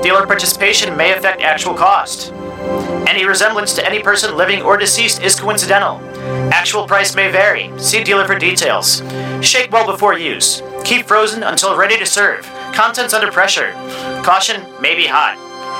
Dealer participation may affect actual cost. Any resemblance to any person living or deceased is coincidental. Actual price may vary. See dealer for details. Shake well before use. Keep frozen until ready to serve. Contents under pressure. Caution may be hot.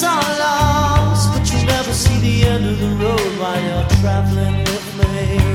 Battles are lost, but you'll never see the end of the road while you're traveling with me.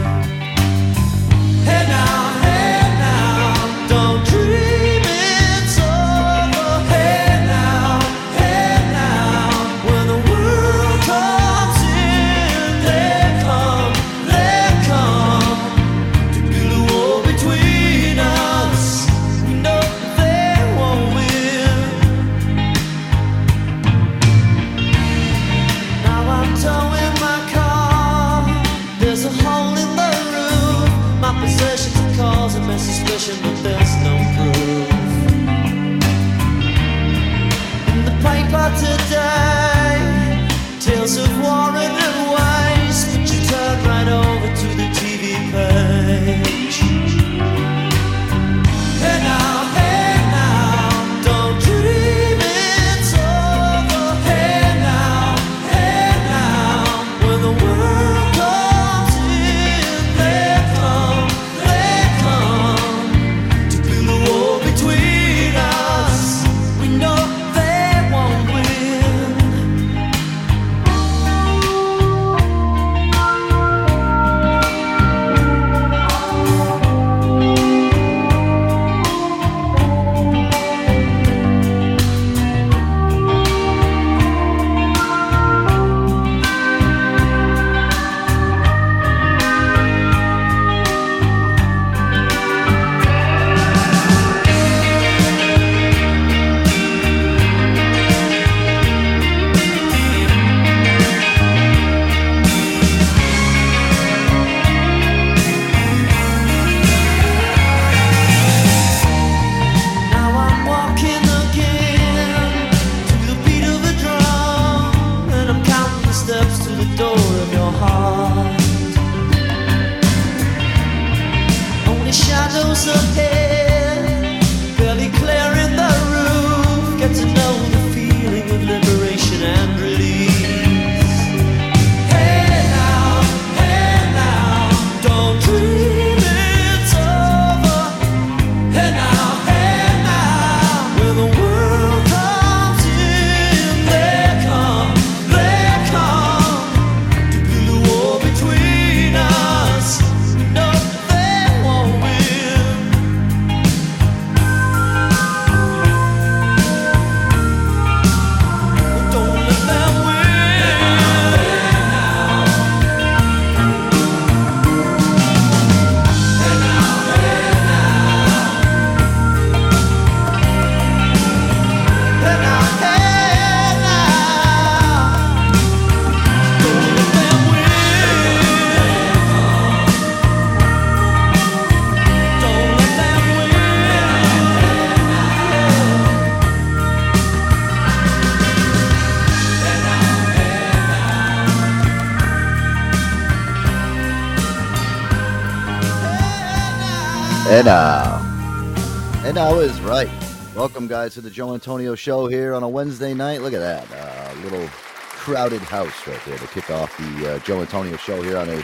And now, and now is right. Welcome, guys, to the Joe Antonio Show here on a Wednesday night. Look at that, uh, little crowded house right there to kick off the uh, Joe Antonio Show here on a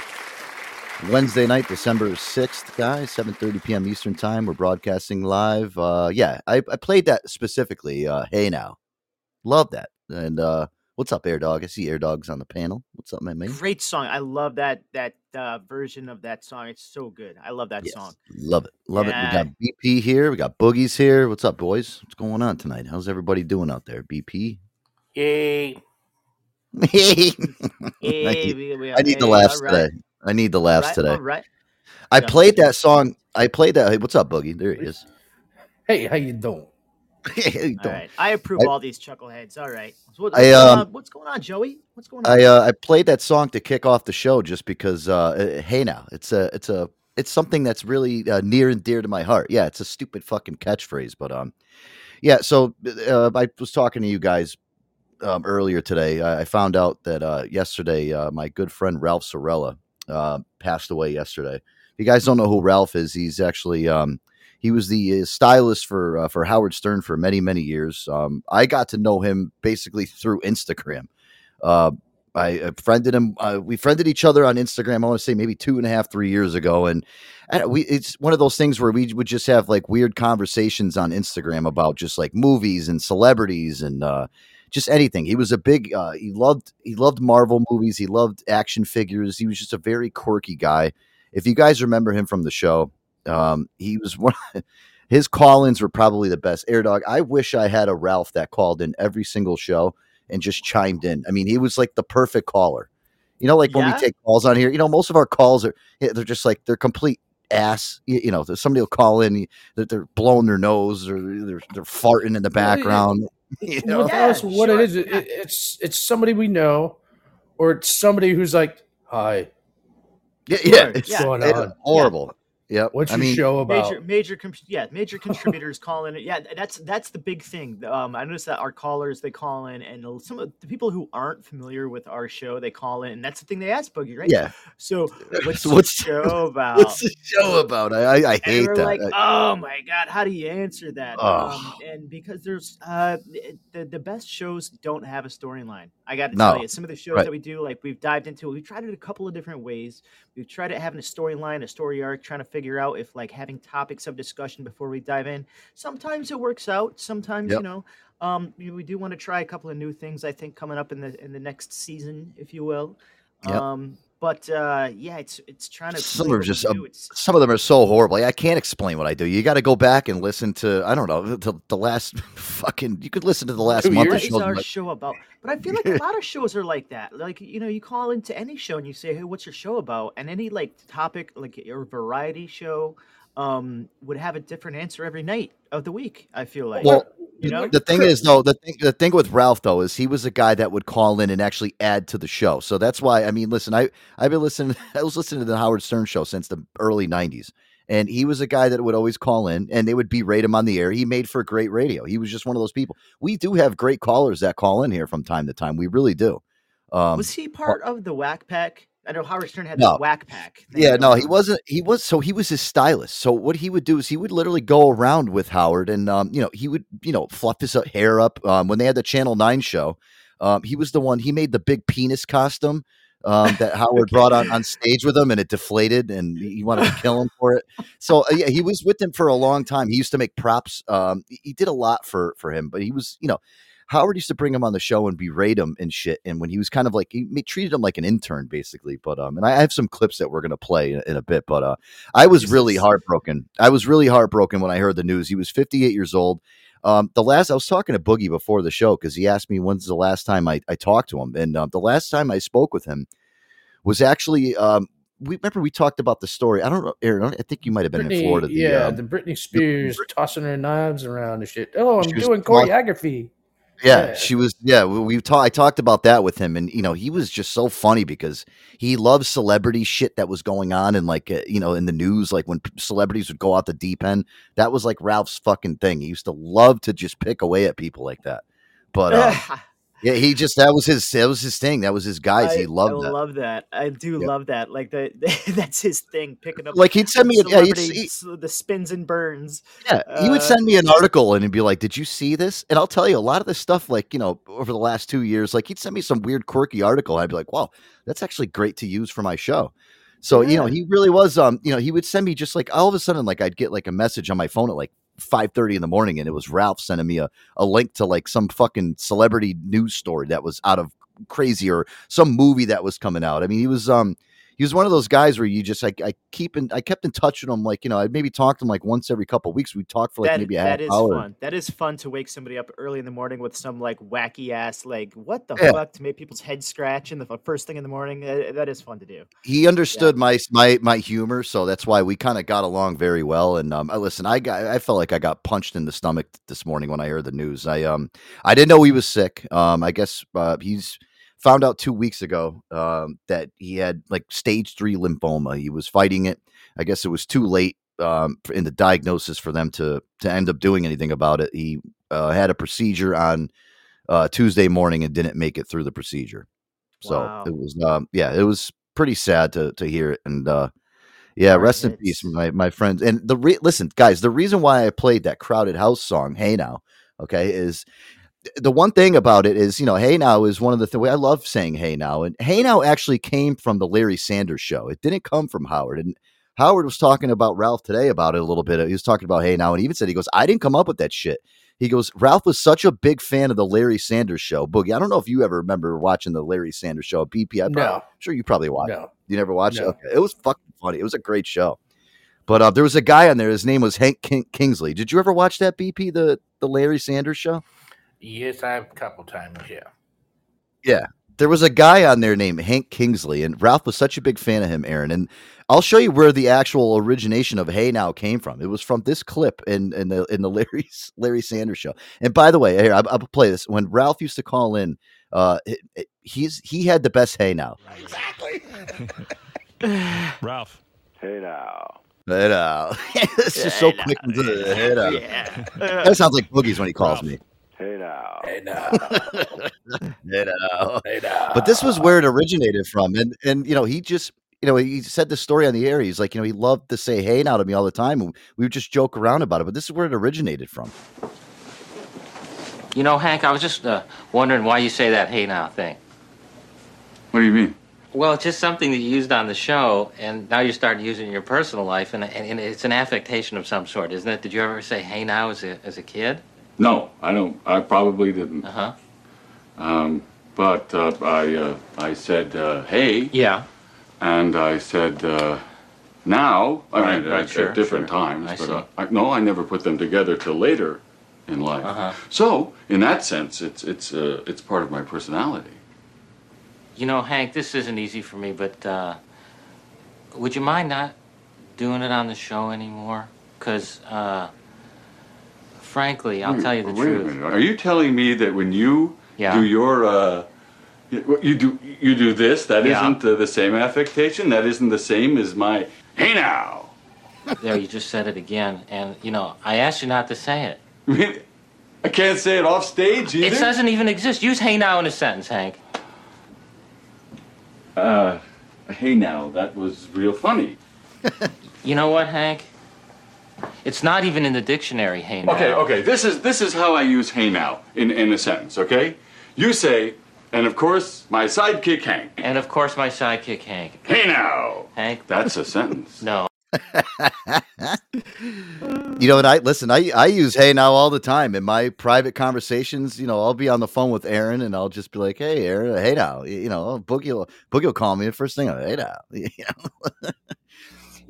Wednesday night, December sixth, guys, seven thirty p.m. Eastern Time. We're broadcasting live. Uh, yeah, I, I played that specifically. Uh, hey, now, love that. And uh, what's up, Air Dog? I see Air Dog's on the panel. What's up, man? man? Great song. I love that that uh, version of that song. It's so good. I love that Yes, song. Love it. Love Yeah. it. We got BP here. We got Boogies here. What's up, boys? What's going on tonight? How's everybody doing out there? BP? Yay. I Yay. need, we- we- I need the laughs all right, today. I need the laughs right, today. all right. I Yeah. played that song. I played that. Hey, what's up, Boogie? There he is. Hey, how you doing? Hey, how you All right. I approve I- all these chuckleheads. All right. What- I, what's, going um, on? what's going on, Joey? What's going on? I uh, I played that song to kick off the show just because. Uh, uh, hey, now it's a it's a it's something that's really uh, near and dear to my heart. Yeah, it's a stupid fucking catchphrase, but um, yeah. So uh, I was talking to you guys um, earlier today. I, I found out that uh, yesterday uh, my good friend Ralph Cirella uh, passed away yesterday. If you guys don't know who Ralph is, he's actually um, he was the uh, stylist for uh, for Howard Stern for many many years. Um, I got to know him basically through Instagram. Uh, I uh, friended him. Uh, we friended each other on Instagram. I want to say maybe two and a half, three years ago, and uh, we it's one of those things where we would just have like weird conversations on Instagram about just like movies and celebrities and uh, just anything. He was a big. Uh, he loved he loved Marvel movies. He loved action figures. He was just a very quirky guy. If you guys remember him from the show, um, he was one. His call-ins were probably the best. Air Dog. I wish I had a Ralph that called in every single show and just chimed in. I mean, he was like the perfect caller. You know, like when Yeah? we take calls on here, you know, most of our calls are they're just like they're complete ass. You, you know, somebody will call in, they're, they're blowing their nose or they're, they're farting in the background. You know, With Yeah, us, what sure. it is, it, it's it's somebody we know, or it's somebody who's like, "Hi, yeah, yeah, it's, yeah. going it's on? horrible. Yep. What's I your mean, show about?" major major con- yeah major contributors call in yeah that's that's the big thing um i noticed that our callers they call in and some of the people who aren't familiar with our show they call in and that's the thing they ask boogie right yeah. so what's, So the what's- show about What's the show about? I I, I and hate we're that. like, I- oh my god, how do you answer that? Ugh. Um, and because there's uh, the the best shows don't have a storyline. I got to No. tell you, some of the shows Right. that we do, like we've dived into, we've tried it a couple of different ways. We've tried it having a storyline, a story arc, trying to figure out if like having topics of discussion before we dive in. Sometimes it works out. Sometimes Yep. you know. Um, we, we do want to try a couple of new things. I think coming up in the in the next season, if you will. Yep. Um, but uh, yeah, it's it's trying to. Some are just, do. um, some of them are so horrible. I can't explain what I do. You got to go back and listen to. I don't know the, the last fucking. You could listen to the last Two month of What is our but- show about? But I feel like a lot of shows are like that. Like you know, you call into any show and you say, "Hey, what's your show about?" And any like topic, like your variety show, um, would have a different answer every night of the week. I feel like. Well, you know, the thing is though, the thing the thing with Ralph though is he was a guy that would call in and actually add to the show. So that's why I mean, listen, I I've been listening. I was listening to the Howard Stern show since the early '90s, and he was a guy that would always call in, and they would berate him on the air. He made for great radio. He was just one of those people. We do have great callers that call in here from time to time. We really do. Um, was he part of the Whack Pack? I know Howard Stern had No. the Whack Pack. Yeah, no, he wasn't. He was so he was his stylist. So what he would do is he would literally go around with Howard, and um, you know, he would you know fluff his uh, hair up. Um, when they had the Channel Nine show, um, he was the one. He made the big penis costume um, that Howard brought on on stage with him, and it deflated, and he he wanted to kill him for it. So uh, yeah, he was with him for a long time. He used to make props. Um, he- he did a lot for for him, but he was you know. Howard used to bring him on the show and berate him and shit. And when he was kind of like he treated him like an intern, basically. But um, and I have some clips that we're gonna play in, in a bit. But uh, I was really heartbroken. I was really heartbroken when I heard the news. He was 58 years old. Um, the last I was talking to Boogie before the show because he asked me when's the last time I, I talked to him, and um, the last time I spoke with him was actually um, we remember we talked about the story. I don't know, Aaron. I think you might have been in Florida. The, yeah, um, the Britney Spears tossing her knives around and shit. Oh, I'm doing choreography. Yeah, she was. Yeah, we, we talked. I talked about that with him, and you know, he was just so funny because he loves celebrity shit that was going on, and like uh, you know, in the news, like when p- celebrities would go out the deep end, that was like Ralph's fucking thing. He used to love to just pick away at people like that. But uh, Yeah, he just that was his that was his thing. That was his guys. I, he loved I that. love that. I do Yeah. love that. Like the, that's his thing. Picking up Like he'd send me, a, yeah, he, the spins and burns. yeah, he would Uh, send me an article and he'd be like, "Did you see this?" And I'll tell you, a lot of this stuff, like you know, over the last two years, like he'd send me some weird, quirky article. I'd be like, "Wow, that's actually great to use for my show." So you know, he really was. Um, you know, he would send me just like all of a sudden, like I'd get like a message on my phone at like five thirty in the morning, and it was Ralph sending me a a link to like some fucking celebrity news story that was out of crazy or some movie that was coming out. I mean, he was um he was one of those guys where you just like I keep in I kept in touch with him like you know I'd maybe talk to him like once every couple of weeks. We'd talk for like that, maybe a half that is hour. fun. That is fun to wake somebody up early in the morning with some like wacky ass like what the Yeah. fuck to make people's heads scratch in the first thing in the morning. Uh, that is fun to do. He understood my my my humor, so that's why we kind of got along very well. And um, I listen, I got I felt like I got punched in the stomach this morning when I heard the news. I um I didn't know he was sick. Um, I guess uh, he's found out two weeks ago um, that he had like stage three lymphoma. He was fighting it. I guess it was too late um, in the diagnosis for them to to end up doing anything about it. He uh, had a procedure on uh, Tuesday morning and didn't make it through the procedure. So Wow. it was um, yeah, it was pretty sad to to hear it. And uh, yeah, Hard rest in peace, my my friends. And the re- listen, guys, the reason why I played that crowded house song, "Hey Now," okay, is the one thing about it is, you know, Hey Now is one of the things I love saying Hey Now. And Hey Now actually came from the Larry Sanders show. It didn't come from Howard. And Howard was talking about Ralph today about it a little bit. He was talking about Hey Now and he even said, he goes, I didn't come up with that shit. He goes, Ralph was such a big fan of the Larry Sanders show. Boogie, I don't know if you ever remember watching the Larry Sanders show at BP. I No. am sure you probably watched it. No. You never watched it? Okay. It was fucking funny. It was a great show. But uh, there was a guy on there. His name was Hank King- Kingsley. Did you ever watch that BP, the, the Larry Sanders show? Yes, I've a couple times, yeah. Yeah. There was a guy on there named Hank Kingsley, and Ralph was such a big fan of him, Aaron. And I'll show you where the actual origination of Hey Now came from. It was from this clip in in the in the Larry Larry Sanders show. And by the way, here I'll, I'll play this. When Ralph used to call in, uh, it, it- he's he had the best Hey Now. Exactly. Ralph. Hey now. Hey Now. it's just so quick into Hey Now. Yeah. That sounds like Boogie's when he calls Ralph. me. Hey now. Hey now. Hey Now. Hey now. but this was where it originated from and and you know he just you know he said the story on the air he's like you know he loved to say hey now to me all the time and we would just joke around about it but this is where it originated from You know, Hank, I was just uh, wondering why you say that hey now thing. What do you mean? Well, it's just something that you used on the show, and now you're starting to use it in your personal life, and, and, and it's an affectation of some sort, isn't it? Did you ever say hey now as a, as a kid? No, I don't. I probably didn't. Uh huh. Um, but uh, I uh, I said uh, hey, Yeah. and I said uh, now. I Right, mean, right, at, sure, at different sure. times. I but see. uh, I, no, I never put them together till later in life. Uh-huh. So, in that sense, it's it's uh, it's part of my personality. You know, Hank, this isn't easy for me, but uh, would you mind not doing it on the show anymore? Because, uh, frankly, I'll Wait- tell you the truth. Are you telling me that when you Yeah. do your uh, you do you do this, that Yeah. not uh, the same affectation? That isn't the same as my hey now. There, you just said it again, and you know, I asked you not to say it. I mean, I can't say it off stage either. It doesn't even exist. Use "Hey now" in a sentence, Hank. Uh, hey now, that was real funny. You know what, Hank? It's not even in the dictionary. Hey now. Okay, okay. This is this is how I use hey now in in a sentence. Okay, you say, and of course my sidekick Hank. And of course, my sidekick Hank. Hey now. Hank. That's a sentence. No. you know and i listen i i use hey now all the time in my private conversations you know i'll be on the phone with aaron and i'll just be like hey aaron hey now you know boogie will boogie will call me the first thing hey now you know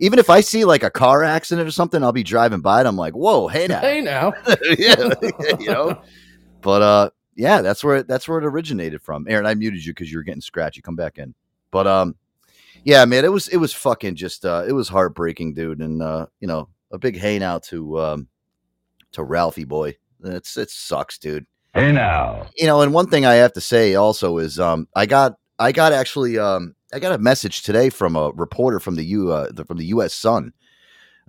even if i see like a car accident or something i'll be driving by and i'm like whoa hey now Hey now. yeah, you know. But uh, yeah, that's where it, that's where it originated from. Aaron, I muted you because you were getting scratchy. Come back in. But um, yeah, man, it was it was fucking just uh, it was heartbreaking, dude. And uh, you know, a big hey now to um to Ralphie boy. It's it sucks, dude. Hey now. You know, and one thing I have to say also is um, I got I got actually um, I got a message today from a reporter from the U uh, the, from the U.S. Sun,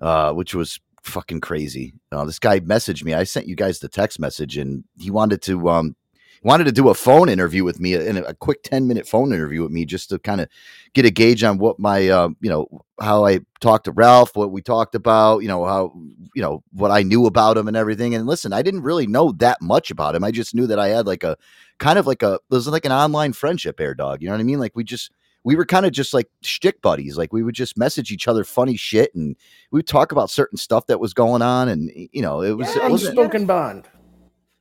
uh, which was fucking crazy. Uh, this guy messaged me. I sent you guys the text message, and he wanted to um, wanted to do a phone interview with me, a, a quick ten minute phone interview with me, just to kind of get a gauge on what my, uh, you know, how I talked to Ralph, what we talked about, you know, how, you know, what I knew about him and everything. And listen, I didn't really know that much about him. I just knew that I had like a kind of like a, it was like an online friendship, Air Dog. You know what I mean? Like we just, we were kind of just like shtick buddies. Like we would just message each other funny shit, and we would talk about certain stuff that was going on, and you know, it was Yeah, it was Unspoken bond.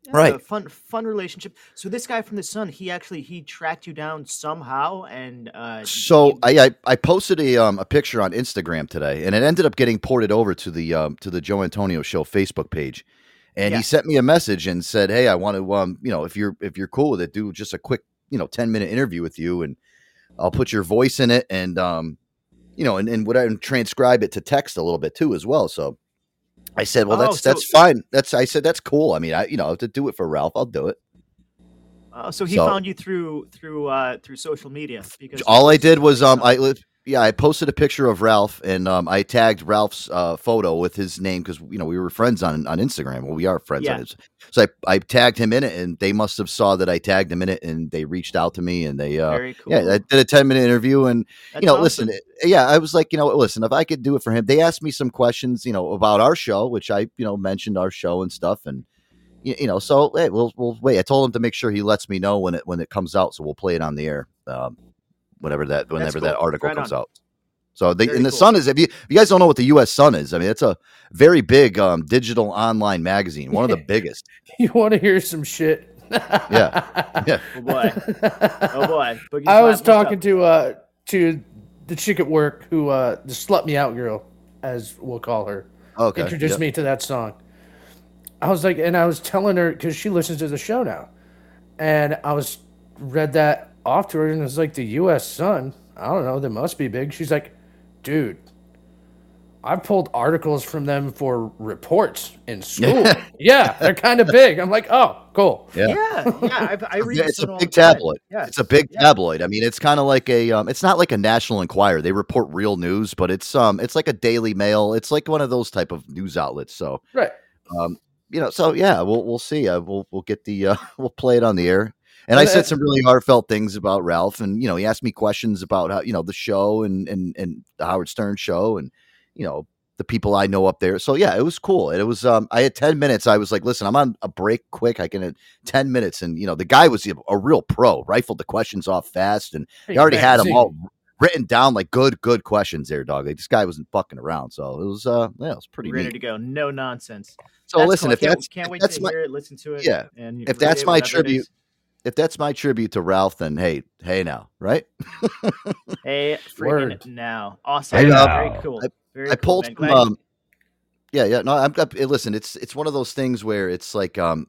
Yeah, Right. Fun, fun relationship. So this guy from the Sun, he actually he tracked you down somehow, and uh, So I, I I posted a um a picture on Instagram today, and it ended up getting ported over to the um to the Joe Antonio Show Facebook page, and Yeah. he sent me a message and said, "Hey, I want to um you know if you're if you're cool with it, do just a quick you know ten minute interview with you, and I'll put your voice in it, and um you know and and what I and transcribe it to text a little bit too as well." So I said, "Well, Oh, that's so- that's fine. That's I said that's cool. I mean, I you know to do it for Ralph, I'll do it." uh, so he so- found you through through uh, through social media because all I did was um I li- yeah I posted a picture of Ralph and um I tagged Ralph's uh photo with his name because you know we were friends on on Instagram. Well, we are friends Yeah. on. So I I tagged him in it and they must have saw that I tagged him in it and they reached out to me and they uh Very cool. yeah I did a ten minute interview and That's you know awesome. listen it- yeah I was like you know listen if I could do it for him they asked me some questions you know about our show which I you know mentioned our show and stuff and. You, you know, so hey, we'll we'll wait. I told him to make sure he lets me know when it when it comes out, so we'll play it on the air. Um, whenever that whenever that article Right comes on. out. So the and the cool. Sun is if you if you guys don't know what the U.S. Sun is, I mean it's a very big um, digital online magazine, one of the biggest. You want to hear some shit? Yeah, yeah. Oh boy, oh boy. Boogie's I was talking up? to uh to the chick at work who uh the slut me out girl, as we'll call her. Okay, Introduced yep. me to that song. I was like, and I was telling her because she listens to the show now, and I was read that off to her, and it was like the U.S. Sun. I don't know, they must be big. She's like, dude, I've pulled articles from them for reports in school. yeah, they're kind of big. I'm like, oh, cool. Yeah. Yeah, yeah. I've, I read Yeah, it's a big the tabloid. Yeah, It's a big yeah. tabloid. I mean, it's kind of like a. Um, it's not like a National Enquirer. They report real news, but it's um, it's like a Daily Mail. It's like one of those type of news outlets. So, Right. um, you know, so yeah, we'll we'll see. Uh, we'll we'll get the uh, we'll play it on the air. And I uh, said some really heartfelt things about Ralph, and you know, he asked me questions about how you know the show and and and the Howard Stern show, and you know the people I know up there. So yeah, it was cool. And it was um, I had ten minutes. I was like, listen, I'm on a break, quick. I can. 10 minutes and you know the guy was a, a real pro rifled the questions off fast and he already had them all written down like good good questions there dog like, this guy wasn't fucking around so it was uh yeah it was pretty ready neat to go. No nonsense. so That's listen cool. if that's can't wait that's to my hear it, listen to it. yeah and if that's my tribute. If that's my tribute to ralph then hey hey now right Hey, freaking Word. now. Awesome. Hey, uh, Very cool. Very I cool, pulled man. some, um, yeah, yeah. No, I'm. I, listen, it's it's one of those things where it's like, um,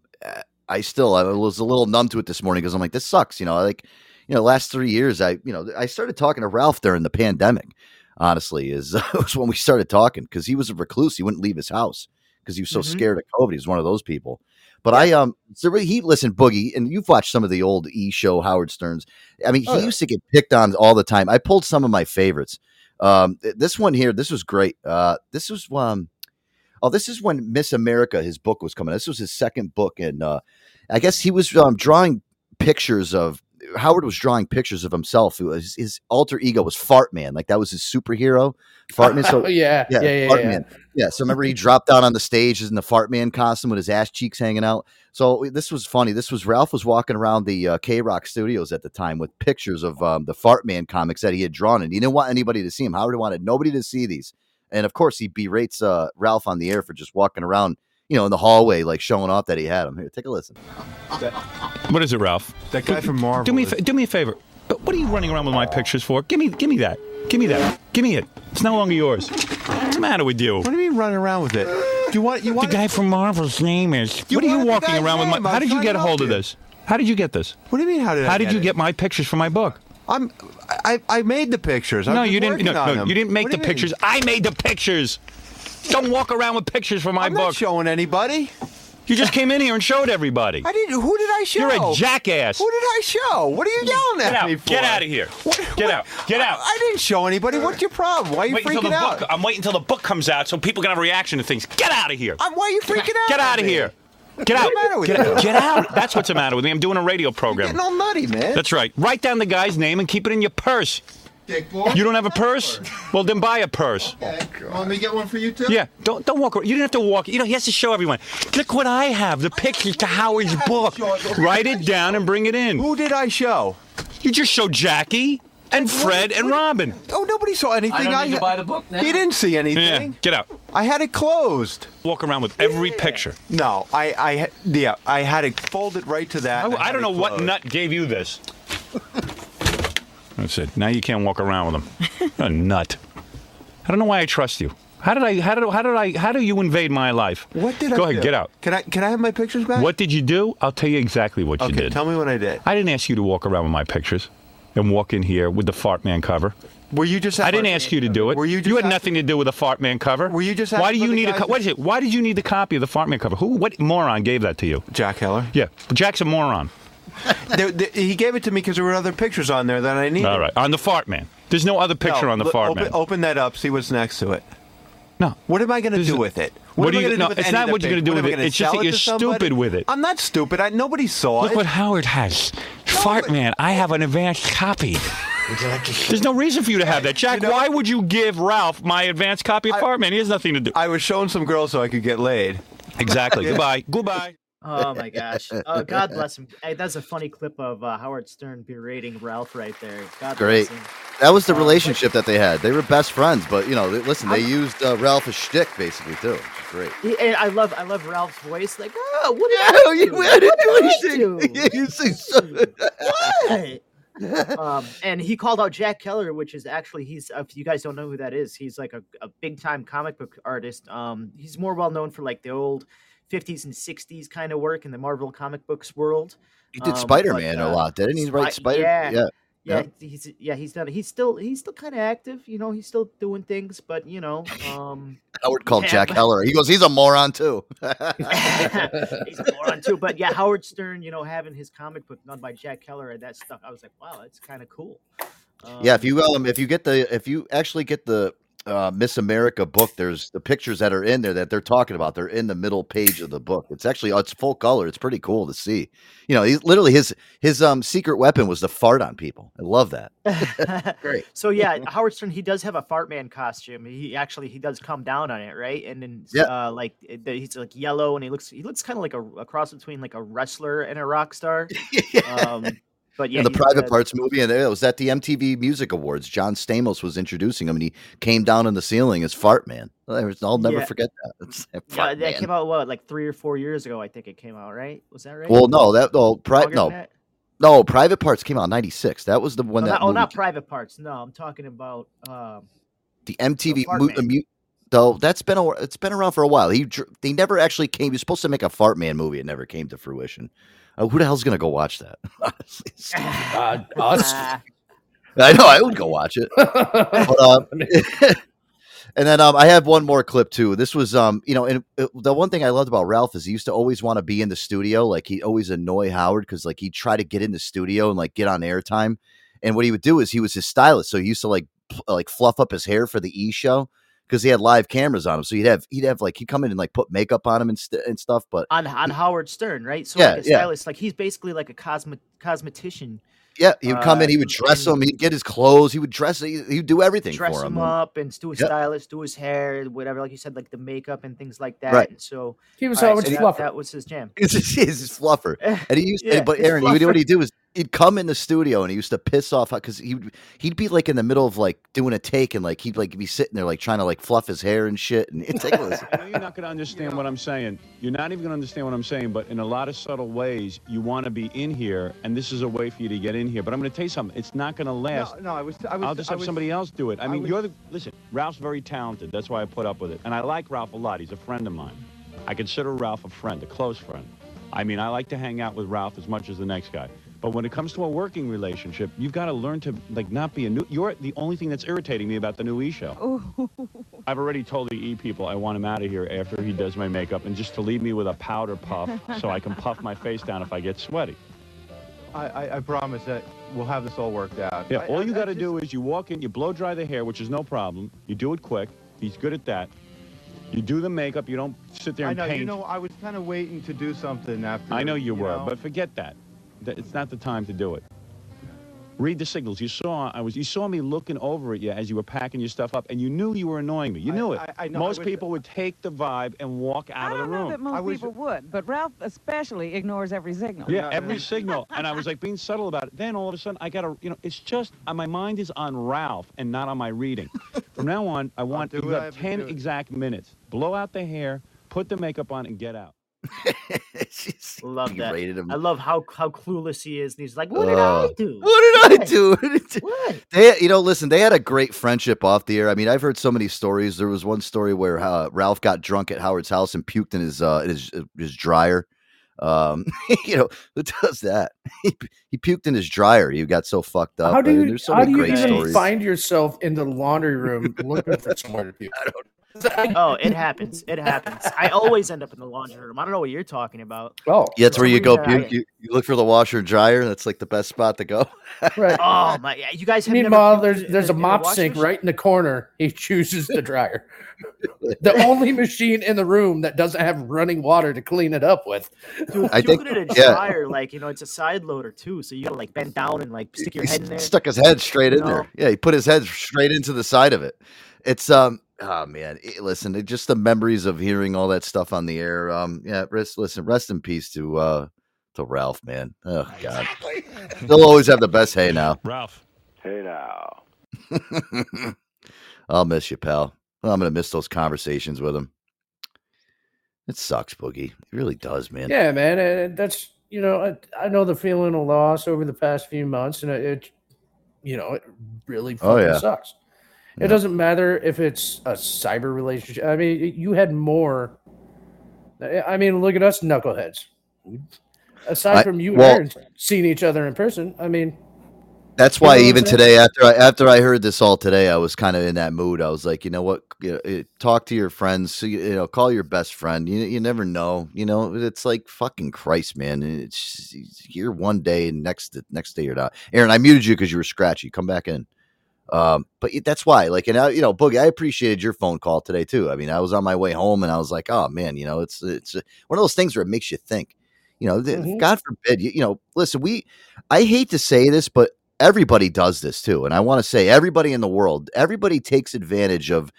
I still I was a little numb to it this morning because I'm like, this sucks. You know, like, you know, last three years, I, you know, I started talking to Ralph during the pandemic. Honestly, is was when we started talking because he was a recluse. He wouldn't leave his house because he was so Mhm. scared of COVID. He was one of those people. But I um, so he listen Boogie, and you've watched some of the old E show Howard Stern's. I mean, he Oh, yeah. used to get picked on all the time. I pulled some of my favorites. Um, this one here, this was great. Uh, this was um, oh, this is when Miss America, his book was coming. This was his second book, and uh, I guess he was um, drawing pictures of Howard was drawing pictures of himself. Was his alter ego was Fart Man, like that was his superhero, Fart Man. So yeah, yeah, yeah, Fart yeah. Man. Yeah, so remember he dropped down on the stage in the Fart Man costume with his ass cheeks hanging out. So this was funny. This was Ralph was walking around the uh, K Rock Studios at the time with pictures of um, the Fart Man comics that he had drawn, and he didn't want anybody to see him. Howard wanted nobody to see these, and of course he berates uh, Ralph on the air for just walking around, you know, in the hallway like showing off that he had him. Here, take a listen. What is it, Ralph? That guy from Marvel. Do me, a fa- do me a favor. Uh, What are you running around with my pictures for? Give me, give me that. Give me that. Give me it. It's no longer yours. What's the matter with you? What do you mean running around with it? Do you want you want The guy from Marvel's name is. You what are you walking guy's around with my? I How did you get a hold of you. this? How did you get this? What do you mean? How did I How did get you it? get my pictures for my book? I'm I, I made the pictures. I've no, you didn't. No, no, you didn't make the do mean? pictures. I made the pictures. Don't walk around with pictures for my I'm book. not showing anybody. You just came in here and showed everybody. I didn't. Who did I show? You're a jackass. Who did I show? What are you yelling Get at out. me for? Get out of here. Get out. Get out. I didn't show anybody. What's your problem? Why are you Wait until freaking the out? book. I'm waiting until the book comes out so people can have a reaction to things. Get out of here. I'm, why are you freaking out? Get at out of me? here. Get out. What's the matter with Get, you? get out. That's what's the matter with me. I'm doing a radio program. Getting all nutty, man. That's right. Write down the guy's name and keep it in your purse. Dick boy. You don't have a purse? Well, then buy a purse. Okay. Want me to get one for you too? Yeah, don't don't walk. around. You didn't have to walk. You know, he has to show everyone. Look what I have. The pictures to Howard's book. Write it down and bring it in. Who did I show? You just showed Jackie and Fred and Robin. Oh, nobody saw anything. I don't need to ha- buy the book now. He didn't see Yeah, anything. get out. I had it closed. Walk around with every picture. No, I, I, yeah, I had it folded right to that. I, and I had don't it know what closed. nut gave you this. That's it. Now you can't walk around with them. a nut. I don't know why I trust you. How did I? How did? How did I? How do you invade my life? What did I? Go ahead, do? get out. Can I, can I have my pictures back? What did you do? I'll tell you exactly what you Okay, did. tell me what I did. I didn't ask you to walk around with my pictures and walk in here with the Fart Man cover. Were you just? I didn't ask you to do it. Were you you had nothing to do with the Fart Man cover. Were you just Why do you need a? Co- what is it? Why did you need the copy of the Fart Man cover? Who? What moron gave that to you? Jack Heller. Yeah, Jack's a moron. There- there- he gave it to me because there were other pictures on there that I needed. All right, on the Fart Man. There's no other picture No, on the Fart open, Man. Open that up. See what's next to it. No. What am I going to do with it? What do I you- gonna no, do with it's not what you're gonna do with it. It's just that it you're stupid with it. I'm not stupid. I, nobody saw Look it. Look what Howard has. Fart Man, I have an advanced copy. There's no reason for you to have that. Jack, why would you give Ralph my advanced copy of Fart Man? He has nothing to do. I was showing some girls so I could get laid. Exactly. Goodbye. Goodbye. Oh my gosh! Uh, God bless him. Hey, that's a funny clip of uh, Howard Stern berating Ralph right there. God Great. bless him. That was the Uh, relationship that they had. They were best friends, but you know, they, listen, they I'm- used uh, Ralph as shtick basically too. Which is great. And I love, I love Ralph's voice. Like, oh, what did Yeah, I you- do? I didn't What do did I do? Yeah, you see so- what? um, and he called out Jack Keller, which is actually he's if you guys don't know who that is, he's like a, a big time comic book artist. Um, he's more well known for like the old 50s and 60s kind of work in the Marvel comic books world. He did Um, Spider Man but, a uh, lot, didn't he? Write Spi- Spider? Yeah, yeah. yeah, he's yeah he's done. He's still he's still kind of active. You know, he's still doing things, but you know, um, Howard called Yeah, Jack but- Heller. He goes, he's a moron too. he's a moron too. But yeah, Howard Stern, you know, having his comic book done by Jack Keller and that stuff, I was like, wow, that's kind of cool. yeah, if Um, you um, if you get the if you actually get the uh, Miss America book, there's the pictures that are in there that they're talking about. They're in the middle page of the book. It's actually it's full color. It's pretty cool to see. You know, he's literally his his um secret weapon was to fart on people. I love that. Great. So yeah, Howard Stern he does have a fart man costume. He actually he does come down on it, right? And then Yeah. uh, like it- he's like yellow, and he looks he looks kind of like a, a cross between like a wrestler and a rock star. um, but yeah, in the Private Parts movie, and it was at the MTV Music Awards. John Stamos was introducing him, and he came down on the ceiling as Fart Man. I'll never Yeah. forget that. Yeah, that Man. came out what like three or four years ago. I think it came out, right? Was that right? Well, no, that no, pri- no, that? no. Private Parts came out in '96. That was the one No, that not, oh, not private parts. No, I'm talking about. Um, the MTV Fart mo- Man. the mu- though that's been a, it's been around for a while. He they never actually came. He was supposed to make a Fart Man movie. It never came to fruition. Uh, who the hell's gonna go watch that? Honestly. Uh, us. I know I would go watch it. But, uh, and then um, I have one more clip too. This was um, you know, and uh, the one thing I loved about Ralph is he used to always want to be in the studio. Like he always annoy Howard because like he'd try to get in the studio and like get on airtime. And what he would do is he was his stylist, so he used to like pl- like fluff up his hair for the E show because he had live cameras on him. So he'd have he'd have like he'd come in and like put makeup on him and, st- and stuff. But on on Howard Stern, right? So Yeah, like a yeah. stylist, like he's basically like a cosmet cosmetician. yeah, he would come in, he would Uh, dress him, he'd get his clothes, he would dress, he, he'd do everything dress for him. him up and do his Yep. stylist, do his hair, whatever, like you said, like the makeup and things like that. Right. And so He was all Howard's so that, fluffer. that was his jam. He's his, he's his fluffer. And he used, Yeah, but Aaron, he would, what fluffer. he'd do is he'd come in the studio and he used to piss off because he would he'd be like in the middle of like doing a take and like he'd like be sitting there like trying to like fluff his hair and shit and it's like listen, you're not going to understand what I'm saying. You're not even going to understand what I'm saying, but in a lot of subtle ways, you want to be in here, and this is a way for you to get in here. But I'm going to tell you something. It's not going to last. No, no, I was. I was I'll just I have was- somebody else do it. I, I mean, was- you're the listen. Ralph's very talented. That's why I put up with it, and I like Ralph a lot. He's a friend of mine. I consider Ralph a friend, a close friend. I mean, I like to hang out with Ralph as much as the next guy. But when it comes to a working relationship, you've got to learn to like not be a new. You're the only thing that's irritating me about the new E show. Oh. I've already told the E people I want him out of here after he does my makeup, and just to leave me with a powder puff so I can puff my face down if I get sweaty. I, I, I promise that we'll have this all worked out. Yeah, I- all I- you got to just- do is you walk in, you blow dry the hair, which is no problem. You do it quick. He's good at that. You do the makeup. You don't sit there and I know. paint. You know, I was kind of waiting to do something after. I know you, were, know. but forget that. That- It's not the time to do it. Read the signals. You saw I was. You saw me looking over at you as you were packing your stuff up, and you knew you were annoying me. You knew it. I- I know, Most was- people would take the vibe and walk out of the room. I don't room. know that most people would, but Ralph especially ignores every signal. Yeah, every signal. And I was like being subtle about it. Then all of a sudden, I got to, you know, it's just, uh, my mind is on Ralph and not on my reading. From now on, I want, you what have have 10 exact minutes. Blow out the hair, put the makeup on, and get out. Love that. Him. I love how how clueless he is. And he's like, "What did Uh, I do? What did I do? What? They, you know, listen, they had a great friendship off the air. I mean, I've heard so many stories. There was one story where uh, Ralph got drunk at Howard's house and puked in his uh, in his his dryer. Um, you know, who does that? He, he puked in his dryer. He got so fucked up. How I do mean, you, there's so how many do you great even stories. find yourself in the laundry room looking for somewhere to puke? Oh, it happens. It happens. I always end up in the laundry room. I don't know what you're talking about. Oh, Yeah, that's where you go some. You, you look for the washer and dryer. That's like the best spot to go. Right. Oh my! You guys have never Meanwhile, puked there's there's a mop washing sink right in the corner. He chooses the dryer. the only machine in the room that doesn't have running water to clean it up with. Dude, I think- puking in a yeah. dryer, like you know, it's a side loader too, so you gotta like bend down and like stick your He head in there. stuck his head straight in No. there. Yeah, he put his head straight into the side of it. It's um oh man, it- listen, it, just the memories of hearing all that stuff on the air. Um yeah, rest listen, rest in peace to uh to Ralph, man. Oh god. They'll always have the best hay now. Ralph. Hey now. I'll miss you, pal. I'm gonna miss those conversations with him. It sucks, Boogie. It really does, man. Yeah, man, and that's you know I, I know the feeling of loss over the past few months, and it, it you know it really Oh, fucking yeah. sucks. It doesn't matter if it's a cyber relationship. I mean, you had more. I mean, look at us knuckleheads. Aside I- from you well- and Aaron seeing each other in person, I mean, That's You why know even today, after I after I heard this all today, I was kind of in that mood. I was like, you know what, you know, eh, talk to your friends. so You know, call your best friend. You you never know. You know, it's like fucking Christ, man. It's it's here one day, and next next day you're not. Aaron, I muted you because you were scratchy. Come back in. Um, but that's why, like, and I, you know, Boogie, I appreciated your phone call today too. I mean, I was on my way home, and I was like, oh man, you know, it's it's uh, one of those things where it makes you think. You know, Mhm. God forbid, you, you know, listen, we, I hate to say this, but everybody does this too. And I want to say everybody in the world, everybody takes advantage of,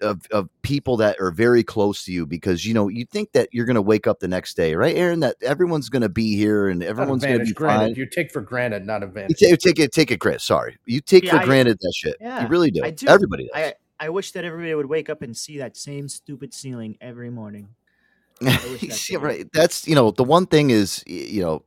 of, of people that are very close to you because, you know, you think that you're going to wake up the next day, right, Aaron, that everyone's going to be here and everyone's going to be Granted, fine. you take for granted, not You advantage. ta- take it, take it, Chris. Sorry. You take Yeah, for I- granted that shit. Yeah, You really do. I do. Everybody does. I I wish that everybody would wake up and see that same stupid ceiling every morning. wish that Yeah, right. That's you know the one thing is you know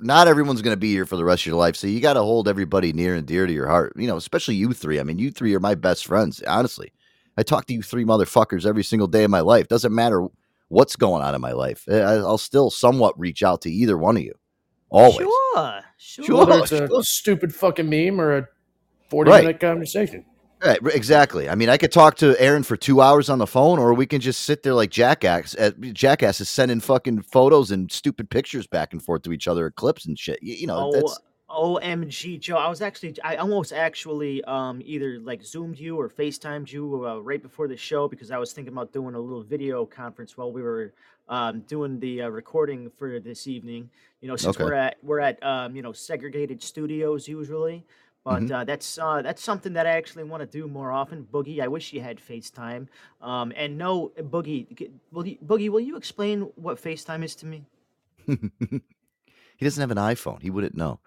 not everyone's going to be here for the rest of your life, so you got to hold everybody near and dear to your heart. You know, especially you three. I mean, you three are my best friends. Honestly, I talk to you three motherfuckers every single day of my life. Doesn't matter what's going on in my life. I- I'll still somewhat reach out to either one of you. Always. Sure, sure. Sure. Whether it's a sure. stupid fucking meme or a forty Right. minute conversation. Right, exactly. I mean, I could talk to Aaron for two hours on the phone, or we can just sit there like jackass, uh, jackasses sending fucking photos and stupid pictures back and forth to each other, clips and shit. You, you know, Oh, that's OMG, Joe! I was actually, I almost actually um either like zoomed you or FaceTimed you uh, right before the show because I was thinking about doing a little video conference while we were um doing the uh, recording for this evening. You know, since Okay. we're at we're at um you know segregated studios usually. But Mhm. uh, that's uh, that's something that I actually want to do more often. Boogie, I wish you had FaceTime. Um, and no, Boogie, you, Boogie, will you explain what FaceTime is to me? he doesn't have an iPhone. He wouldn't know.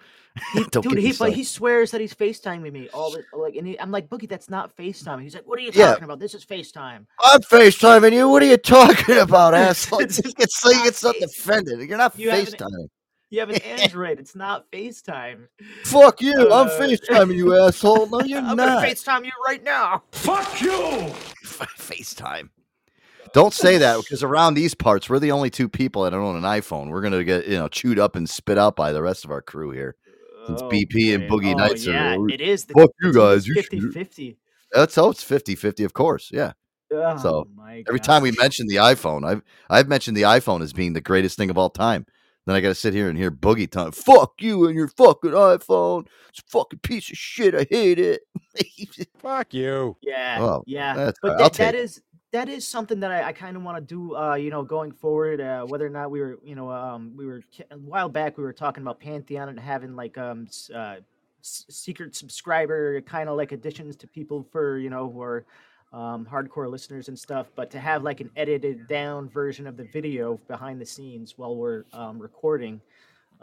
He, Don't dude, get he but he swears that he's FaceTiming me all the like, and he, I'm like, Boogie, that's not FaceTime. He's like, what are you Yeah. talking about? This is FaceTime. I'm FaceTiming you. What are you talking about, asshole? He gets so he gets so defended. You're not You have an- FaceTiming. You have an Android. it's not FaceTime. Fuck you. I'm Uh, FaceTiming you, asshole. No, you're not. I'm not. gonna FaceTime you right now. Fuck you. FaceTime. Don't say that because around these parts, we're the only two people that own an iPhone. We're gonna get you know chewed up and spit out by the rest of our crew here. Since oh, BP and Boogie Oh, Nights yeah, are it is. The, fuck you guys. You 50 should- 50. That's how it's 50-50, of course. Yeah. Oh, so every time we mention the iPhone, I've I've mentioned the iPhone as being the greatest thing of all time. Then I got to sit here and hear Boogie time. Fuck you and your fucking iPhone. It's a fucking piece of shit. I hate it. Fuck you. Yeah, Oh, yeah. that's but all right. I'll that, that take it. is that is something that I, I kind of want to do. Uh, you know, going forward, uh, whether or not we were, you know, um, we were a while back we were talking about Patreon and having like um uh, s- secret subscriber kind of like additions to people for you know who are um, hardcore listeners and stuff. But to have like an edited down version of the video behind the scenes while we're um, recording.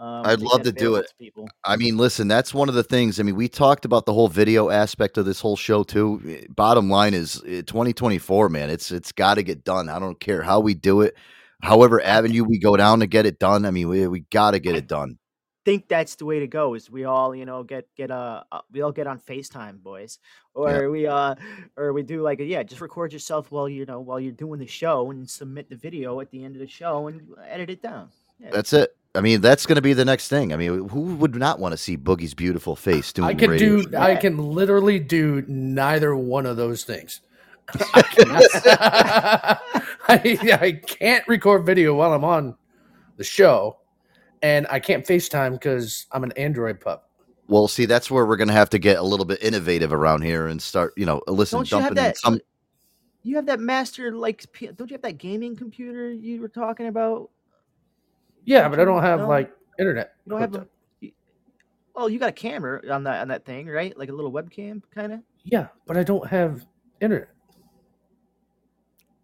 Um, I'd love to do it. people. I mean, listen, that's one of the things. I mean, we talked about the whole video aspect of this whole show too. Eh, Bottom line is, eh, 2024, man. It's it's got to get done. I don't care how we do it, however avenue we go down to get it done. I mean, we we got to get it done. think that's the way to go is we all you know get get uh, uh we all get on facetime boys or we uh or we do like yeah just record yourself while you know while you're doing the show and submit the video at the end of the show and edit it down yeah. That's it. I mean, that's going to be the next thing. I mean, who would not want to see Boogie's beautiful face doing I can radio? do. I can literally do neither one of those things. I, cannot- I, I can't record video while I'm on the show, and I can't FaceTime because I'm an Android pup. Well, see, that's where we're going to have to get a little bit innovative around here and start, you know, listen, don't you have dumping in that some. you have that master like don't you have that gaming computer you were talking about Yeah, but I don't have No? like internet. you don't have hooked a up. you- oh you got a camera on that on that thing right like a little webcam kind of Yeah, but I don't have internet.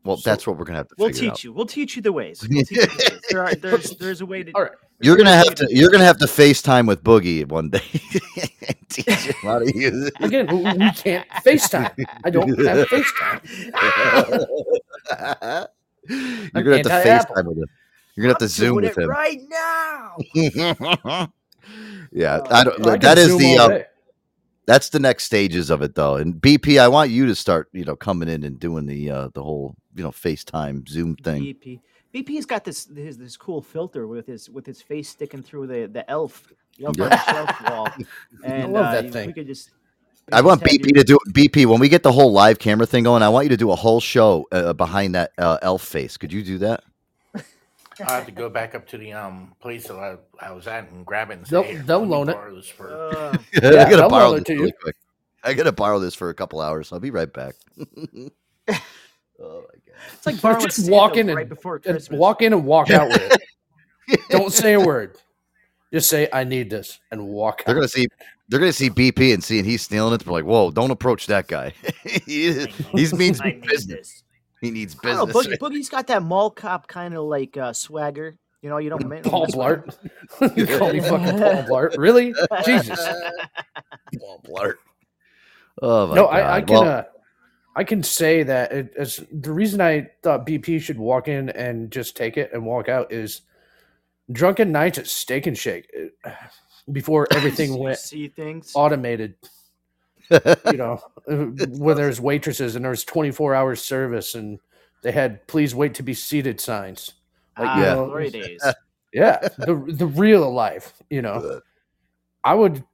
Well, that's what we're going to have to we'll teach out. you we'll teach you the ways, we'll teach you the ways. There are, there's there's a way to All right. You're gonna have to. You're gonna have to FaceTime with Boogie one day. Teach him how to use it. Again, we we can't FaceTime. I don't have FaceTime. You're I'm gonna have to anti-Apple. FaceTime with him. You're gonna have to Zoom doing with it him. right now yeah, I don't. I that is the. all Um, that's the next stages of it, though. And BP, I want you to start. You know, coming in and doing the uh, the whole you know FaceTime Zoom thing. BP. BP's got this his this cool filter with his with his face sticking through the the elf the elf on the shelf wall. And love uh, that you- thing. We could just. I want BP to do it. BP when we get the whole live camera thing going. I want you to do a whole show uh, behind that uh, elf face. Could you do that? I have to go back up to the um place that I, I was at and grab it and say, They'll- "Here, they'll let me loan it." borrow this for Uh, I gotta they'll borrow loan this it to really you. quick. I gotta borrow this for a couple hours. I'll be right back. oh my god! it's like borrowing just walk in sandals and, right before and Christmas. walk in and walk out with it. Don't say a word. Just say I need this and walk They're out. gonna see. They're gonna see BP and seeing he's stealing it. They're like, "Whoa! Don't approach that guy. he he's means I need business. this. He needs I don't know, business." Boogie, Boogie's got that mall cop kind of like uh, swagger. You know, you don't ma- Paul mess with him. Blart. you call me fucking Paul Blart? Really? Jesus. Paul Blart. Oh my no, god! I, I can. Well, uh, I can say that it, it's the reason I thought BP should walk in and just take it and walk out is drunken nights at Steak and Shake before everything went see things. automated. you know, where there's waitresses and there's 24 hours service and they had "Please wait to be seated" signs. Like, ah, you Yeah. know, glory days. yeah, the the real life. You know, I would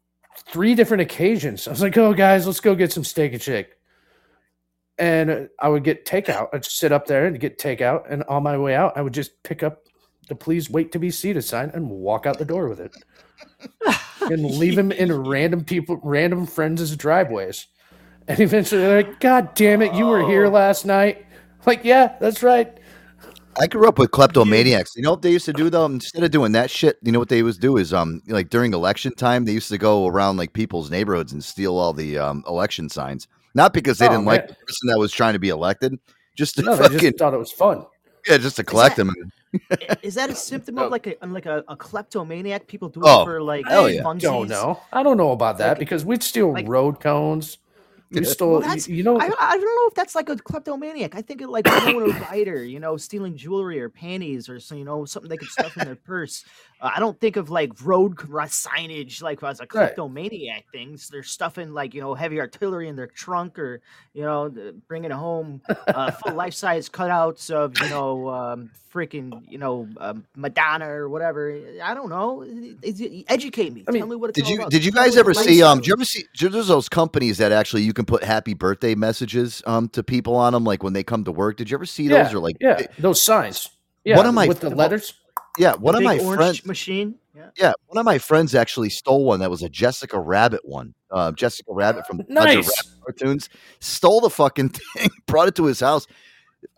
three different occasions. I was like, "Oh, guys, let's go get some steak and shake," and uh, I would get takeout. I'd just sit up there and get takeout, and on my way out, I would just pick up the "Please wait to be seated" sign and walk out the door with it, and leave them in random people, random friends' driveways. And eventually, they're like, "God damn it, you were here last night." Like, yeah, that's right. I grew up with kleptomaniacs. You know what they used to do though? Instead of doing that shit, you know what they would do is um like during election time, they used to go around like people's neighborhoods and steal all the um election signs. Not because they Oh, didn't like the person that was trying to be elected, just to No, they fucking just thought it was fun. yeah, just to collect them. I- Is that a symptom of like a like a, a kleptomaniac? People do Oh, it for like hell yeah. don't know. I don't know about that Like- because we'd steal like- road cones. We stole, Well, that's, you know, I, I don't know if that's like a kleptomaniac. I think of like a Ryder, you know, stealing jewelry or panties or so, you know, something they could stuff in their purse. Uh, I don't think of like road ri- signage like as a Right. kleptomaniac things. They're stuffing like you know heavy artillery in their trunk or you know bringing home uh, full life size cutouts of you know um, freaking you know um, Madonna or whatever. I don't know. Is it- Educate me. I mean, Tell me what it's Did you about. did you guys ever see um did you ever see there's those companies that actually you can put happy birthday messages um to people on them like when they come to work. Did you ever see yeah, those or like yeah, those signs. Yeah, One of my- with the letters. Yeah, one of my friends machine. Yeah. Yeah, one of my friends actually stole one that was a Jessica Rabbit one. Uh, Jessica Rabbit from Nice. Rabbit cartoons stole the fucking thing, brought it to his house.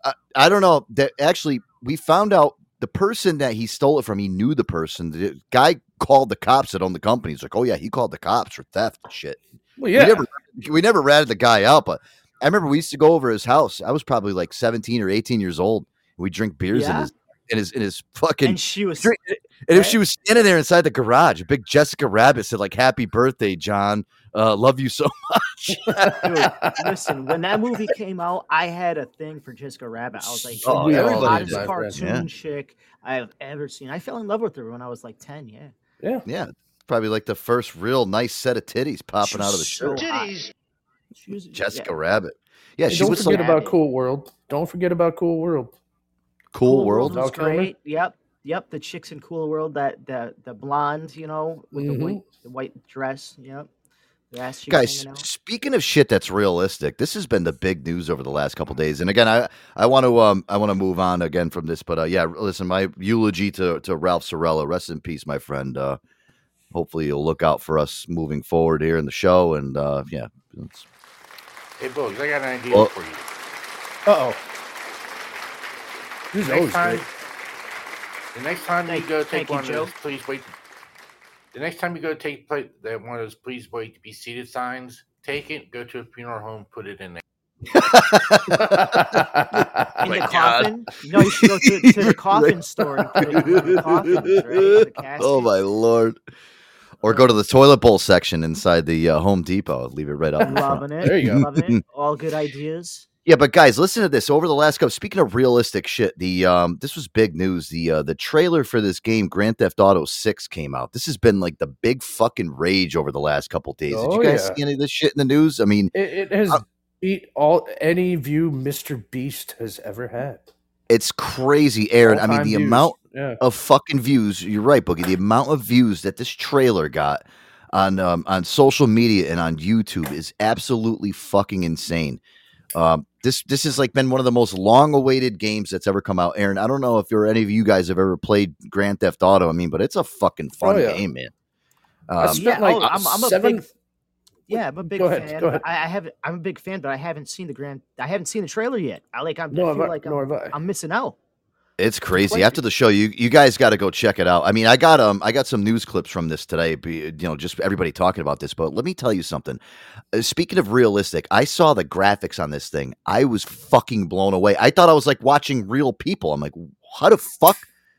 I, I don't know that actually we found out the person that he stole it from. He knew the person. The guy called the cops that owned the company. He's like, "Oh yeah, he called the cops for theft and shit." Well, yeah. We never, we never ratted the guy out, but I remember we used to go over his house. I was probably like seventeen or eighteen years old. We drink beers in his in his in his fucking. And she was drink- and if she was standing there inside the garage, a big Jessica Rabbit said like "Happy birthday, John. Uh, love you so much." Dude, listen, when that movie came out, I had a thing for Jessica Rabbit. I was like, Oh, the everybody hottest did, cartoon Yeah. chick I've ever seen. I fell in love with her when I was like 10, yeah. Yeah. Yeah, probably like the first real nice set of titties popping out of the so show. hot. She was, Jessica Rabbit. Yeah, Hey, she don't was forget like about Cool World. Don't forget about Cool World. Cool World. was Val Kilmer? great. Yep. Yep. The chicks in Cool World, that the the blonde, you know, with the white the white dress. Yep. The Guys, speaking of shit that's realistic, this has been the big news over the last couple days. And again, I I want to um I want to move on again from this, but uh, yeah, listen, my eulogy to to Ralph Cirella. Rest in peace, my friend. Uh, hopefully, you'll look out for us moving forward here in the show. And uh, yeah, it's- Hey, Bugs, I got an idea Well- for you. Uh oh. He's next always time, great. the next time you go take thank you, one of Joe. those, please wait. The next time you go take play, that one of those please wait to be seated signs, take it, go to a funeral home, put it in there. in the coffin. No, you should go to, to the coffin store and put it in the coffins, right? The oh my lord. Or go to the toilet bowl section inside the uh, Home Depot. Leave it right up. in front. Loving it. Loving it. All good ideas. Yeah, but guys, listen to this. Over the last couple, speaking of realistic shit, the um, this was big news. The uh, the trailer for this game, Grand Theft Auto Six, came out. This has been like the big fucking rage over the last couple days. Did Oh, you guys yeah. see any of this shit in the news? I mean, It, it has Uh, beat all any view Mr. Beast has ever had. it's crazy, Aaron. I mean, the views. amount Yeah. of fucking views. You're right, Boogie. The amount of views that this trailer got on um, on social media and on YouTube is absolutely fucking insane. Um, this this has like been one of the most long awaited games that's ever come out. Aaron, I don't know if you're any of you guys have ever played Grand Theft Auto. I mean, but it's a fucking fun Oh, yeah. game, man. I Um, spent Yeah, like oh, I'm, I'm a seven. big. Yeah, I'm a big Go ahead, fan. go ahead. I, I haven't. I'm a big fan, but I haven't seen the grand. I haven't seen the trailer yet. I like. I'm, Nor I have feel I- like I'm, I. I'm missing out. It's crazy. After the show, you you guys got to go check it out. I mean, I got um I got some news clips from this today. You know, just everybody talking about this. But let me tell you something. Uh, speaking of realistic, I saw the graphics on this thing. I was fucking blown away. I thought I was like watching real people. I'm like, how the fuck?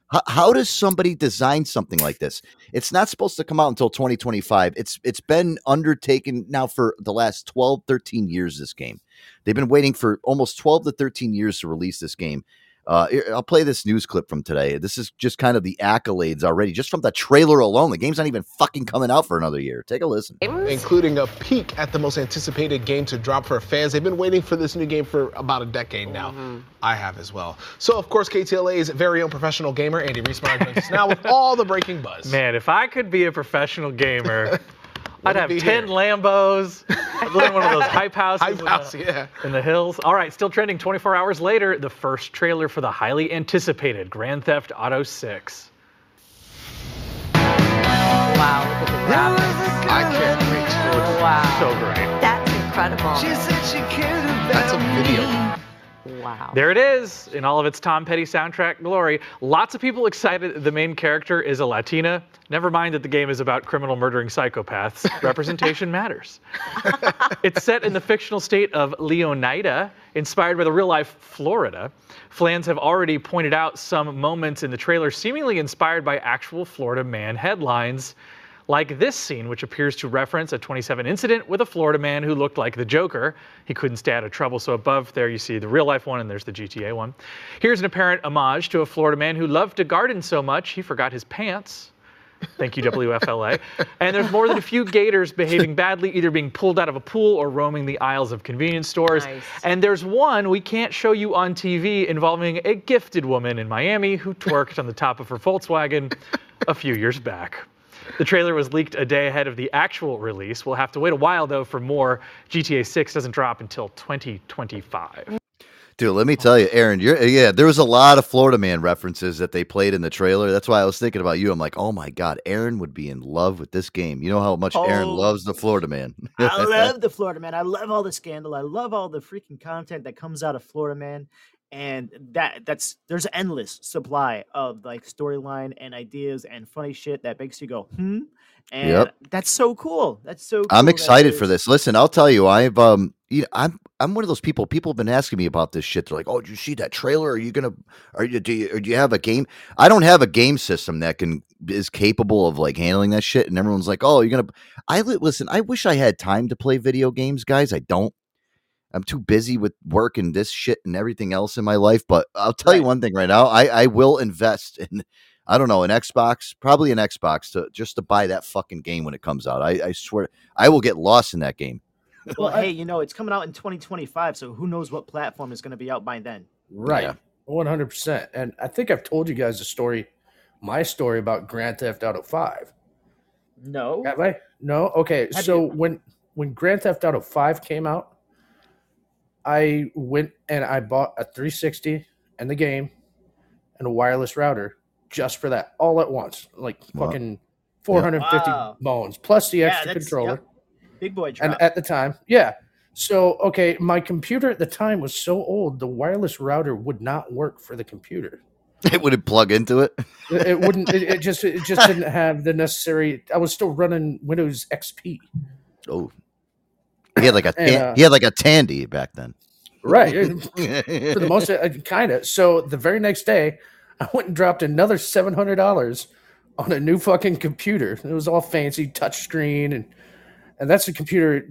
How, how does somebody design something like this? It's not supposed to come out until 2025. It's it's been undertaken now for the last 12, 13 years. This game, they've been waiting for almost 12 to 13 years to release this game. Uh, I'll play this news clip from today. This is just kind of the accolades already, just from the trailer alone. The game's not even fucking coming out for another year. Take a listen. including a peek at the most anticipated game to drop for fans. They've been waiting for this new game for about a decade now. I have as well. So, of course, KTLA's very own professional gamer, Andy Reesmeyer, joins us now with all the breaking buzz. Man, if I could be a professional gamer, I'd have 10 here. Lambos. I'd live in one of those hype houses. Hype in the- yeah. In the hills. All right, still trending 24 hours later, the first trailer for the highly anticipated Grand Theft Auto 6. Wow, look at the graphics. I can't wait to Wow. So great. That's incredible. She said she cared about That's a video. Wow. There it is, in all of its Tom Petty soundtrack glory. Lots of people excited that the main character is a Latina. Never mind that the game is about criminal murdering psychopaths. Representation matters. it's set in the fictional state of Leonida, inspired by the real life Florida. Flans have already pointed out some moments in the trailer seemingly inspired by actual Florida man headlines. Like this scene, which appears to reference a 27 incident with a Florida man who looked like the Joker. He couldn't stay out of trouble, so above there you see the real life one and there's the GTA one. Here's an apparent homage to a Florida man who loved to garden so much he forgot his pants. Thank you, WFLA. and there's more than a few gators behaving badly, either being pulled out of a pool or roaming the aisles of convenience stores. Nice. And there's one we can't show you on TV involving a gifted woman in Miami who twerked on the top of her Volkswagen a few years back. The trailer was leaked a day ahead of the actual release. We'll have to wait a while though for more. GTA 6 doesn't drop until 2025. Dude, let me tell you, Aaron, you're yeah, there was a lot of Florida Man references that they played in the trailer. That's why I was thinking about you. I'm like, oh my God, Aaron would be in love with this game. You know how much Aaron Oh. loves the Florida Man. I love the Florida man. I love all the scandal. I love all the freaking content that comes out of Florida man. And that that's there's endless supply of like storyline and ideas and funny shit that makes you go hmm and Yep. that's so cool that's so cool I'm excited for this. Listen, I'll tell you, I've um, you know, I'm I'm one of those people. People have been asking me about this shit. They're like, "Oh, did you see that trailer? Are you gonna? Are you do you, or do you have a game? I don't have a game system that can is capable of like handling that shit." And everyone's like, "Oh, you're gonna." I listen. I wish I had time to play video games, guys. I don't. I'm too busy with work and this shit and everything else in my life. But I'll tell you one thing right now. I I will invest in. I don't know an Xbox, probably an Xbox to just to buy that fucking game when it comes out. I, I swear, I will get lost in that game. well hey you know it's coming out in 2025 so who knows what platform is going to be out by then Right. One hundred percent. And I think I've told you guys a story, my story about Grand Theft Auto Five. no Have I? No. Okay. Have so you? when when Grand Theft Auto Five came out, I went and I bought a 360 and the game and a wireless router just for that, all at once, like Wow. fucking 450 Wow. bones plus the Yeah, extra that's- controller. yep. big boy drop. And at the time, yeah. So okay, my computer at the time was so old, the wireless router would not work for the computer. It wouldn't plug into it. It, it wouldn't. It, it just. It just didn't have the necessary. I was still running Windows XP. Oh, he had like a And, uh, he had like a Tandy back then. Right. For the most, kind of. So the very next day, I went and dropped another seven hundred dollars on a new fucking computer. It was all fancy touchscreen, and and that's the computer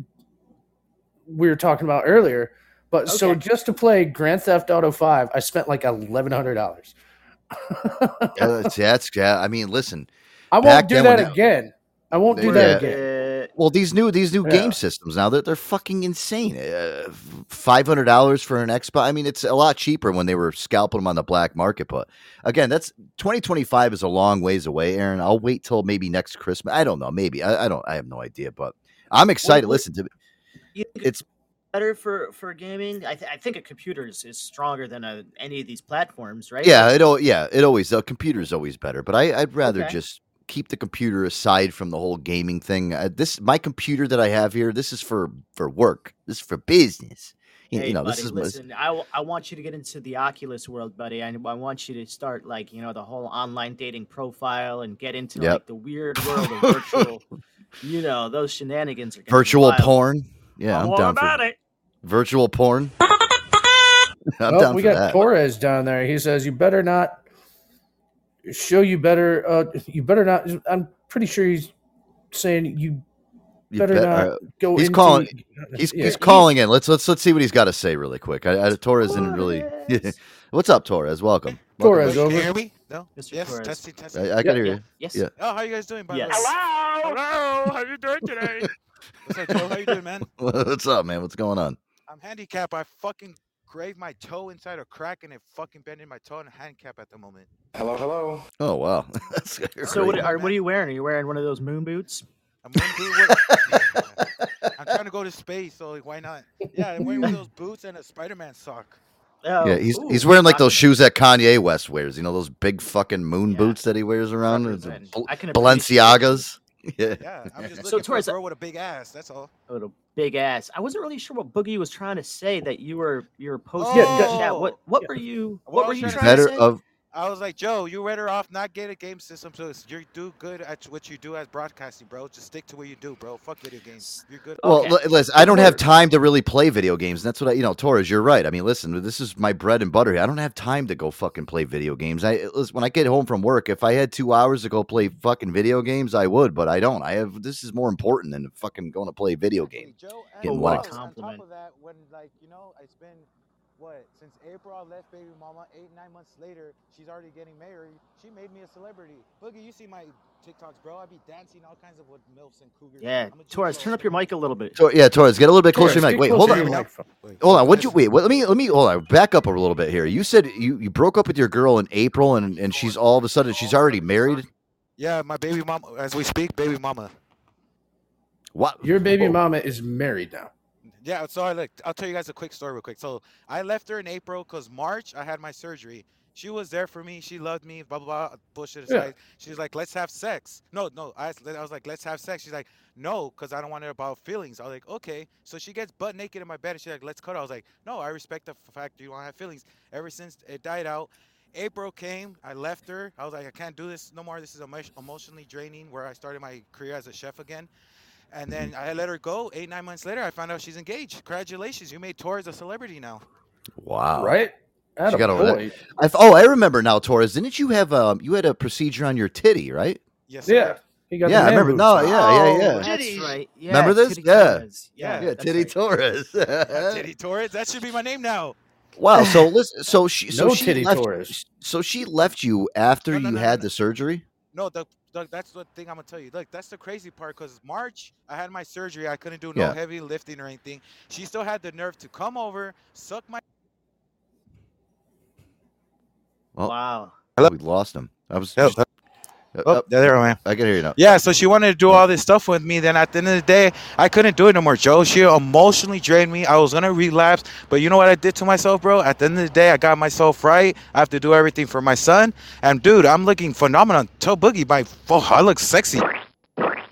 we were talking about earlier. But so just to play Grand Theft Auto Five, I spent like eleven hundred dollars. Yeah, that's, that's yeah. I mean, listen. I won't do that again. I won't do Yeah. that again. Well, these new these new Yeah. game systems now that they're, fucking insane. Eh, uh, Five hundred dollars for an Xbox. I mean, it's a lot cheaper when they were scalping them on the black market. But again, that's twenty twenty five is a long ways away, Aaron. I'll wait till maybe next Christmas. I don't know. Maybe I, I don't. I have no idea. But I'm excited. what- Listen to You think it's better for for gaming I, th- I think a computer is, is stronger than a, any of these platforms right Yeah, it al- yeah, it always uh, the computer's always better, but I I'd rather Okay. just keep the computer aside from the whole gaming thing. Uh, this my computer that I have here. This is for for work. This is for business. You, Hey, you know, buddy, this is my- listen. I, w- I want you to get into the Oculus world, buddy. I, I want you to start like you know the whole online dating profile and get into Yep. like the weird world of virtual. you know those shenanigans are gonna be virtual porn. Yeah, I'm, all down about for it. virtual porn. I'm Oh, down we for got that. Torres down there. He says you better not show you better. Uh, you better not. I'm pretty sure he's saying you You better bet- not uh, go. he's into, calling. He's, Yeah, he's he- calling in. Let's let's let's see what he's got to say really quick. I, I, Torres didn't really. What's up, Torres? Welcome. Torres, Welcome. over. Hear me? No. Mr. Yes. Torres. Testing. Testing. I, I can hear you. Yes. Yeah. Oh, how you guys doing? By Yes. the way? Hello. How you doing today? What's up, Joe? How you doing, man? What's up, man? What's going on? I'm handicapped. I fucking graved my toe inside a crack and it fucking bending my toe and handicap at the moment. Hello, hello. Oh wow. That's So what are, what are you wearing? Are you wearing one of those moon boots? I'm wearing boot- what- I'm trying to go to space, so like, why not? Yeah, I'm wearing one of those boots and a Spider-Man sock. Oh, Yeah, he's ooh, he's wearing like those rocking- shoes that Kanye West wears. You know those big fucking moon boots that he wears around. It's Bal- I can appreciate Balenciagas. Yeah. Yeah, I'm just So, looking for a Torres, uh girl with a big ass. That's all. Oh, with A little big ass. I wasn't really sure what Boogie was trying to say. That you were you were posting Yeah, in the yeah. chat. What what were you What what were you trying trying to to Better say? of I was like, Joe, you're better off not get a game system, so it's- you do good at what you do as broadcasting, bro. Just stick to what you do, bro. Fuck video games. You're good. well, Okay. li- listen, I don't have time to really play video games. That's what I, you know, Torres, you're right. I mean, listen, this is my bread and butter. here. I don't have time to go fucking play video games. I uh, listen, when I get home from work, if I had two hours to go play fucking video games, I would, but I don't. I have this is more important than fucking going to play video games. Joe, and Getting what a lost. on compliment. top of that, when like you know, it's been what since April I left baby mama. Eight nine months later, she's already getting married. She made me a celebrity. Boogie, you see my TikToks, bro? I be dancing all kinds of with milfs and cougars. Yeah, I'm Torres, turn up your mic a little bit. Tor- yeah, Torres, get a little bit closer to Torres, your mic. Wait, hold on. your microphone. Hold on. What you wait? What, let me let me hold on. Back up a little bit here. You said you, you broke up with your girl in April, and and she's all of a sudden she's already married. Yeah, my baby mama. As we speak, baby mama. What? Your baby mama is married now. Yeah, so I like I'll tell you guys a quick story real quick. So I left her in April because March I had my surgery. She was there for me. She loved me. Blah blah blah. Bullshit Yeah. She's like, let's have sex. No, no. I, I was like, let's have sex. She's like, no, because I don't want it about feelings. I was like, okay. So she gets butt naked in my bed and she's like, let's cuddle. I was like, no, I respect the fact you don't have feelings. Ever since it died out, April came. I left her. I was like, I can't do this no more. This is emotionally draining. Where I started my career as a chef again. And then I let her go. Eight, nine months later, I found out she's engaged. Congratulations. You made Torres a celebrity now. Wow. Right? She Atta got over that. I, oh, I remember now, Torres. Didn't you have um? You had a procedure on your titty, right? Yes. Yeah. He got yeah, I remember. No, yeah, yeah, yeah. Oh, that's right. Yeah, remember this? Titty Yeah. Torres. yeah, Yeah, yeah. Titty right. Torres. Titty Torres. That should be my name now. wow. So listen. So she. So No she titty left, Torres. So she left you after No, no, you no, had the surgery. No, the, the, that's the thing I'm gonna tell you. Look, that's the crazy part. Cause March, I had my surgery. I couldn't do no Yeah. heavy lifting or anything. She still had the nerve to come over, suck my. Well, Wow. we lost him. I was. Yep. Just- Oh, there I am. I can hear you now. Yeah, so she wanted to do all this stuff with me. Then at the end of the day, I couldn't do it no more, Joe. She emotionally drained me. I was gonna relapse, but you know what I did to myself, bro? At the end of the day, I got myself right. I have to do everything for my son. And dude, I'm looking phenomenal. Tell Boogie, my oh, I look sexy.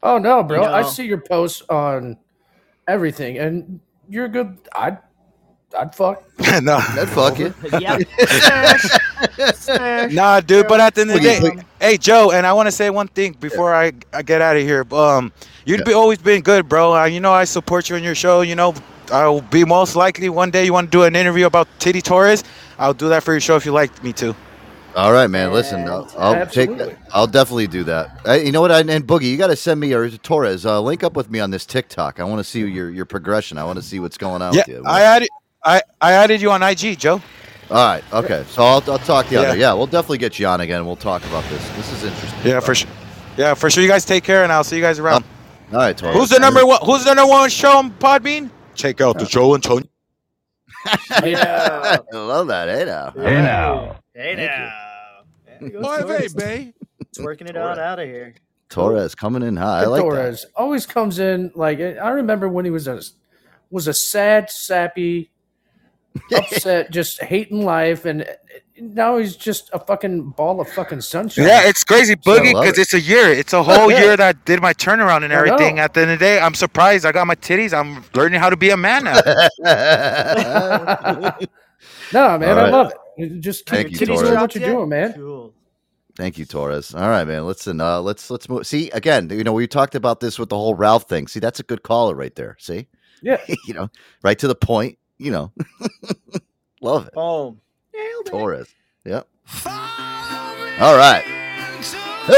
Oh no, bro! You I see your posts on everything, and you're good. I'd, I'd fuck. no, I'd fuck you. Yep. Smash. Smash. Nah, dude. But at the end of the day, Boogie, hey Joe, and I want to say one thing before I, I get out of here. Um, you've be, always been good, bro. Uh, you know I support you on your show. You know I'll be most likely one day you want to do an interview about Titty Torres. I'll do that for your show if you like me to. All right, man. Listen, I'll, I'll take that. I'll definitely do that. Uh, you know what? I, and Boogie, you got to send me or Torres uh, link up with me on this TikTok. I want to see your your progression. I want to see what's going on Yeah, with you. I added I, I added you on IG, Joe. All right. Okay. So I'll, I'll talk to you. Yeah. Yeah. yeah. We'll definitely get you on again. We'll talk about this. This is interesting. Yeah, for sure. Yeah, for sure. You guys take care, and I'll see you guys around. All right, Torres. Who's the number one? Who's the number one show on Podbean? Check out the Joe and Tony. Yeah. I love that. Hey now. Hey now. Hey Thank you. now. There you go, Oy vey, Torres. bae. It's working it out out of here. Torres coming in high. I like that. Torres always comes in like I remember when he was a was a sad, sappy, upset, just hating life, and now he's just a fucking ball of fucking sunshine. Yeah, it's crazy, Boogie, because it. it's a year. It's a whole Yeah. year that I did my turnaround and everything. At the end of the day, I'm surprised. I got my titties. I'm learning how to be a man now. no man, All I love it. Just keep Thank you, keep Torres. doing what you're doing, man. Cool. Thank you, Torres. All right, man. Listen, uh, let's let's move. See again. You know, we talked about this with the whole Ralph thing. See, that's a good caller right there. See, Yeah. you know, right to the point. You know, love it. Boom. Nailed it. Torres. Yep. All right.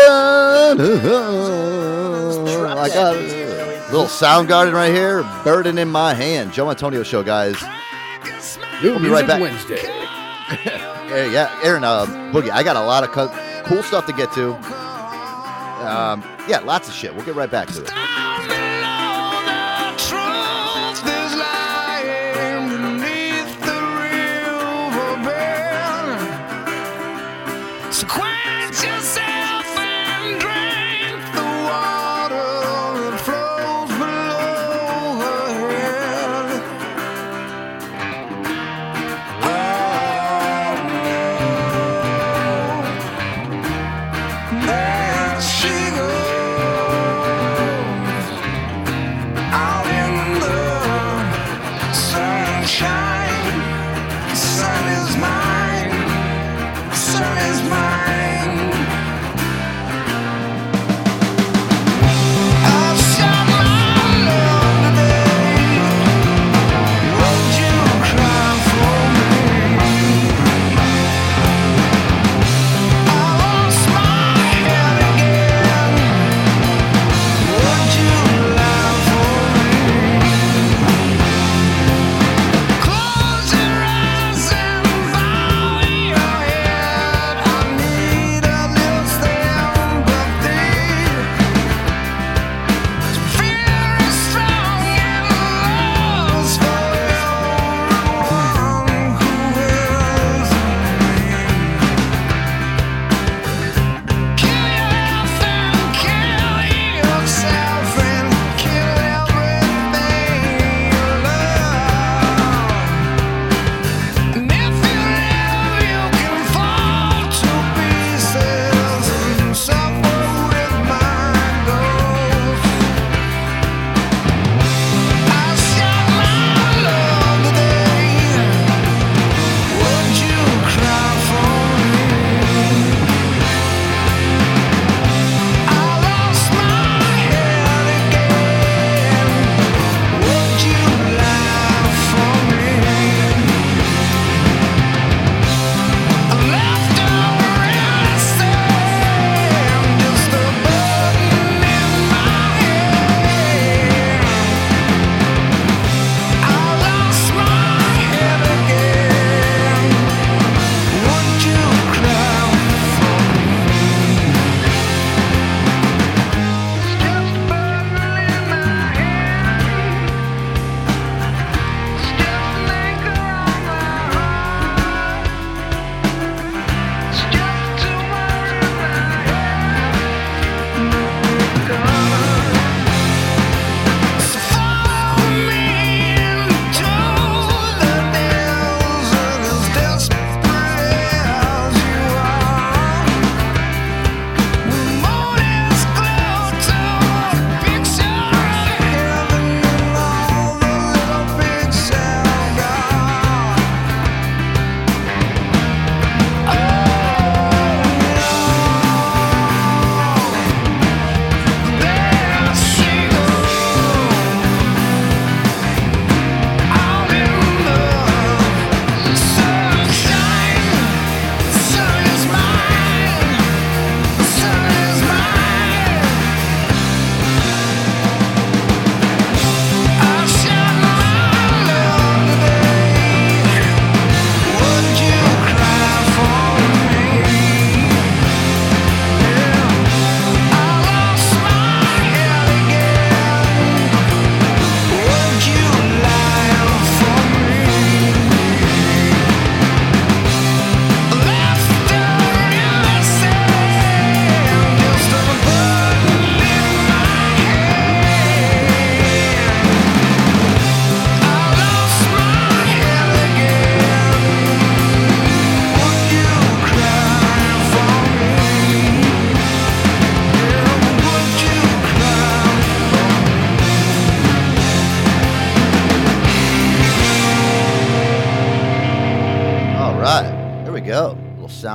I got a little sound garden right here, burden in my hand. Joe and Tony Show, guys. New We'll be right back. Wednesday. Yeah, yeah, Aaron, uh, Boogie, I got a lot of co- cool stuff to get to. Um, yeah, lots of shit. We'll get right back to it.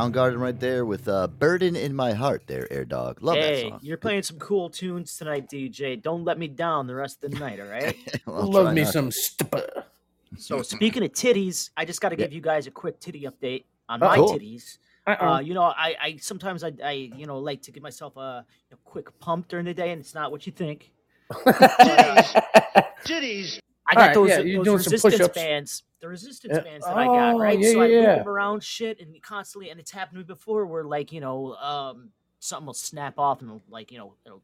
Soundgarden right there with uh, "Burden in My Heart." There, Air Dog. Love that hey, song. you're playing some cool tunes tonight, DJ. Don't let me down the rest of the night, all right? I'll Love me not some stupid. So speaking of titties, I just got to Yeah. give you guys a quick titty update on Oh, my cool. titties. Uh-oh. Uh, you know, I, I sometimes I, I you know like to give myself a, a quick pump during the day, and it's not what you think. Titties. Titties. I got Alright, those, yeah, those you're doing some resistance push-ups. bands, the resistance Yeah. bands that I got, Oh, right? yeah, so I yeah, move around shit and constantly, and it's happened to me before where like you know, um, something will snap off and like you know it'll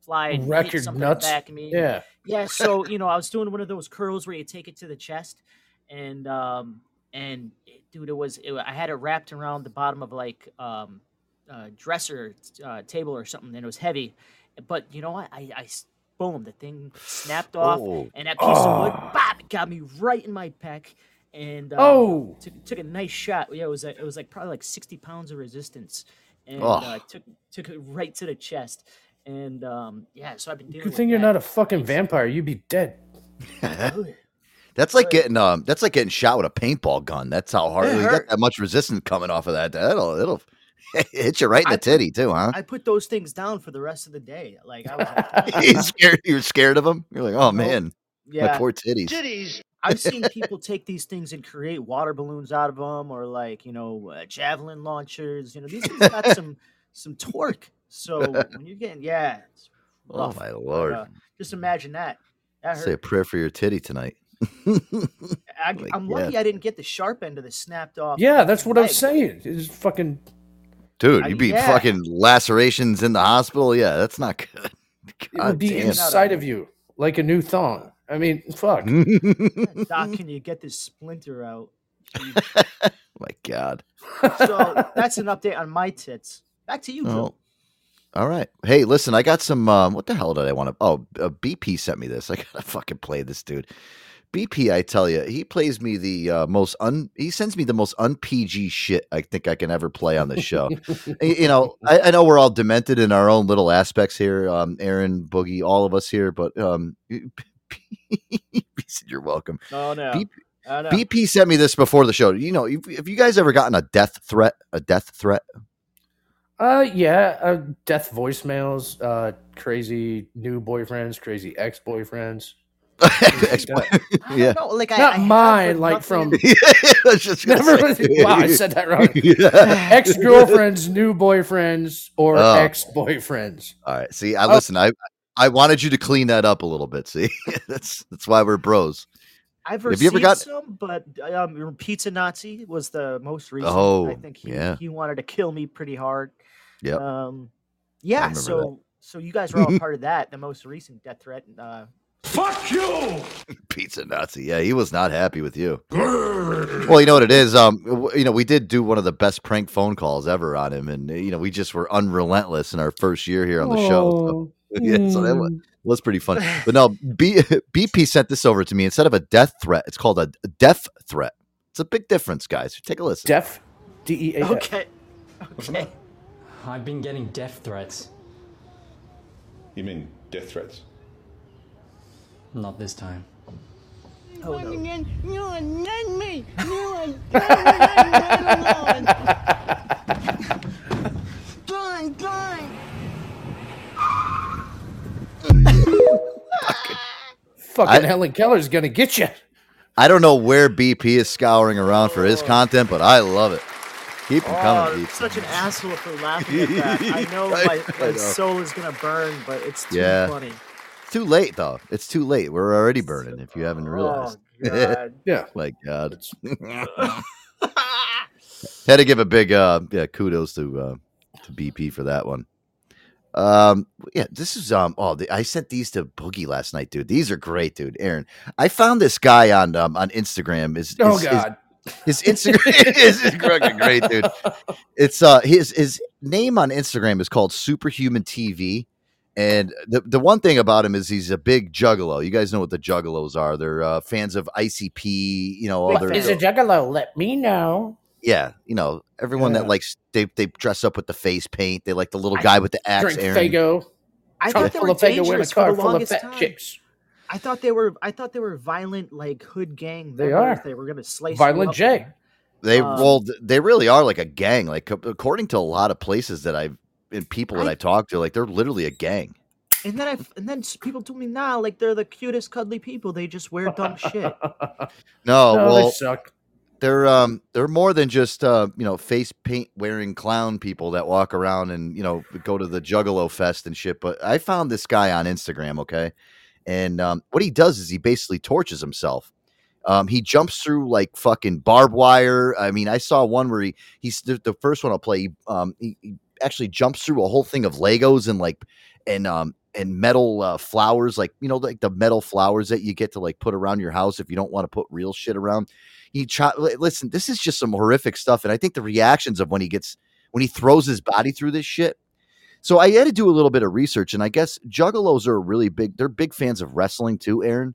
fly and something nuts. back of me. Yeah. yeah. So you know, I was doing one of those curls where you take it to the chest, and um, and it- dude, it was it, I had it wrapped around the bottom of like um, uh, dresser uh, table or something, and it was heavy. But you know what? I, I boom, the thing snapped off, Oh. and that piece of wood, Oh. bop, got me right in my pec. And um, Oh. took, took a nice shot. Yeah, it was like, it was like probably like sixty pounds of resistance, and Oh. uh, took took it right to the chest. And um, yeah, so I've been dealing. Good thing you're not a fucking vampire. You'd be dead. That's like getting um. That's like getting shot with a paintball gun. That's how hard you got that much resistance coming off of that. That'll it'll hit you right in the I- titty too, huh? I put those things down for the rest of the day. Like I was like, you scared? You're scared of them? You're like, oh man, my Yeah. poor titties. Titties. I've seen people take these things and create water balloons out of them, or like you know, uh, javelin launchers. You know, these things got some some torque. So when you're getting, yeah, it's Oh rough, my but, lord! uh, just imagine that. That Say a prayer for your titty tonight. I, my I'm lucky God. I didn't get the sharp end of the snapped off. Yeah, that's what I'm saying. It's fucking. Dude, Uh, you be yeah. fucking lacerations in the hospital. Yeah, that's not good. It God would be damn. inside of you like a new thong. I mean, fuck. Doc, can you get this splinter out? my God. So that's an update on my tits. Back to you, Joe. Oh. All right. Hey, listen, I got some. Um, what the hell did I want to? Oh, uh, BP sent me this. I gotta fucking play this dude. BP, I tell you, he plays me the uh, most un. He sends me the most un PG shit I think I can ever play on the show. You know, I, I know we're all demented in our own little aspects here. Um, Aaron, Boogie, all of us here, but um, you're welcome. Oh no. BP, Oh, no. BP sent me this before the show. You know, if have you guys ever gotten a death threat? A death threat? Uh, yeah, uh, death voicemails, uh, crazy new boyfriends, crazy ex boyfriends. yeah. No, like I, Not I mine, but like nothing- from. I just Never. say. wow, I said that wrong. Yeah. Ex girlfriends, new boyfriends, or Oh. ex boyfriends. All right. See, I Oh. listen. I I wanted you to clean that up a little bit. See, that's that's why we're bros. I've Have you ever got- some, but um, Pizza Nazi was the most recent. Oh, I think he, yeah. he wanted to kill me pretty hard. Yep. Um, yeah. remember So so you guys were all part of that. The most recent death threat. Uh, Fuck you, pizza Nazi. Yeah, he was not happy with you. well, you know what it is. Um, you know, we did do one of the best prank phone calls ever on him, and you know, we just were unrelentless in our first year here on the show. So, yeah, so that was, was pretty fun. But no, B, BP sent this over to me instead of a death threat. It's called a death threat. It's a big difference, guys. Take a listen. Deaf, D E A. okay. Okay. I've been getting death threats. You mean death threats? Not this time. Oh, no. You are not me. You are not Gone, gone. Fucking I- Helen Keller's gonna get you. I don't know where BP is scouring around for his content, but I love it. Keep them Oh, coming, BP. such an asshole for laughing at that. I know I- my, I my know. soul is gonna burn, but it's too Yeah. funny. It's too late though. It's too late. We're already burning. If you haven't realized. Oh, God. Yeah. My God. Had to give a big uh yeah kudos to uh to BP for that one. Um yeah, this is um oh the, I sent these to Boogie last night, dude. These are great, dude. Aaron, I found this guy on um on Instagram. Is Oh is- is- God. his Instagram is fucking great, dude. It's uh his his name on Instagram is called Superhuman TV. And the the one thing about him is he's a big juggalo. You guys know what the juggalos are. They're uh, fans of ICP, you know, all What their a juggalo? Let me know. yeah, you know, everyone Yeah. that likes they they dress up with the face paint. They like the little guy with the axe. Drink Aaron. Faygo. I thought they were of Faygo in a dangerous for the longest time. chicks. I thought they were. I thought they were violent, like hood gang. They members. are. They were gonna slice. Violent up. J. They Um, well, they really are like a gang. Like according to a lot of places that I've and people that I- I've talked to, like they're literally a gang. And then I and then people told me, nah, like they're the cutest, cuddly people. They just wear dumb shit. No, No, they well, suck. they're um they're more than just uh you know face paint wearing clown people that walk around and you know go to the Juggalo Fest and shit. But I found this guy on Instagram, okay, and um, what he does is he basically torches himself. Um, he jumps through like fucking barbed wire. I mean, I saw one where he he's the, the first one I'll play. He, um, he, he actually jumps through a whole thing of Legos and like and um and metal uh, flowers, like you know, like the metal flowers that you get to like put around your house if you don't want to put real shit around. He try, listen. This is just some horrific stuff, and I think the reactions of when he gets when he throws his body through this shit. So I had to do a little bit of research, and I guess juggalos are really big. They're big fans of wrestling too, Aaron.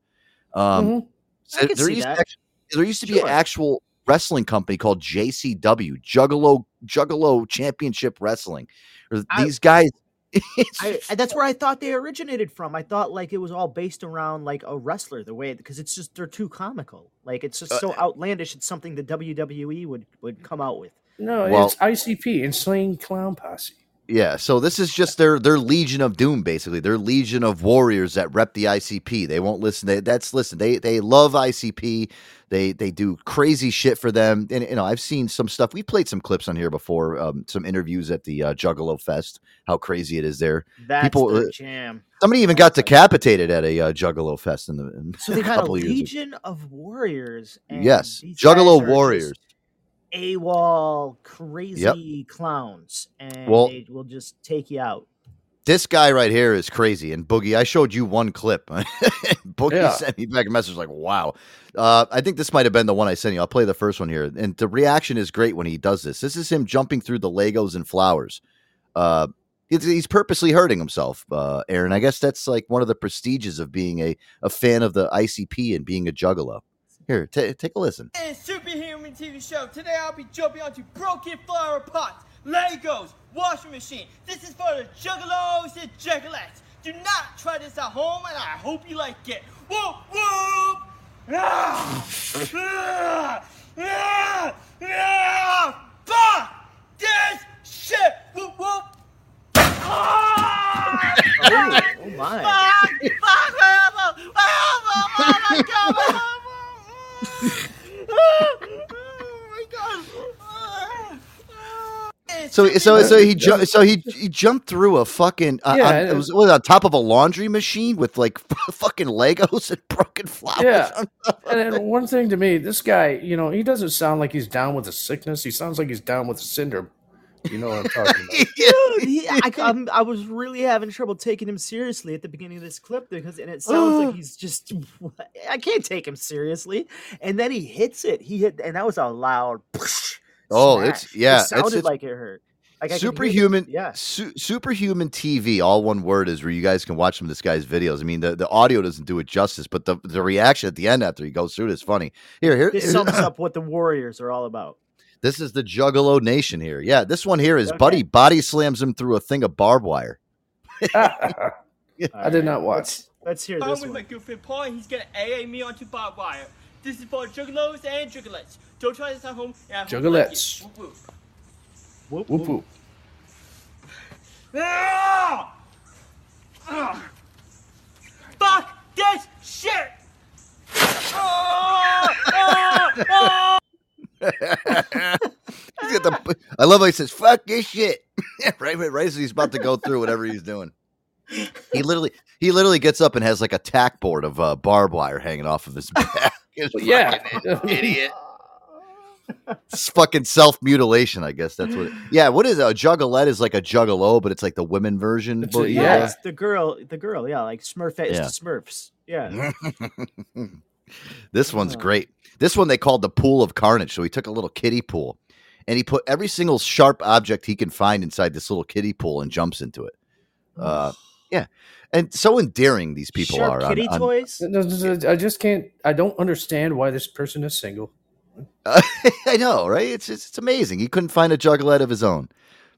Um, Mhm. So can there used to that. there used to be Sure. an actual wrestling company called JCW Juggalo Juggalo Championship Wrestling. Or I- These guys, I, I- that's where I thought they originated from. I thought like it was all based around like a wrestler, the way because it's just they're too comical. Like it's just Uh, so outlandish. It's something the WWE would would come out with. No, Well- it's ICP, Insane Clown Posse. Yeah, so this is just their their Legion of Doom, basically. Their Legion of Warriors that rep the ICP. They won't listen. They, that's listen. They they love ICP. They they do crazy shit for them. And you know, I've seen some stuff. We played some clips on here before. Um, some interviews at the uh, Juggalo Fest. How crazy it is there. That's People, the uh, jam. somebody even got decapitated at a uh, Juggalo Fest in the in So they a got a couple of legion of warriors. And Yes, these Juggalo are just Warriors. AWOL crazy clowns, and Well- they will just take you out. This guy right here is crazy. And Boogie, I showed you one clip. Boogie Yeah. sent me back a message like, "Wow." Uh, I think this might have been the one I sent you. I'll play the first one here, and the reaction is great when he does this. This is him jumping through the Legos and flowers. Uh, he's, he's purposely hurting himself, uh, Aaron. I guess that's like one of the prestiges of being a, a fan of the ICP and being a juggalo. Here, ta take a listen. In Superhuman TV show, today I'll be jumping onto broken flower pots, Legos, washing machine. This is for the juggalos and juggalettes. Do not try this at home, and I hope you like it. Whoop whoop! Ah! Ah! Ah! Ah! Fuck this shit! Whoop whoop! Ah! Oh, oh my! Fuck! Fuck! Help! Help! Help! Help! Help! So, so, so he ju- so he he jumped through a fucking uh, Yeah, on, it it was, was on top of a laundry machine with like fucking Legos and broken flowers. Yeah. And then one thing to me, this guy, you know, he doesn't sound like he's down with a sickness. He sounds like he's down with a syndrome. You know what I'm talking about. Dude, he, I, I'm, I was really having trouble taking him seriously at the beginning of this clip because, and it sounds like he's just, I can't take him seriously. And then he hits it. He hit, and that was a loud. Oh, it's smash. yeah, It it's, sounded it's like it hurt. Like I could hear the- superhuman. yeah. su- superhuman TV. All one word is where you guys can watch some of this guy's videos. I mean, the, the audio doesn't do it justice, but the the reaction at the end after he goes through it is funny. Here, here, This sums up what the Warriors are all about. This is the Juggalo Nation here. Yeah, this one here is Okay. Buddy body slams him through a thing of barbed wire. I did not watch. Let's hear this. I'm with one. my good friend Paul, and he's gonna AA me onto barbed wire. This is for juggalos and juggalettes. Don't try this at home. and I hope you like Whoop, whoop. Whoop whoop whoop. Ah! Ah! Fuck this shit! Ah! Ah! Ah! He's got the, I love how he says "fuck this shit" right, right, right as he's about to go through whatever he's doing. He literally, he literally gets up and has like a tack board of uh, barbed wire hanging off of his back. He's Yeah. idiot. It's fucking self mutilation, I guess that's what. It, yeah, what is it? a juggalette? Is like a juggalo, but it's like the women version. It's a- Yeah, Yeah. it's the girl, the girl, yeah, like Smurfette Yeah. is to Smurfs. Yeah. This one's Uh. great. This one they called the pool of carnage. So he took a little kiddie pool and he put every single sharp object he can find inside this little kiddie pool and jumps into it. Uh, yeah, and so endearing these people Sharp are. kitty on- toys. No, no, no, I just can't. I don't understand why this person is single. I know, right? It's, it's it's amazing. He couldn't find a juggalette of his own.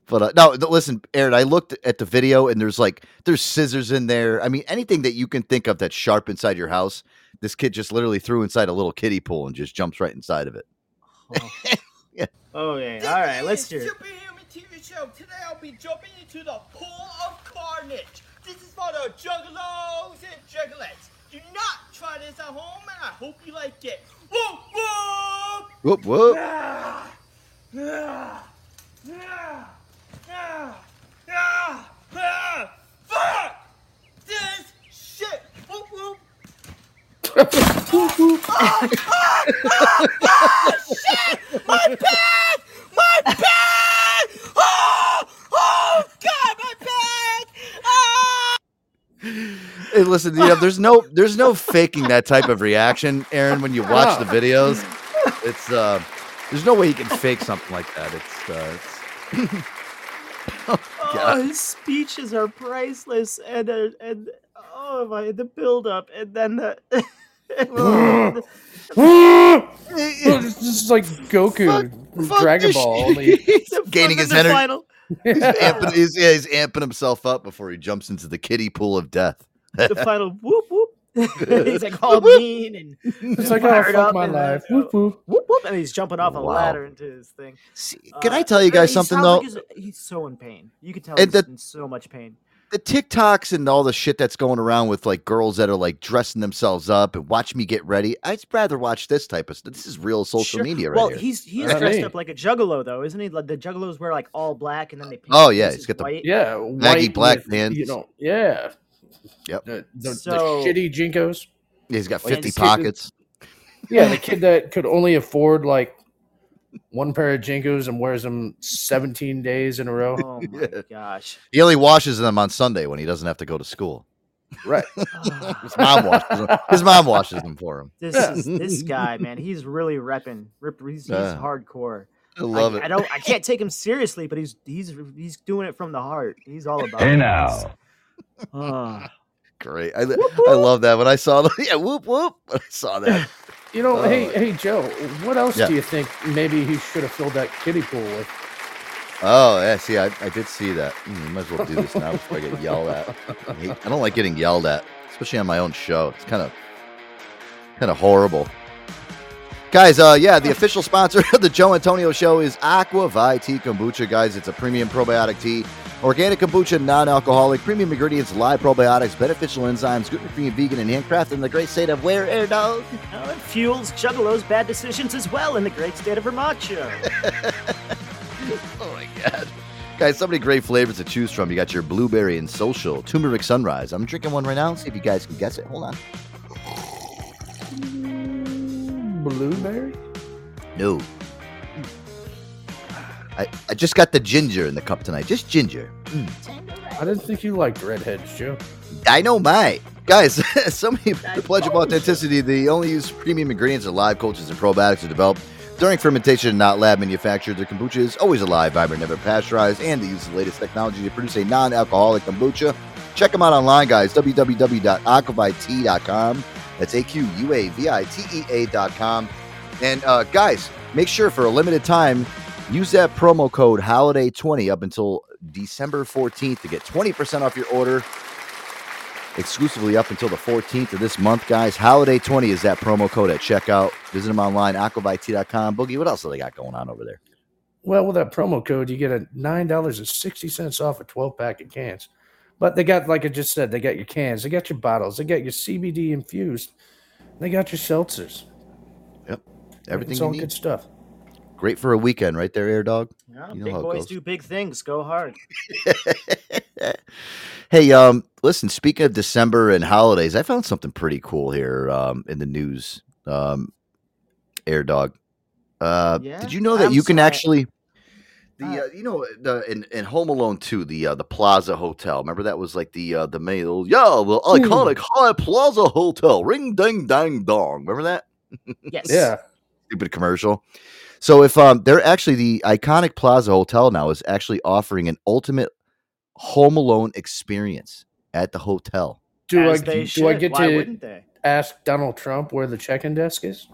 But uh, no, th- listen, Aaron. I looked at the video, and there's like there's scissors in there. I mean, anything that you can think of that's sharp inside your house. This kid just literally threw inside a little kiddie pool and just jumps right inside of it. Oh. Yeah. Okay, all right, let's hear it. TV show. Today I'll be jumping into the pool of carnage. This is for the juggalos and juggalettes. Do not try this at home, and I hope you like it. Whoop whoop! Whoop whoop. Ah, ah, ah, ah, ah, ah. Fuck this shit. Whoop whoop. Ah, ah, ah, shit! My back! My back! Oh, oh God, my back! Ah! Hey, listen, you know, there's no there's no faking that type of reaction, Aaron. When you watch the videos, it's uh, there's no way you can fake something like that. It's uh, it's, Oh, his speeches are priceless, and uh, and oh my, the build up, and then the. it's just like Goku, from Dragon Ball. Only gaining his energy. final- He's, amping, he's, yeah, he's amping himself up before he jumps into the kiddie pool of death. the final whoop whoop. he's like all mean and It's like, oh, fired fuck up my and, uh, life. Whoop, whoop. whoop whoop, and he's jumping off a Wow. ladder into his thing. Can Uh, I tell you guys something though? like he's, he's so in pain. You can tell And he's the- in so much pain. The TikToks and all the shit that's going around with like girls that are like dressing themselves up and watch me get ready. I'd rather watch this type of stuff. This is real social Sure. media right well, here. he's he's Not dressed me. up like a juggalo though, isn't he? Like the juggalos wear like all black and then they paint Oh, yeah, he's got the- white. Yeah, Baggy white black with, pants. You know, yeah. Yep. The, the, So- the shitty JNCOs. He's got 50 the kid pockets. Yeah, the kid that could only afford like one pair of JNCOs and wears them 17 days in a row. Oh my gosh. He only washes them on Sunday when he doesn't have to go to school. Right. His mom washes them. His mom washes them for him. This is this guy, man. He's really repping. Rip, he's, he's Yeah. hardcore. I love it. I don't. I can't take him seriously, but he's he's he's doing it from the heart. He's all about. Hey it. now. Ah. Great. I, I love that when I saw the yeah whoop whoop. When I saw that. You know, Oh. hey, hey, Joe, what else Yeah. do you think maybe he should have filled that kiddie pool with? Oh yeah, see, I, I did see that. Mm, might as well do this now before I get yelled at. I, hate- I don't like getting yelled at, especially on my own show. It's kind of kind of horrible. Guys, uh, yeah, the official sponsor of the Joe Antonio Show is Aqua ViTea Kombucha. Guys, it's a premium probiotic tea, organic kombucha, non-alcoholic, premium ingredients, live probiotics, beneficial enzymes, gluten-free, and vegan, and handcrafted in the great state of where air dog. Now it fuels Juggalo's bad decisions as well in the great state of Vermont. show. Oh my god. Guys, so many great flavors to choose from. You got your blueberry and social, turmeric sunrise. I'm drinking one right now. See if you guys can guess it. Hold on. Blueberry? No. I, I just got the ginger in the cup tonight. Just ginger. Mm. I didn't think you liked redheads, Joe. I know my guys. somebody the pledge of authenticity. The only use premium ingredients are live cultures and probiotics are developed during fermentation and not lab manufactured. Their kombucha is always alive, vibrant, never pasteurized, and they use the latest technology to produce a non-alcoholic kombucha. Check them out online, guys. www.aquavitea.com. That's a q u a v i t e a dot com. And uh, guys, make sure for a limited time use that promo code Holiday20 up until December 14th to get 20% off your order exclusively up until the 14th of this month, guys. Holiday 20 is that promo code at checkout. Visit them online, aquavitea.com. Boogie, what else do they got going on over there? Well, with that promo code, you get a nine dollars and sixty cents off a twelve pack of cans. But they got, like I just said, they got your cans, they got your bottles, they got your CBD infused, they got your seltzers. Yep, everything It's all need. good stuff. Great for a weekend, right there, Air Dog. Yeah, You know big boys do big things. Go hard. Hey, um, listen, speaking of December and holidays, I found something pretty cool here um, in the news. Um, Air Dog. Uh, Yeah? Did you know that I'm you can sorry. actually the uh, you know the in, in Home Alone 2, the uh, the Plaza Hotel. Remember that was like the uh, the main yeah, the iconic High Plaza Hotel. Ring ding dang dong. Remember that? Yes. Yeah. Stupid commercial. So if um they're actually the iconic Plaza Hotel now is actually offering an ultimate Home Alone experience at the hotel. Do As I they do I get Why to ask Donald Trump where the check-in desk is?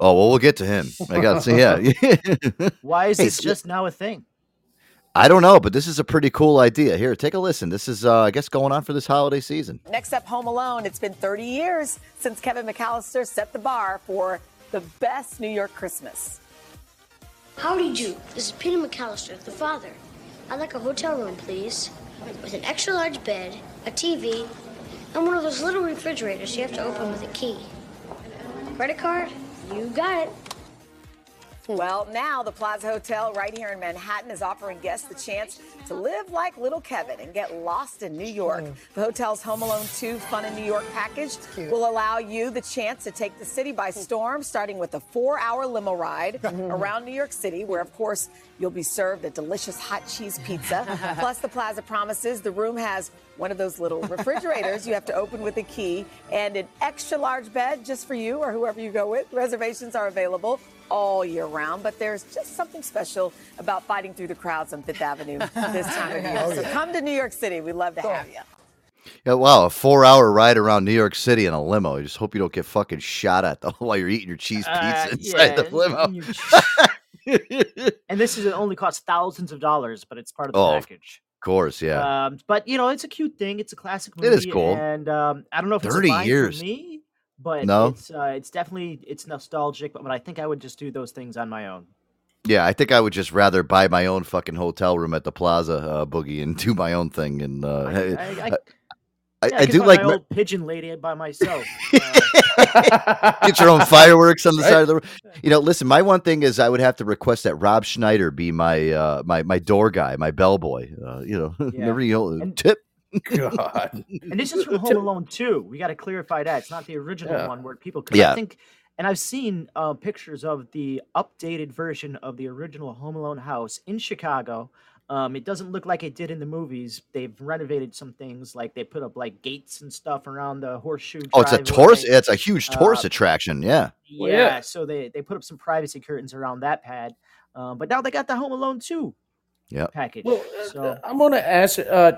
Oh well, we'll get to him. I got to say, yeah. Why is Hey, this just now a thing? I don't know, but this is a pretty cool idea. Here, take a listen. This is, uh, I guess, going on for this holiday season. Next up, Home Alone. It's been 30 years since Kevin McCallister set the bar for the best New York Christmas. Howdy do. This is Peter McCallister, the father. I'd like a hotel room, please, with an extra large bed, a TV, and one of those little refrigerators you have to open with a key. Credit card? You got it. Well, now the Plaza Hotel right here in Manhattan is offering guests the chance to live like little Kevin and get lost in New York. Mm. The hotel's Home Alone 2 Fun in New York package will allow you the chance to take the city by hmm. storm, starting with a four hour limo ride mm-hmm. around New York City, where, of course, you'll be served a delicious hot cheese pizza. Plus, the Plaza promises the room has one of those little refrigerators you have to open with a key and an extra large bed just for you or whoever you go with. Reservations are available all year round, but there's just something special about fighting through the crowds on Fifth Avenue this time of year. Oh, so come to New York City. We'd love to have you. Yeah, wow, a four-hour ride around New York City in a limo. I just hope you don't get fucking shot at though while you're eating your cheese pizza Uh, inside the limo. and this is it only costs thousands of dollars, but it's part of the Oh, of course, yeah. Um, but you know, it's a cute thing. It's a classic It movie. is cool. And um, I don't know if it's 30 years. for me, but No? it's uh, it's definitely it's nostalgic. But, but I think I would just do those things on my own. yeah, I think I would just rather buy my own fucking hotel room at the Plaza uh, Boogie and do my own thing. And uh, I, I, I, yeah, I, I, I do like my old pigeon lady by myself. get your own fireworks on the side of the room. You know, listen, my one thing is I would have to request that Rob Schneider be my uh, my my door guy, my bellboy. Uh, you know, remember you know, tip. God. and this is from Home Alone 2. We got to clarify that. It's not the original Yeah. one where people could. Yeah. I think, and I've seen uh, pictures of the updated version of the original Home Alone house in Chicago. Um, it doesn't look like it did in the movies. They've renovated some things, like they put up like gates and stuff around the horseshoe. Oh, it's a driveway. tourist. It's a huge tourist Uh, attraction. Yeah. yeah, so they they put up some privacy curtains around that pad. Um, but now they got the Home Alone 2 Yeah. package. Well, so I'm gonna ask uh,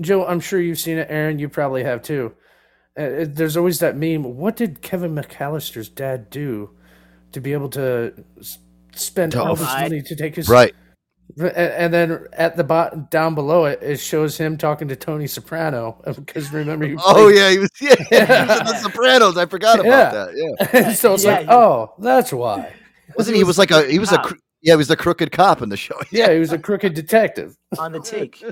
Joe. I'm sure you've seen it, Aaron. You probably have too. Uh, it- there's always that meme. What did Kevin McCallister's dad do to be able to s- spend To all this afford- money to take his Right. And, and then at the bottom down below it, it shows him talking to Tony Soprano because remember he Oh yeah, he was yeah, he was in the Sopranos. I forgot about Yeah. that. Yeah. so it's Yeah, like, yeah. oh, that's why. Wasn't he? He was like a he was a cop. cr- yeah he was the crooked cop in the show. Yeah, he was a crooked detective. on the take.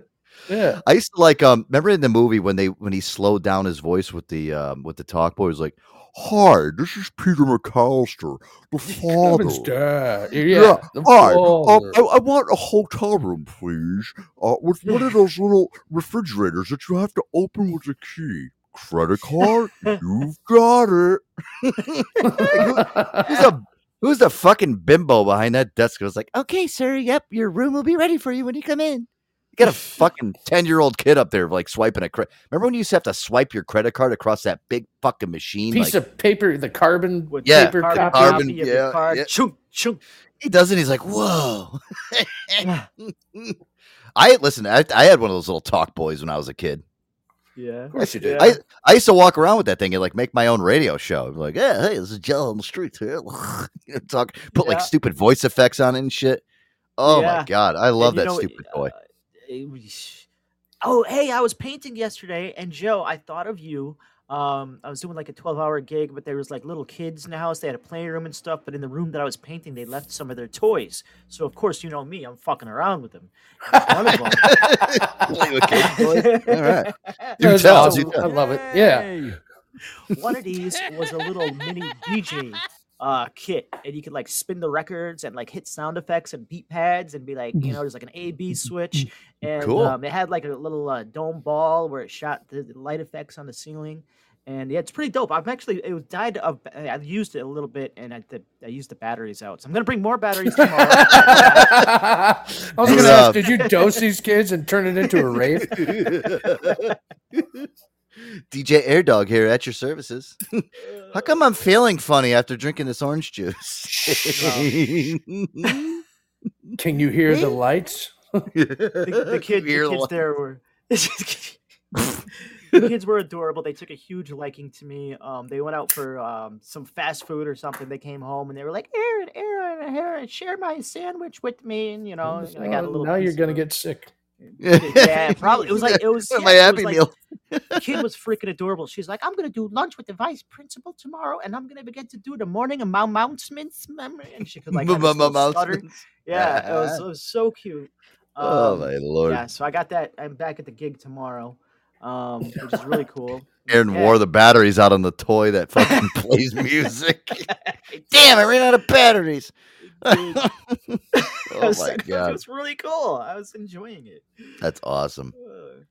Yeah. I used to like um remember in the movie when they when he slowed down his voice with the um with the talk boy he was like Hi, this is Peter McCallister, the father. Yeah, Yeah, the hi. Um. I, I want a hotel room, please, uh, with one of those little refrigerators that you have to open with a key. Credit card? You've got it. Like, who- who's the who's the fucking bimbo behind that desk? It was like, okay, sir, yep, your room will be ready for you when you come in. You got a fucking ten year old kid up there like swiping a credit. Remember when you used to have to swipe your credit card across that big fucking machine? Piece like, of paper, the carbon With Yeah, paper carbon copy. carbon, copy yeah, your card. yeah. Chunk, chunk. he does it. He's like, whoa. I listen. I, I had one of those little talk boys when I was a kid. Yeah. Of course you did. I, I used to walk around with that thing and like make my own radio show. I'd be like, yeah, hey, this is Joe on the street here. You know, Talk, put like stupid voice effects on it and shit. Oh Yeah. my god, I love that know, stupid boy. it was- Oh, hey, I was painting yesterday, and Joe, I thought of you. Um, I was doing like a 12 hour gig, but there was like little kids in the house. They had a playroom and stuff, but in the room that I was painting, they left some of their toys. So, of course, you know me, I'm fucking around with them. One of them. Play with kids' toys? All right. Do That's tell, awesome. do tell. I love it. Yeah. One of these was a little mini DJ uh kit and you could like spin the records and like hit sound effects and beat pads and be like you know there's like an a b switch. And Cool. um, it had like a little uh, dome ball where it shot the, the light effects on the ceiling. And yeah it's pretty dope. I've actually it was died of i used it a little bit and i, the, I used the batteries out. So i'm gonna bring more batteries tomorrow. I was gonna ask, did you dose these kids and turn it into a rave? DJ Air Dog here at your services. How come I'm feeling funny after drinking this orange juice? Can you hear the lights? the, the kid, the Hear kids li- there were the kids were adorable. They took a huge liking to me. Um, they went out for um, some fast food or something. They came home and they were like, "Aaron, Aaron, Aaron, share my sandwich with me." And you know, I got a Oh, little. now you're going to of get sick. Yeah, probably. It was like it was. My yeah, it Happy was like- Meal. the kid was freaking adorable. She's like, I'm gonna do lunch with the vice principal tomorrow, and I'm gonna get to do the morning of announcements. memory. And she could like have this little stutter. Yeah, it was, it was so cute. Oh, Um, my lord. Yeah, so I got that. I'm back at the gig tomorrow, um, which is really cool. Aaron Yeah. wore the batteries out on the toy that fucking plays music. Damn, I ran out of batteries. oh was- my It god, was really cool. I was enjoying it. that's awesome.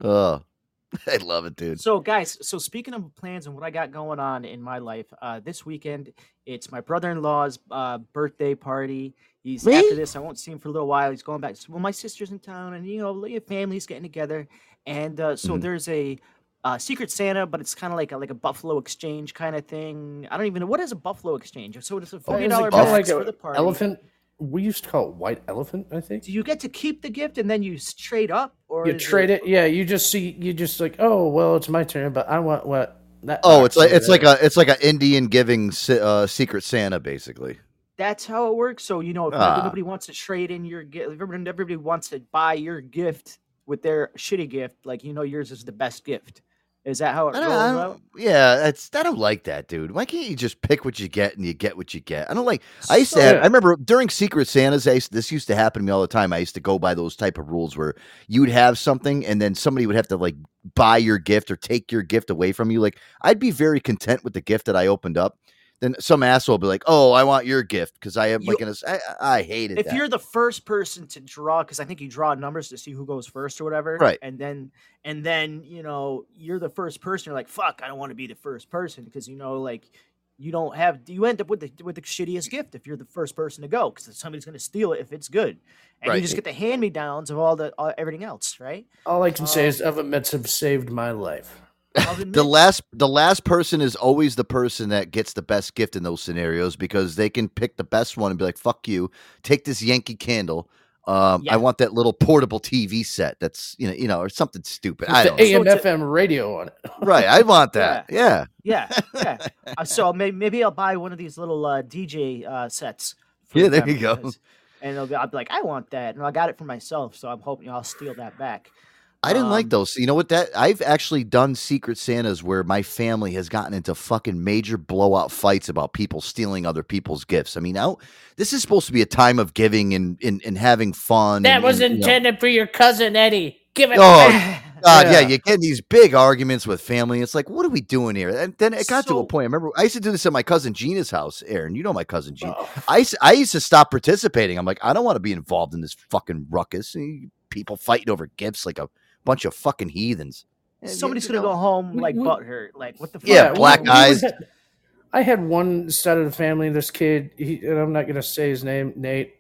Oh, I love it, dude. So, guys, so speaking of plans and what I got going on in my life, uh, this weekend it's my brother-in-law's uh, birthday party. He's Me? after this. I won't see him for a little while. He's going back. Well, my sister's in town, and you know, like, families getting together, and uh, so Mhm. there's a. Uh, Secret Santa, but it's kind of like a like a Buffalo Exchange kind of thing. I don't even know what is a Buffalo Exchange. So it's a forty dollar it dollar kinda box like for the party. elephant? We used to call it white elephant, I think. Do you get to keep the gift and then you trade up, or You trade it, yeah. You just see, you just like, oh well, it's my turn, but I want what that. Oh, it's like it's like a it's like an Indian giving uh, Secret Santa, basically. That's how it works. So you know, if Ah. nobody wants to trade in your gift, everybody, everybody wants to buy your gift with their shitty gift. Like you know, yours is the best gift. Is that how it rolls out? yeah, that's I don't like that, dude. Why can't you just pick what you get and you get what you get? I don't like. I used to. Have, I remember during Secret Santas, I used, this used to happen to me all the time. I used to go by those type of rules where you'd have something and then somebody would have to like buy your gift or take your gift away from you. Like I'd be very content with the gift that I opened up. Then some asshole would be like, "Oh, I want your gift because I am like in I, s- I, I hated If that. you're the first person to draw, because I think you draw numbers to see who goes first or whatever, Right. And then, and then you know, you're the first person. You're like, "Fuck, I don't want to be the first person," because you know, like, you don't have. You end up with the with the shittiest gift if you're the first person to go, because somebody's gonna steal it if it's good, and Right. you just get the hand me downs of all the all, everything else, right? All I can say Um, is oven mitts have saved my life. the last the last person is always the person that gets the best gift in those scenarios because they can pick the best one and be like fuck you take this yankee candle um, Yeah. i want that little portable tv set that's you know you know or something stupid i With don't the know. AM FM radio on it. right i want that yeah, Yeah, yeah. Uh, so maybe, maybe I'll buy one of these little uh, DJ uh, sets. Yeah, there you go. because- And they'll be, I'll be like, I want that, and I got it for myself, so I'm hoping I'll steal that back. I didn't like Um, those. You know what? That I've actually done Secret Santas where my family has gotten into fucking major blowout fights about people stealing other people's gifts. I mean, now this is supposed to be a time of giving and and, and having fun. That and- was and, you know- intended for your cousin Eddie. Give it Oh back. God, yeah. you get in these big arguments with family. It's like, what are we doing here? And then it got to a point. I remember I used to do this at my cousin Gina's house. Aaron, you know my cousin Gina. Oh. I used, I used to stop participating. I'm like, I don't want to be involved in this fucking ruckus. People fighting over gifts like a bunch of fucking heathens. Somebody's gonna go home like we- butthurt. Like what the fuck? Yeah, black we- we would eyes. I had one side of the family. This kid, he, and I'm not going to say his name, Nate.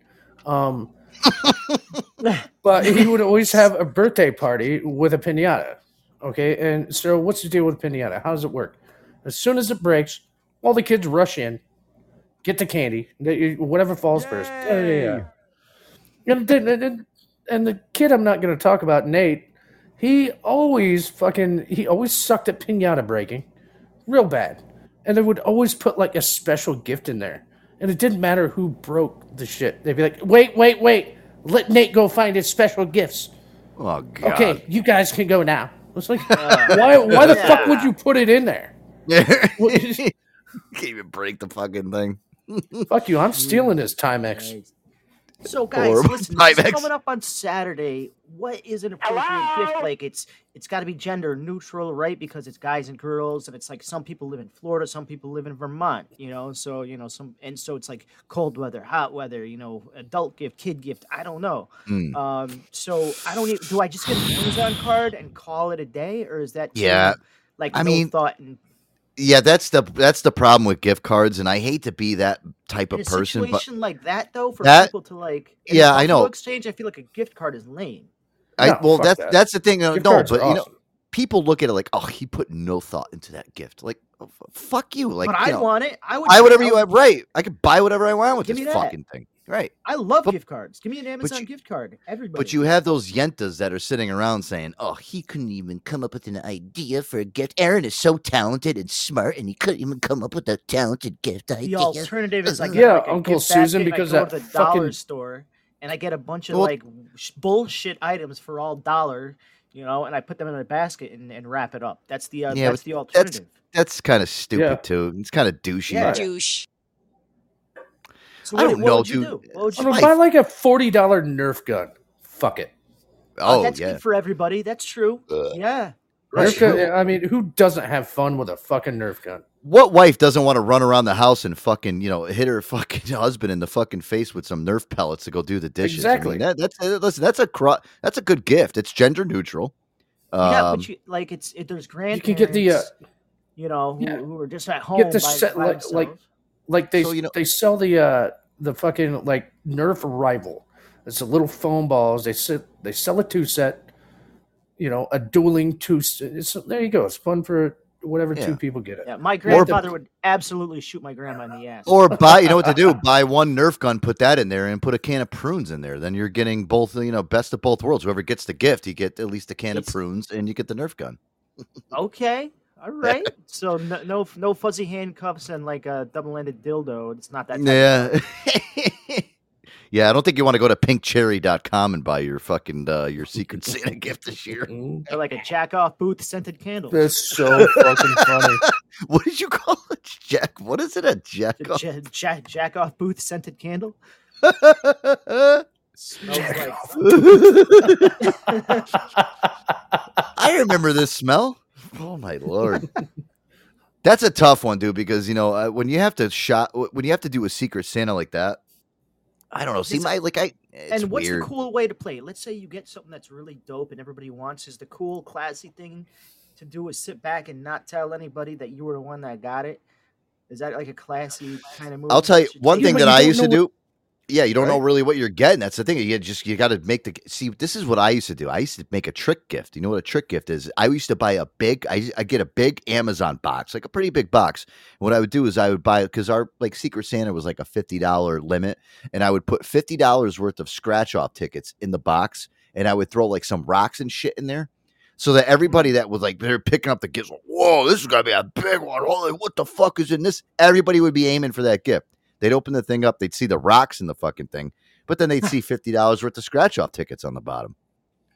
Um, but he would always have a birthday party with a pinata. Okay, and so what's the deal with pinata? How does it work? As soon as it breaks, all the kids rush in, get the candy, they- whatever falls first. Yeah, yeah, yeah. And, and, and the kid I'm not going to talk about, Nate, he always fucking he always sucked at pinata breaking, real bad, and they would always put like a special gift in there, and it didn't matter who broke the shit. They'd be like, "Wait, wait, wait, let Nate go find his special gifts." Oh God. Okay, you guys can go now. It's like, why? Why the fuck would you put it in there? Can't even break the fucking thing. Fuck you! I'm stealing his Timex. So guys, Or listen, this is coming up on Saturday. What is an appropriate gift? Like it's it's got to be gender neutral, right? Because it's guys and girls, and it's like some people live in Florida, some people live in Vermont. You know, so you know some, and so it's like cold weather, hot weather. You know, adult gift, kid gift. I don't know. Mm. Um, so I don't. Even, do I just get an Amazon card and call it a day, or is that too, Yeah, Like I no mean, thought and Yeah, that's the that's the problem with gift cards, and I hate to be that type in of a person, but situation like that though, for That- people to like. Yeah, I know. Exchange, I feel like a gift card is lame. I No, well that's that. that's the thing. uh, Gift no, but are you know, people look at it like, oh, he put no thought into that gift. Like, oh, fuck you. Like, but you I know, want it. I would buy whatever I you would- have. Right, I could buy whatever I want with Give this fucking thing. Right. I love But- gift cards. Give me an Amazon you- gift card. Everybody. But you have those yentas that are sitting around saying, "Oh, he couldn't even come up with an idea for a gift. Aaron is so talented and smart, and he couldn't even come up with a talented gift idea." the alternative is like Yeah, like Uncle Susan, because I go that to the dollar fucking- store and I get a bunch of Well- like bullshit items for all dollar. you know, and I put them in a basket and, and wrap it up. That's the uh, yeah, that's but the that's alternative. that's kind of stupid Yeah. too. It's kind of douchey. Yeah. Douche. So I what, don't what know, would you dude. do? What would I'm gonna do? buy like a forty dollar Nerf gun. Fuck it. Uh, Oh that's yeah. good for everybody. That's true. Yeah. Nerf gun, I mean, who doesn't have fun with a fucking Nerf gun? What wife doesn't want to run around the house and fucking you know hit her fucking husband in the fucking face with some Nerf pellets to go do the dishes? I mean, Exactly. that, that's uh, listen. That's a cro- that's a good gift. It's gender neutral. yeah, Um, but you, like it's it, there's You can get the uh, you know, who, yeah. who are just at home. get the by, set by like like like they So, you know- they sell the uh the fucking like Nerf rival. It's a little foam balls. They sit they sell a two set. You know, a dueling two. It's, there you go. It's fun for whatever Yeah. two people get it. Yeah, my Or- grandfather would absolutely shoot my grandma in the ass. Or buy, you know what to do? Buy one Nerf gun, put that in there, and put a can of prunes in there. Then you're getting both, you know, best of both worlds. Whoever gets the gift, you get at least a can of prunes, and you get the Nerf gun. Okay, all right. so no, no no fuzzy handcuffs and like a double-ended dildo. It's not that. Yeah, yeah. I don't think you want to go to pinkcherry.com and buy your fucking uh, your Secret Santa gift this year. Or like a jack off booth scented candle. That's so fucking funny. What did you call it, Jack? What is it? A jack? A ja- ja- jack off booth scented candle. Jack like- I remember this smell. Oh my lord. That's a tough one, dude. Because you know uh, when you have to shot when you have to do a Secret Santa like that. I don't know. See, It's- my like I. It's and what's weird. the cool way to play? Let's say you get something that's really dope and everybody wants. Is the cool, classy thing to do is sit back and not tell anybody that you were the one that got it? Is that like a classy kind of move? I'll tell you one thing that I used to do. Yeah, you don't know really what you're getting. That's the thing. You just you got to make the see. This is what I used to do. I used to make a trick gift. You know what a trick gift is? I used to buy a big. I I get a big Amazon box, like a pretty big box. And what I would do is I would buy because our like Secret Santa was like a fifty dollar limit, and I would put fifty dollars worth of scratch off tickets in the box, and I would throw like some rocks and shit in there. So that mm-hmm. everybody that was like they're picking up the gifts, whoa, this is gonna be a big one. Holy, what the fuck is in this? Everybody would be aiming for that gift. They'd open the thing up, they'd see the rocks in the fucking thing, but then they'd see fifty dollars worth of scratch off tickets on the bottom.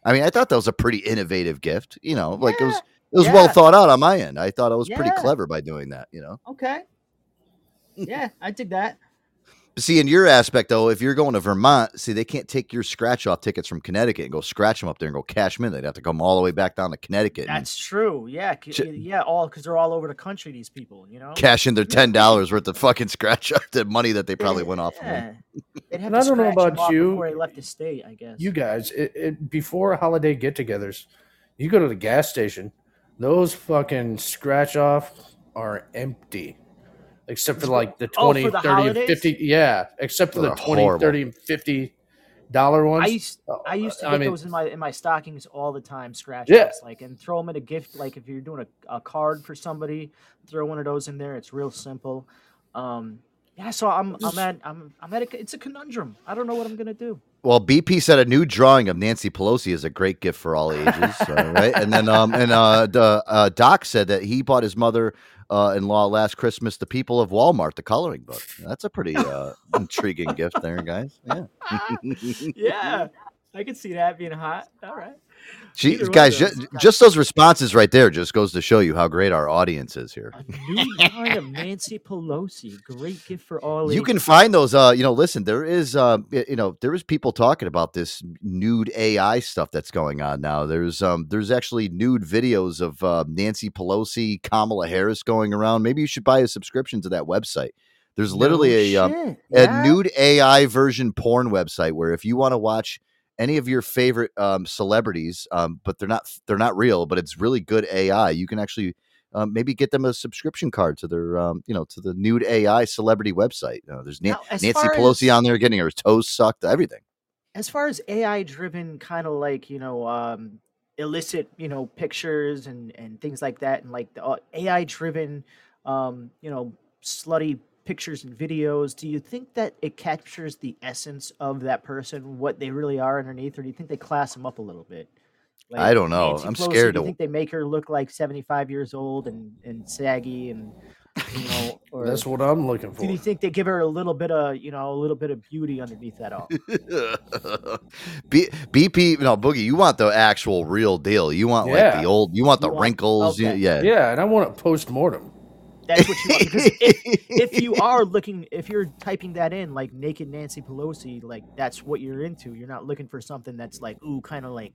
I mean, I thought that was a pretty innovative gift. You know, like it was it was well thought out on my end. I thought I was pretty clever by doing that. You know, Okay. Yeah, I dig that. But see, in your aspect though, if you're going to Vermont, see, they can't take your scratch off tickets from Connecticut and go scratch them up there and go cash them in. They'd have to come all the way back down to Connecticut That's true. Yeah, c- Ch- yeah, all because they're all over the country. These people, you know. cash in their ten dollars worth of fucking scratch off the money that they probably went off. Yeah. on. They'd have And to I don't know about you. before they left the state. I guess. You guys, it, it, before holiday get-togethers, you go to the gas station. Those fucking scratch off are empty, except for like the Oh, 20, for the 30, and holidays? 50. Yeah, except for the They're 20, horrible. 30, and 50 dollar ones. I used I used to I get mean- those in my in my stockings all the time. Scratch Yeah. offs, like and throw them in a gift. Like if you're doing a, a card for somebody, throw one of those in there. It's real simple. Um, yeah, so I'm I'm at I'm I'm at a, it's a conundrum. I don't know what I'm gonna do. Well, BP said a new drawing of Nancy Pelosi is a great gift for all ages, uh, right? And then, um, and uh, the, uh, Doc said that he bought his mother-in-law last Christmas "The People of Walmart," the coloring book. That's a pretty uh, intriguing gift, there, guys. Yeah, yeah, I can see that being hot. All right. One guys, of ju- just those responses right there just goes to show you how great our audience is here. New drawing of Nancy Pelosi. Great gift for all. You can find those. Uh, you know, listen, there is, uh, you know, there is people talking about this nude AI stuff that's going on now. There's, um, there's actually nude videos of uh, Nancy Pelosi, Kamala Harris going around. Maybe you should buy a subscription to that website. There's literally No a, um, shit, a yeah? nude AI version porn website where if you want to watch any of your favorite um, celebrities, um, but they're not they're not real, but it's really good AI. You can actually um, maybe get them a subscription card to their um, you know to the nude AI celebrity website. Know, there's Nan- Now, Nancy Pelosi as- on there getting her toes sucked, everything. as far as AI driven kind of like you know um, illicit you know pictures and and things like that and like the uh, AI driven um, you know slutty pictures and videos do you think that it captures the essence of that person what they really are underneath or do you think they class them up a little bit I don't know. Nancy I'm Pelosi, scared do you think they make her look like 75 years old and and saggy and you know Or That's what I'm looking for. do you think they give her a little bit of you know a little bit of beauty underneath that all? B- BP, no boogie. You want the actual real deal. You want like the old. You want the You want- wrinkles. you- yeah. Yeah, and I want it post mortem. That's what you want. Because if, if you are looking, if you're typing that in like naked Nancy Pelosi, like that's what you're into. You're not looking for something that's like ooh, kind of like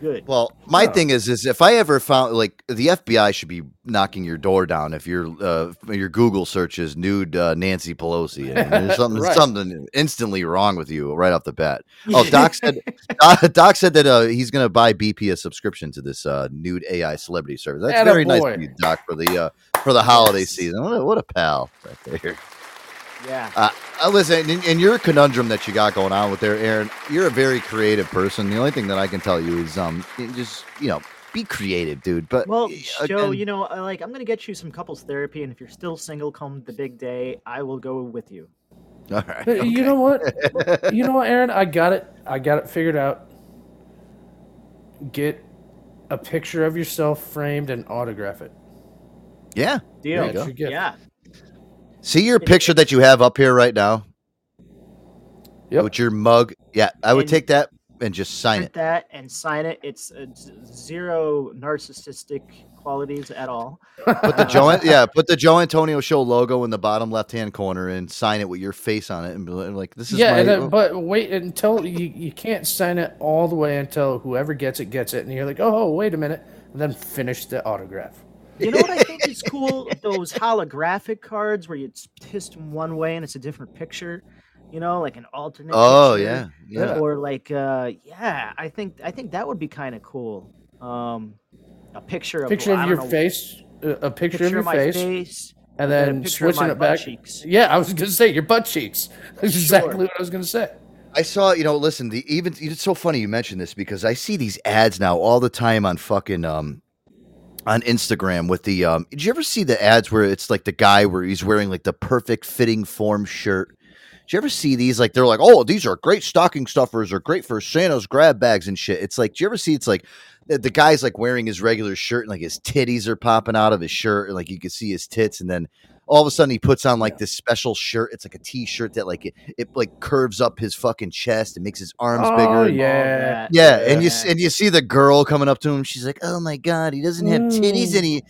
good. Well, my thing is, is if I ever found like the FBI should be knocking your door down if your uh, your Google search is nude uh, Nancy Pelosi. and there's something Right. something instantly wrong with you right off the bat. Oh, Doc said Doc, Doc said that uh, he's going to buy BP a subscriction to this uh, nude AI celebrity service. That's very nice of you, Doc, for the uh, for the holiday season. What a, what a pal right there. Yeah. Uh, uh, listen, in, in your conundrum that you got going on with there, Aaron, you're a very creative person. The only thing that I can tell you is, um, just you know, be creative, dude. But Well, uh, Joe, again- you know, uh, like I'm gonna get you some couples therapy, and if you're still single come the big day, I will go with you. all right, Hey, You know what? you know what, Aaron? I got it. I got it figured out. Get a picture of yourself framed and autograph it. yeah, Deal. there you go. That's your gift. Yeah. See your picture that you have up here right now. Yep. With your mug. Yeah, I would And- take that and just sign it. that and sign it. It's uh, zero narcissistic qualities at all. Put the Joe, yeah, put the Joe Antonio Show logo in the bottom left hand corner and sign it with your face on it, and be like, "This is yeah, my." and then, but wait until you, you can't sign it all the way until whoever gets it gets it, and you're like, oh, wait a minute, and then finish the autograph. You know what I think is cool? Those holographic cards where it's pissed one way and it's a different picture. You know, like an alternate. Oh, picture. yeah, yeah. Or like, uh, yeah, I think I think that would be kind of cool. Um, a picture of Picture I of your know, face, uh, a picture, of your my face, face, and then a then picture of switching my it butt back. cheeks. Yeah, I was gonna say your butt cheeks. That's exactly what I was gonna say. I saw, you know, listen, the even it's so funny you mentioned this because I see these ads now all the time on fucking um on Instagram with the um did you ever see the ads where it's like the guy where he's wearing like the perfect fitting form shirt? Did you ever see these? Like they're like, oh, these are great stocking stuffers or great for Santa's grab bags and shit. It's like, do you ever see it's like the, the guy's like wearing his regular shirt and like his titties are popping out of his shirt and like you can see his tits and then all of a sudden he puts on like this special shirt. It's like a t-shirt that like it, it like curves up his fucking chest and makes his arms Oh, bigger. and- yeah. yeah, and you and you see the girl coming up to him. She's like, "Oh my god, he doesn't have titties, Mm. and he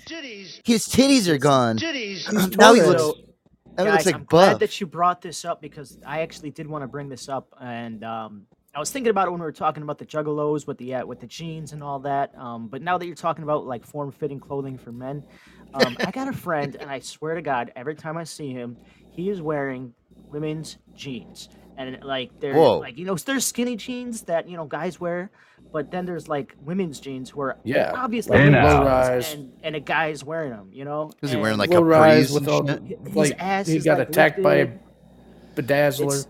his titties are gone. He's now he looks, So, now he guys, looks like I'm glad that you brought this up because I actually did want to bring this up, and um, I was thinking about it when we were talking about the juggalos with the uh, with the jeans and all that. Um, but now that you're talking about like form fitting clothing for men, um, I got a friend, and I swear to God, every time I see him, he is wearing women's jeans. And like they're Whoa. like you know there's skinny jeans that you know guys wear, but then there's like women's jeans where Yeah, obviously like women's low rise. and and a guy's wearing them, you know. Is he wearing like a rise capris with all shit? the, His like ass he is, got like, attacked by a bedazzler. It's-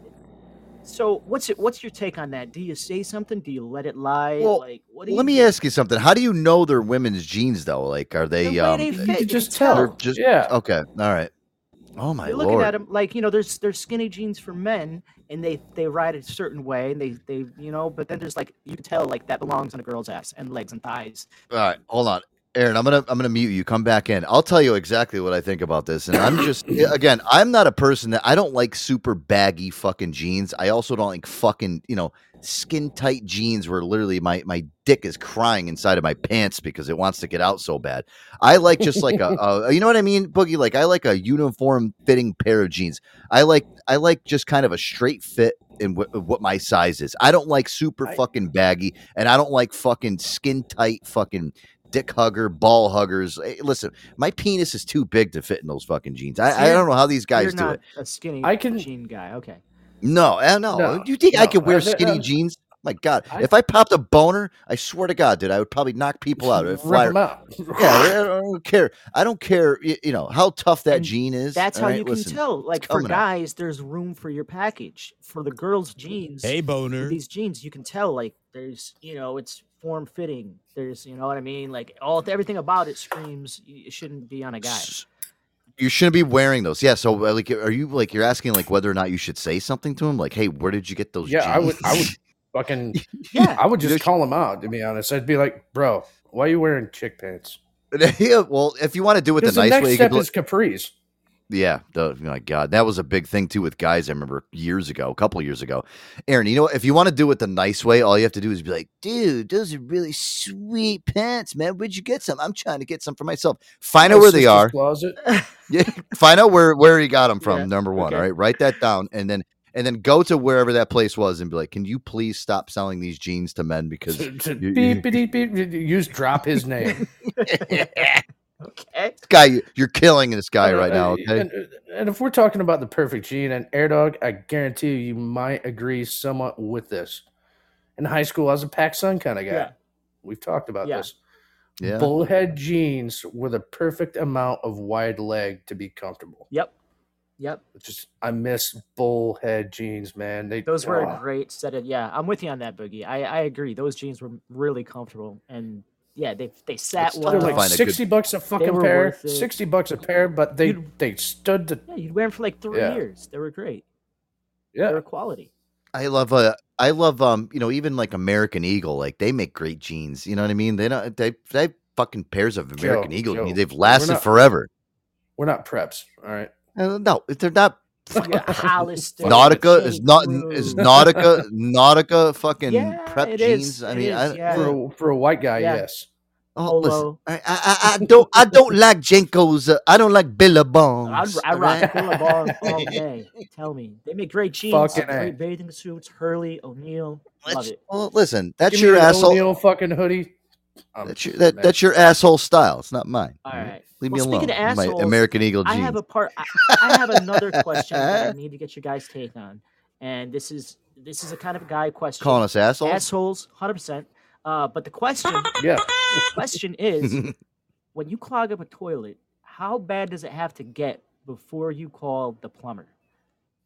So what's it? What's your take on that? Do you say something? Do you let it lie? Well, like what do you Let me do? ask you something. How do you know they're women's jeans though? Like, are they? The way um, they fit, could you just tell. just yeah. Okay. All right. Oh my You're looking lord. at them like you know, there's there's skinny jeans for men, and they they ride a certain way, and they they you know, but then there's like you can tell like that belongs on a girl's ass and legs and thighs. All right, hold on. Aaron, I'm gonna I'm gonna mute you. Come back in. I'll tell you exactly what I think about this. And I'm just again, I'm not a person that I don't like super baggy fucking jeans. I also don't like fucking you know skin tight jeans where literally my my dick is crying inside of my pants because it wants to get out so bad. I like just like a, a you know what I mean, Boogie. Like I like a uniform fitting pair of jeans. I like I like just kind of a straight fit in wh- what my size is. I don't like super fucking baggy, and I don't like fucking skin tight fucking dick hugger, ball huggers. Hey, listen, my penis is too big to fit in those fucking jeans. I, So I don't know how these guys You're do not it. a skinny I can- jean guy. Okay. No, uh, no. No, Do you think I no. could wear th- skinny uh, jeans? My God, I- if I popped a boner, I swear to God, dude, I would probably knock people out. I'd Rip fly- 'em out. Yeah, I don't care. I don't care. You know how tough that And jean is. That's how right? you can Listen, tell. Like for coming out. guys, there's room for your package. For the girls' jeans, Hey, boner. these jeans, you can tell like there's you know it's form fitting. There's you know what I mean. Like all everything about it screams y- it shouldn't be on a guy. You shouldn't be wearing those. Yeah. So, uh, like, are you like you're asking like whether or not you should say something to him? Like, hey, where did you get those? Yeah, I would. I would fucking. Yeah. I would just call him out. To be honest, I'd be like, "Bro, why are you wearing chick pants?" yeah. Well, if you want to do it the the nice next way, you step could, is capris. Yeah, the, my God, that was a big thing too with guys. I remember years ago, a couple years ago. Aaron, you know, if you want to do it the nice way, all you have to do is be like, "Dude, those are really sweet pants, man. Where'd you get some? I'm trying to get some for myself. Find out where they are. Closet. Yeah, find out where where he got them from. Yeah, Number one, okay. all right. Write that down, and then and then go to wherever that place was and be like, "Can you please stop selling these jeans to men because To- to you- beep, beep, beep, beep, use drop his name. Okay. this guy you're killing this guy Uh, right now." uh, Okay, And, and if we're talking about the perfect gene and Air Dog, I guarantee you, you might agree somewhat with this. In high school, I was a Pac Sun kind of guy. Yeah. We've talked about Yeah. this. Yeah. Bullhead jeans were the perfect amount of wide leg to be comfortable. Yep. Yep. Just I miss bullhead jeans, man. They Those were oh. a great set of yeah. I'm with you on that, Boogie. I, I agree. Those jeans were really comfortable and yeah, they they sat It's tough well. They're like sixty good- bucks a fucking pair. Sixty bucks a pair, but they they stood the Yeah, you'd wear them for like three Yeah. years. They were great. yeah. They were quality. I love uh I love um you know even like American Eagle like they make great jeans. You know what I mean? They don't they they fucking pairs of American Joe, Eagle. Joe. They've we're lasted not- forever. We're not preps, all right. Uh, no, they're not. Yeah, Hollister, Nautica is not is Nautica Nautica fucking Yeah, prep jeans. is, I mean, is, I, yeah. For a, for a white guy, Yeah. yes. oh, listen, I, I, I- I don't I don't like JNCOs. Uh, I don't like Billabongs. I'd, I rock right? Billabong all day. Tell me, they make great jeans, Fucking great bathing suits. Hurley, O'Neill, love Let's- it. Well, listen, that's Give me your an asshole. O'Neill fucking hoodie. I'm That's your that, that's your asshole style. It's not mine. All right. Leave well, me alone. speaking My assholes, American Eagle I have a part. I, I have another question that I need to get your guys' take on, and this is this is a kind of a guy question. Calling us assholes? Assholes, hundred percent. Uh, but the question, Yeah. the question is, when you clog up a toilet, how bad does it have to get before you call the plumber?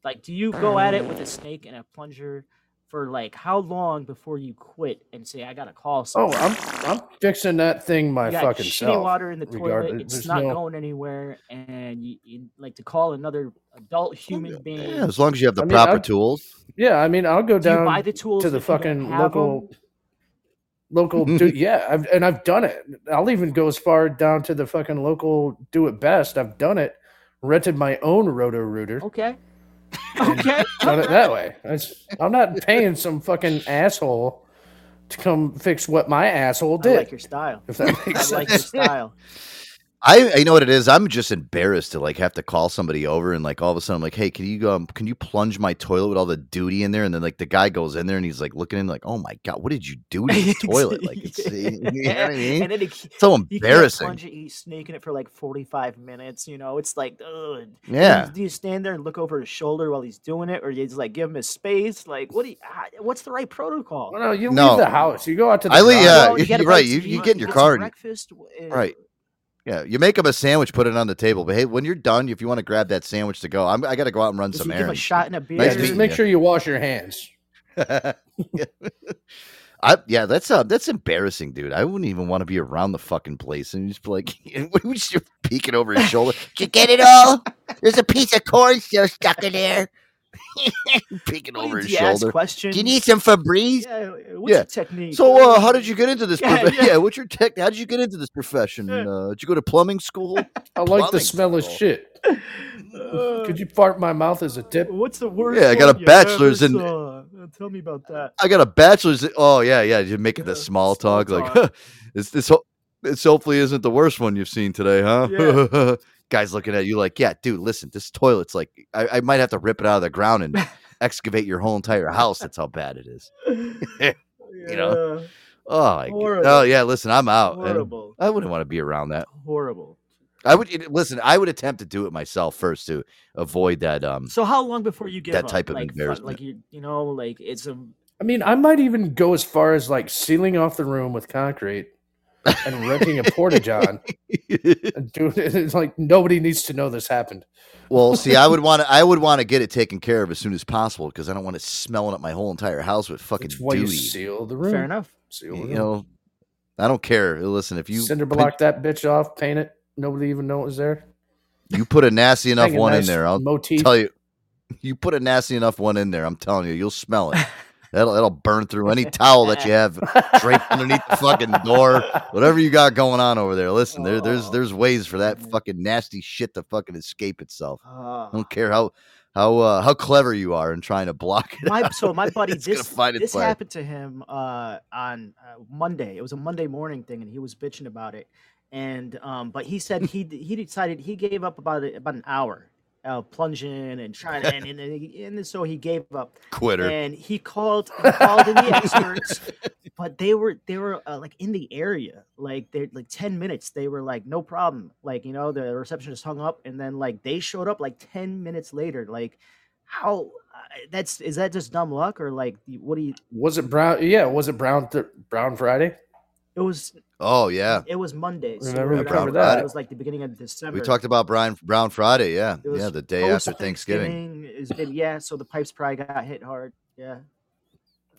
Like, do you go at it with a snake and a plunger for like how long before you quit and say, "I gotta call Oh, someone"? I'm I'm fixing that thing my you got fucking shitty self. water in the toilet. regardless. It's not no- going anywhere, and you, you like to call another adult oh, human being. Yeah, as long as you have the I proper I'll- tools. Yeah, I mean, I'll go Do down buy the tools to the if you don't fucking have local local do yeah, I've, and I've done it. I'll even go as far down to the fucking local do it best. I've done it. Rented my own roto rooter. Okay. Okay. Done it that way. That's- I'm not paying some fucking asshole to come fix what my asshole I did. like your style. If that makes I like your style. I you know what it is. I'm just embarrassed to like have to call somebody over and like all of a sudden I'm like, hey, can you um can you plunge my toilet with all the duty in there? And then like the guy goes in there and he's like looking in like, oh my god, what did you do to the toilet? Like it's you know what I mean? And then he, so he can't embarrassing. plunge it, he's snaking it for like 45 minutes. You know, it's like, ugh. And Yeah. then Do you stand there and look over his shoulder while he's doing it, or you just like give him his space? Like, what do you? ah, What's the right protocol? Well, no, you No. leave the house. You go out to the I leave, drive. yeah, Well, you you're right. buy- You, you you get in your car, breakfast, uh, right? Yeah, you make him a sandwich, put it on the table. But hey, when you're done, if you want to grab that sandwich to go, I'm, I got to go out and run Just some you give a errands. shot and a beer. Nice Yeah, just meeting make you. sure you wash your hands. I yeah, that's uh that's embarrassing, dude. I wouldn't even want to be around the fucking place and just be like, you're peeking over his shoulder. Did you get it all? There's a piece of corn still stuck in there. peeking over you- his do shoulder. questions? Do you need some Febreze? Yeah, what's Yeah. your technique? So, uh, how did you get into this? Yeah, prof- yeah. yeah. what's your tech? How did you get into this profession? Uh, did you go to plumbing school? I like the Plumbing smell of school. shit. Could you fart my mouth as a tip? What's the worst? Yeah, I got a bachelor's in- saw? Uh, Tell me about that. I got a bachelor's. in- Oh yeah, yeah. You're making the small talk like this. This ho- this hopefully isn't the worst one you've seen today, huh? Yeah. Guys looking at you like, yeah, dude. Listen, this toilet's like I, I might have to rip it out of the ground and excavate your whole entire house. That's how bad it is. you know. Oh, my oh yeah. Listen, I'm out. and Horrible. I wouldn't want to be around that. Horrible. I would it- listen. I would attempt to do it myself first to avoid that. Um, So how long before you get That up? type of like, embarrassment. Like you, you know, like it's a I mean, I might even go as far as like sealing off the room with concrete and renting a porta john. and doing it. It's like nobody needs to know this happened. Well, see, I would want to. I would want to get it taken care of as soon as possible because I don't want it smelling up my whole entire house with fucking That's why you seal the room. fair enough. Seal the You room. know, I don't care. Listen, if you cinder put- block that bitch off, paint it. Nobody even know it was there. you put a nasty enough Hang a one in there, I'll motif. tell you. You put a nasty enough one in there, I'm telling you, you'll smell it. That'll that'll burn through any towel that you have draped underneath the fucking door. Whatever you got going on over there. Listen, there, there's there's ways for that fucking nasty shit to fucking escape itself. I don't care how how uh, how clever you are in trying to block it. my so my buddy this this way. happened to him uh on uh, Monday. It was a Monday morning thing, and he was bitching about it. And um, but he said he he decided he gave up about a, about an hour. Uh, plunging and trying and, and, and, and so he gave up Quitter. and he called he called in the experts but they were they were uh, like in the area like they're like 10 minutes they were like no problem like you know the receptionist hung up and then like they showed up like 10 minutes later like how uh, that's is that just dumb luck or like what do you Was it Brown? Yeah, was it Brown th- Brown Friday? It was Oh yeah, it was monday so Remember we that- covered that. it was like the beginning of december we talked about Brian Brown Friday. Yeah, yeah, the day after post Thanksgiving. Been yeah so the pipes probably got hit hard yeah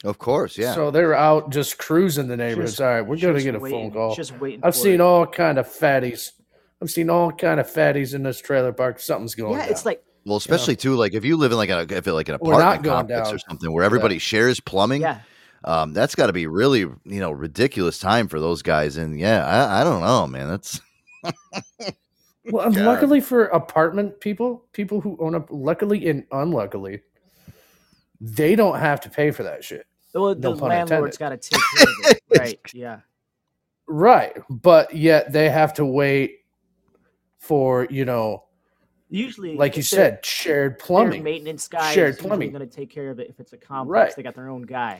Of course, yeah. So they were out just cruising the neighborhoods. Just- all right, we're gonna get a waiting- phone call. just waiting I've for seen it. all kind of fatties. I've seen all kind of fatties in this trailer park. Something's going. yeah it's like Well, especially too, like if you live in like a if it like an apartment going complex or something where everybody shares plumbing. Yeah. Um, that's got to be really you know ridiculous time for those guys. And yeah, I, I don't know, man. That's Well, God. luckily for apartment people, people who own up, luckily and unluckily, they don't have to pay for that shit. the, No the pun landlord's intended. got to take care of it right yeah Right, but yet they have to wait for you know, usually like you said, shared their plumbing, maintenance guy shared is plumbing. going to take care of it if it's a complex Right. they got their own guy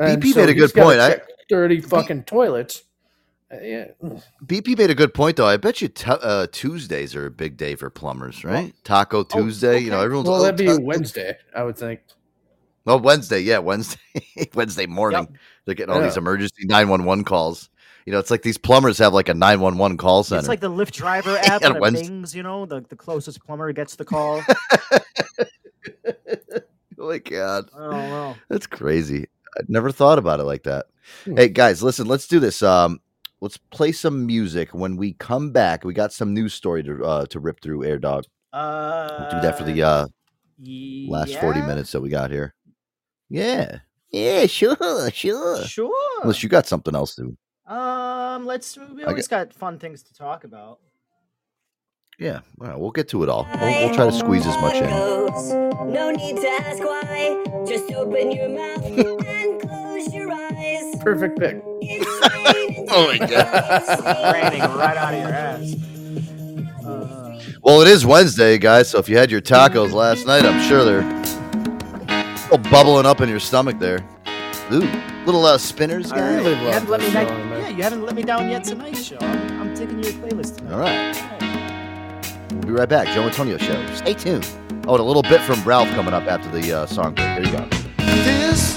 And BP so made a good point. I- check Thirty fucking toilets. Uh, yeah, BP made a good point though. I bet you t- uh, Tuesdays are a big day for plumbers, right? Taco Tuesday. You know, everyone's well, oh, that'd be ta- Wednesday, I would think. Well, Wednesday, yeah, Wednesday, Wednesday morning. They're getting all these emergency nine one one calls. You know, it's like these plumbers have like a nine one one call center. it's like the Lyft driver app On and Wednesday. bings you know the, the closest plumber gets the call oh my god, i don't know that's crazy. I'd never thought about it like that. Hmm. Hey guys, listen, let's do this. Um, let's play some music. When we come back, we got some news story to uh, to rip through. Air dog, uh we'll do that for the uh, last forty minutes that we got here. Yeah, yeah, sure, sure. sure Unless you got something else to. um let's we always got fun things to talk about Yeah, all right, we'll get to it all. We'll, we'll try to squeeze as much in. No need to ask why. Just open your mouth Perfect pick. Oh my god. raining right out of your ass Well, it is Wednesday, guys. So if you had your tacos last night, I'm sure they're still bubbling up in your stomach there. Ooh, little uh, spinners, All right. guys. You haven't let me down. Yeah, you haven't let me down yet tonight, show. I'm, I'm taking your playlist tonight. All right. We'll be right back. Joe Antonio Show. Stay tuned. Oh, and a little bit from Ralph coming up after the uh, song break. Here you go. This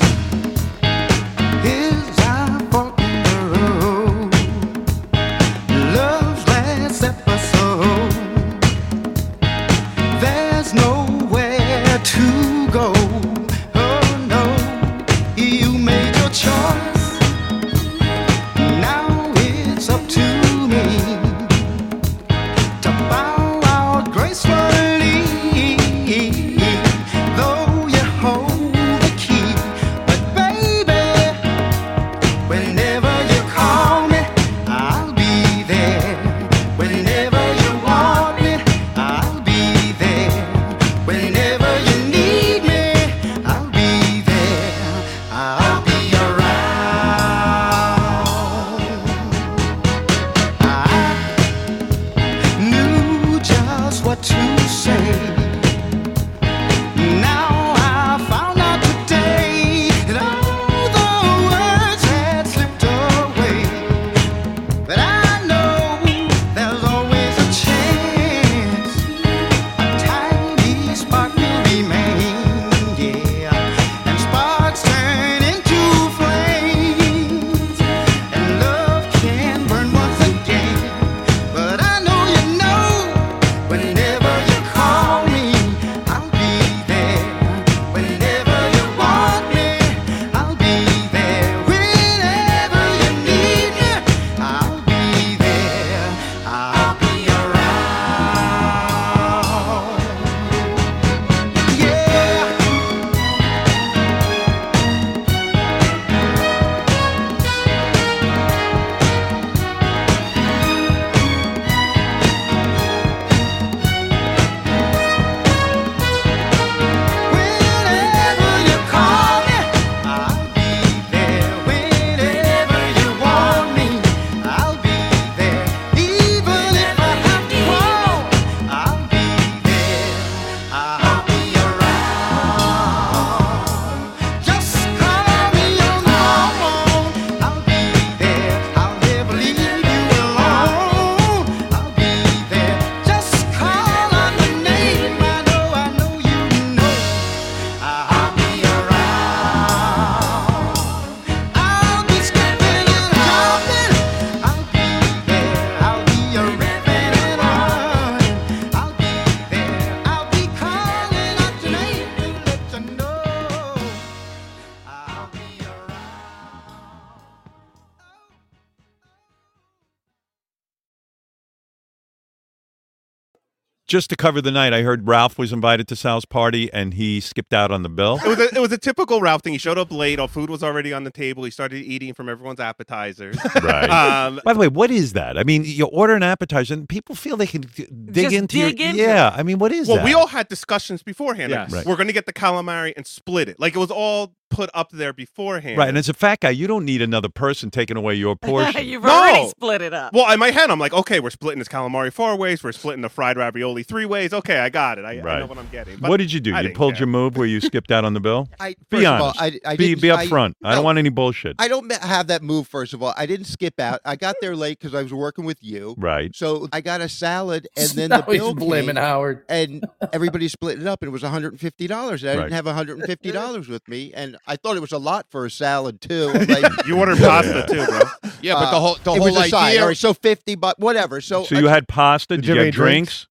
just to cover the night, I heard Ralph was invited to Sal's party and he skipped out on the bill. It was a, it was a typical Ralph thing. He showed up late. All food was already on the table. He started eating from everyone's appetizers. Right. Um, By the way, what is that? I mean, you order an appetizer and people feel they can d- dig Just into dig your. into yeah, it. I mean, what is well, that? we all had discussions beforehand. Like, Right. We're going to get the calamari and split it. Like it was all put up there beforehand. Right, and as a fat guy, you don't need another person taking away your portion. You've No. already split it up. Well, in my head, I'm like, okay, we're splitting this calamari four ways. We're splitting the fried ravioli three ways. Okay, I got it. I, I know Right. what I'm getting. But what did you do? I You didn't pulled care. your move where you skipped out on the bill? I- be first of all. I- I be didn't- be I- upfront. I, don't no. want any bullshit. I don't ma- have that move. First of all, I didn't skip out. I got there late because I was working with you. Right. So I got a salad, and then Now the he's bill blaming came, Howard. and everybody split it up, and it was one hundred and fifty dollars. I Right. didn't have one hundred and fifty dollars with me, and I thought it was a lot for a salad too. Like- You ordered pasta too, bro. Yeah, but the uh, whole the it whole was a side. idea. All right, so fifty, but whatever. So, So you uh, had pasta? Did, you you have get any drinks?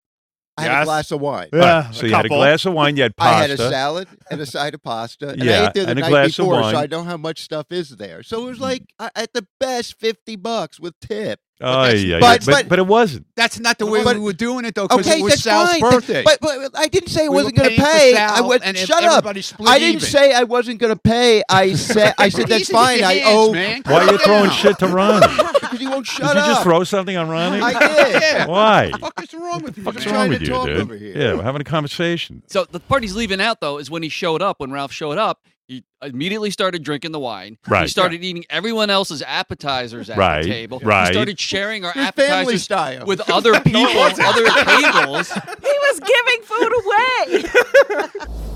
Drinks? I had a glass of wine. Right, So you had a glass of wine. You had pasta. I had a salad and a side of pasta. And I Yeah, ate there the and a night glass of before, wine. so I know how much stuff is there. So it was like uh, at the best fifty bucks with tip. Oh, that's- yeah, but- but, but- but it wasn't. That's not the way But- we were doing it though, because Okay, it was that's Sal's fine. birthday. But, but I didn't say I We wasn't going to pay. I was and shut up. split I didn't even. say I wasn't going to pay. I said I said that's fine. your I hands, owe. man. Why are you throwing shit to Ronnie? Because he won't Did shut you up. just throw something on Ronnie? I did. Yeah. Why? What the fuck is wrong with you? What's man? wrong with you, talk dude? over here. Yeah, we're having a conversation. So the part he's leaving out though is when he showed up. When Ralph showed up, he immediately started drinking the wine. Right. He Right. started eating everyone else's appetizers at Right, the table. right. He started sharing our Your family appetizers style. with other people, other tables. He was giving food away.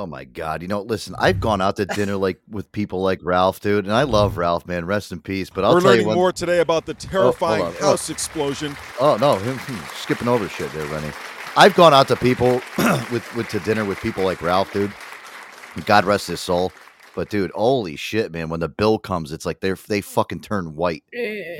Oh my god! You know, listen, I've gone out to dinner like with people like Ralph, dude, and I love Ralph, man. Rest in peace. But I'll We're tell learning you one, more today about the terrifying. Oh. house explosion. Oh no, him- him skipping over shit there, Rennie. I've gone out to people with with to dinner with people like Ralph, dude. God rest his soul. But dude, holy shit, man! When the bill comes, it's like they're they fucking turn white. Eh,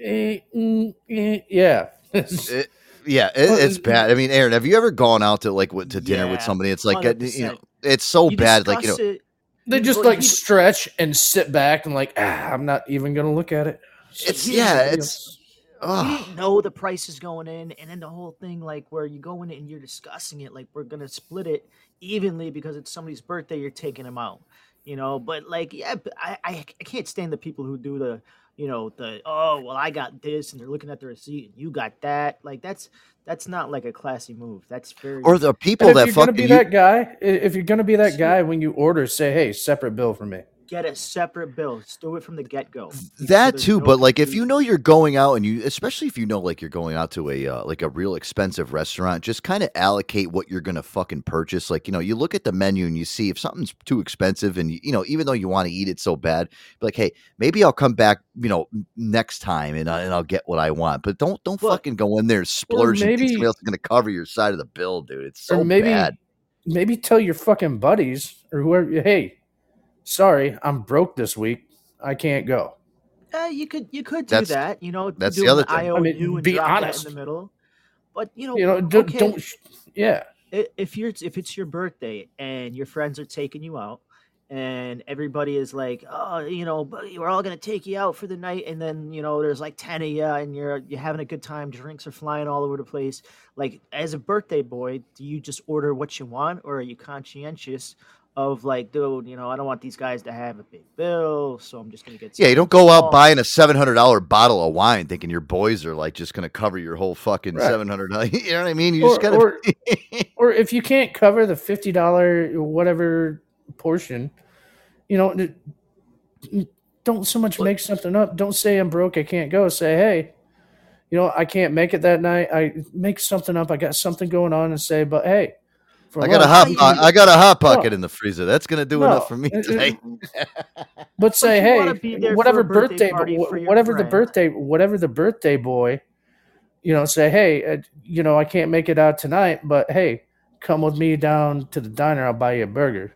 eh, mm, eh, yeah. It- yeah, it, it's bad. I mean, Aaron, have you ever gone out to like with- to dinner with somebody? It's like uh, you know, 100%. It's so You bad. Like you know, it- They just well, like you- stretch and sit back and like, ah, I'm not even gonna look at it. it's yeah, the deal. it's you ugh. didn't know the price is going in, and then the whole thing, like where you go in and you're discussing it, like we're gonna split it evenly because it's somebody's birthday, you're taking them out, you know. But like, yeah, I, I I can't stand the people who do the, you know, the oh well, I got this, and they're looking at the receipt, and you got that. Like that's that's not like a classy move. That's very or the people if that you're gonna be you- that guy, if you're gonna be that guy when you order, say, hey, separate bill for me. Get a separate bill. Just do it from the get go. that too but like if you know you're going out and you especially if you know like you're going out to a uh, like a real expensive restaurant just kind of allocate what you're gonna fucking purchase. Like you know you look at the menu and you see if something's too expensive and you, you know even though you want to eat it so bad be like hey maybe i'll come back you know next time and, I, and i'll get what i want. But don't don't fucking go in there splurging think maybe- else is gonna cover your side of the bill dude. It's so maybe bad. maybe tell your fucking buddies or whoever, hey, sorry, I'm broke this week. I can't go. Uh, you could you could do That's- that. You know, that's the other an thing. I mean, and be honest. in the middle. But you know, You know, don't- okay, don't yeah. If you're if it's your birthday and your friends are taking you out, and everybody is like, oh, you know, buddy, we're all gonna take you out for the night, and then you know, there's like ten of you, and you're you're having a good time. Drinks are flying all over the place. Like as a birthday boy, do you just order what you want, or are you conscientious? Of like, dude, you know, I don't want these guys to have a big bill, so I'm just gonna get. yeah you don't go out small." buying a $700 bottle of wine thinking your boys are like just gonna cover your whole fucking Right. 700 you know what i mean you Or, just gotta or, or if you can't cover the fifty dollar whatever portion, you know, don't so much make something up. Don't say I'm broke, I can't go. Say, hey, you know, I can't make it that night. I make something up. I got something going on, and say, but hey, for I got a hot po- I got a hot pocket No. in the freezer. That's gonna do No, enough for me it- it- today. But say, you wanna hey, be there for whatever birthday birthday, party wh- for your whatever the birthday, whatever the birthday boy, you know, say, hey, uh, you know, I can't make it out tonight, but hey, come with me down to the diner. I'll buy you a burger.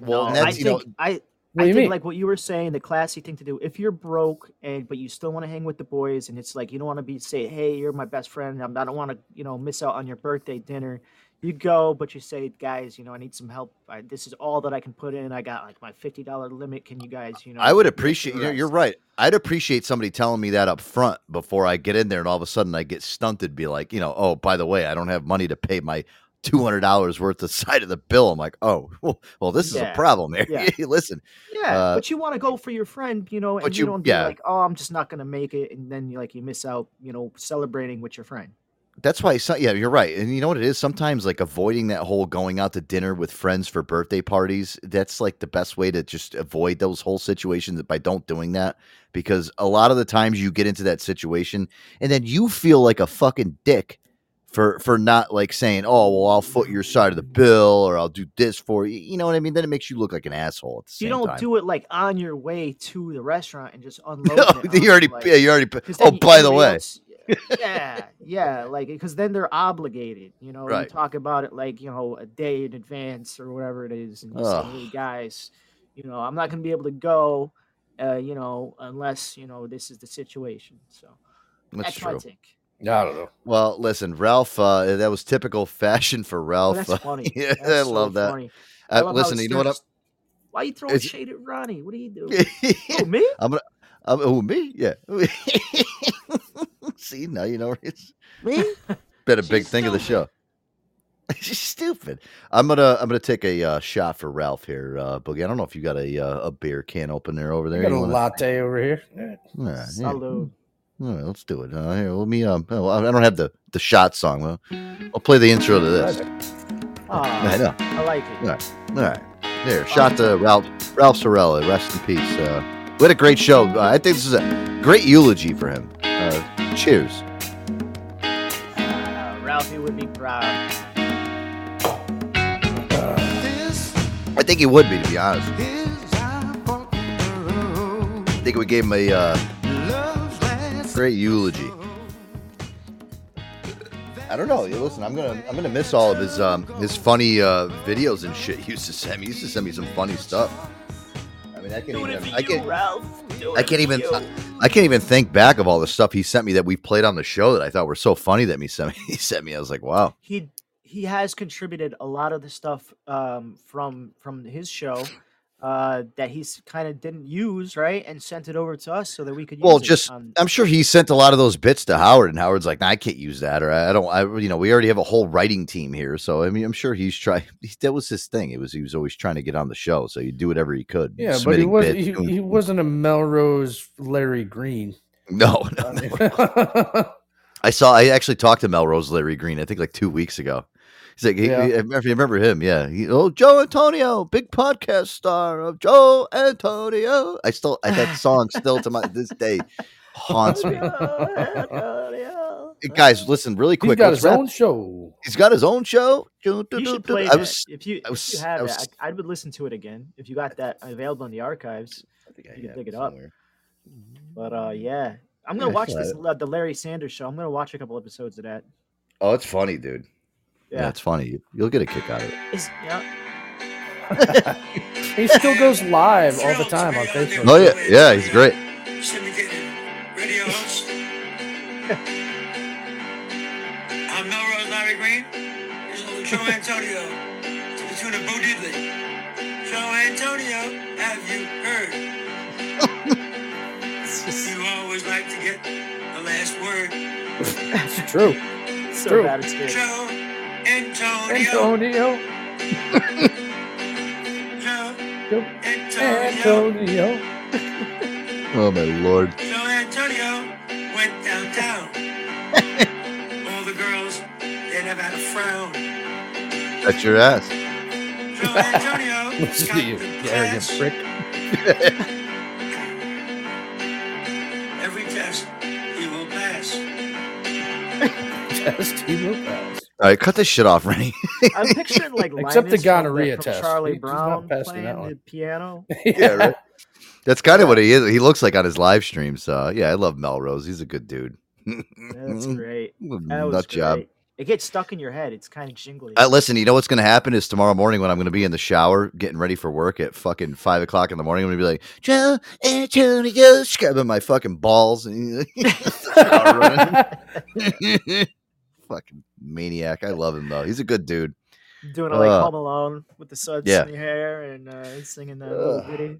Well, No, I think I. What I think mean? like what you were saying, the classy thing to do. If you're broke and but you still want to hang with the boys, and it's like you don't want to be say, "Hey, you're my best friend. I don't want to, you know, miss out on your birthday dinner." You go, but you say, guys, you know, I need some help. I, this is all that I can put in. I got like my fifty dollar limit. Can you guys, you know? I would appreciate. You're, you're right. I'd appreciate somebody telling me that up front before I get in there, and all of a sudden I get stunted. Be like, you know, oh, by the way, I don't have money to pay my two hundred dollars worth of side of the bill. I'm like, oh, well, well this is Yeah, a problem here. yeah. Listen, Yeah, uh, but you want to go for your friend, you know, and you, you- don't be yeah. like, oh, I'm just not gonna make it, and then you like you miss out, you know, celebrating with your friend. That's why, so, yeah, you're right. And you know what it is? Sometimes, like, avoiding that whole going out to dinner with friends for birthday parties, that's like the best way to just avoid those whole situations by don't doing that. Because a lot of the times you get into that situation and then you feel like a fucking dick for for not like saying, oh, well, I'll foot your side of the bill or I'll do this for you. You know what I mean? Then it makes you look like an asshole You don't time. do it like on your way to the restaurant and just unload. it you already, like- yeah, you already. Oh, by the way, else- yeah, yeah, like because then they're obligated. You know, Right. you talk about it like you know a day in advance or whatever it is, and you say, "Hey guys, you know, I'm not gonna be able to go, uh, you know, unless you know this is the situation." So That's my true. take. I don't know. Well, listen, Ralph. Uh, that was typical fashion for Ralph. Oh, that's funny. yeah, That's I so love that. funny. I Uh, love how listen, you know what? I'm, starts- Why you throwing It's- shade at Ronnie? What are you doing? oh, me? I'm gonna. I'm, oh, me? Yeah. See, now you know where it's Me? been a big thing of the show. She's stupid. I'm gonna. I'm gonna take a uh, shot for Ralph here, uh, Boogie. I don't know if you got a uh, a beer can opener over there. got a wanna- latte over here. Yeah. All right, yeah. Salud. All right, let's do it. Uh, here, let me. Um, oh, I don't have the the shot song. Well, I'll play the intro to this. Aw, I know. I like it. All right. All right. There. Shot to Ralph Ralph Cirella. Rest in peace. Uh, we had a great show. Uh, I think this is a great eulogy for him. Uh, cheers. Uh, Ralphie would be proud. I think he would be, to be honest. I think we gave him a uh, great eulogy. I don't know. Listen, I'm gonna I'm gonna miss all of his um his funny uh, videos and shit. He used to send me. He used to send me some funny stuff. I mean, I can't even. I can't. I can't even. I, I can't even think back of all the stuff he sent me that we played on the show that I thought were so funny that me sent me. He sent me. I was like, wow. he he has contributed a lot of the stuff um, from from his show uh, that he's kind of didn't use right and sent it over to us so that we could use Well, it just on- I'm sure he sent a lot of those bits to Howard, and Howard's like, nah, I can't use that, or I don't, I, you know, we already have a whole writing team here, so I mean, I'm sure he's trying. That was his thing. It was he was always trying to get on the show, so he'd do whatever he could. Yeah, but he was bits, he, doing- he wasn't a Melrose Larry Green. no, no, no. I saw. I actually talked to Melrose Larry Green. I think like two weeks ago. He's like, he, Yeah. he- I remember, you remember him? Yeah. He, oh, Joe Antonio, big podcast star of Joe Antonio. I still I, that song still to my this day haunts me. Hey, Guys, listen really He's quick. got let's his wrap- own show. He's got his own show. you should play I that. was, if you I was, if you have I it, was- I, I would listen to it again if you got that available in the archives. I think I you can have dig it it up. But uh, yeah, I'm gonna I watch this uh, the Larry Sanders show. I'm gonna watch a couple episodes of that. Oh, it's funny, dude. Yeah, Yeah. it's funny. You'll get a kick out of it. Is yeah. He still goes live all the time on Facebook. Oh yeah, yeah, he's great. syndicated radio host. I'm Melrose Larry Green. This is Joe Antonio to the tune of Bo Diddley. Joe Antonio, have you heard? you always like to get the last word. That's true. It's So true. bad it's good. Joe Antonio. Antonio. Antonio. Oh my lord. Joe Antonio went downtown. All the girls, they never had a frown. That's your ass. Joe Antonio Listen to you, you arrogant prick. every test he will pass. Test he will pass. All right, cut this shit off, Rennie. I'm picturing like Except the Linus from gonorrhea from test. Charlie He- he's not Brown passing playing that one. the piano. yeah, right. That's kind of what he is. He looks like on his live stream. So yeah, I love Melrose. He's a good dude. That's great. That was job. great. It gets stuck in your head. It's kind of jingly. Uh, listen, you know what's going to happen is tomorrow morning when I'm going to be in the shower getting ready for work at fucking five o'clock in the morning, I'm going to be like, Joe Antonio, scrubbing my fucking balls and shower running. fucking maniac. I love him though. He's a good dude. Doing it like Uh, Home Alone with the suds yeah. in your hair and uh, singing that little Ugh.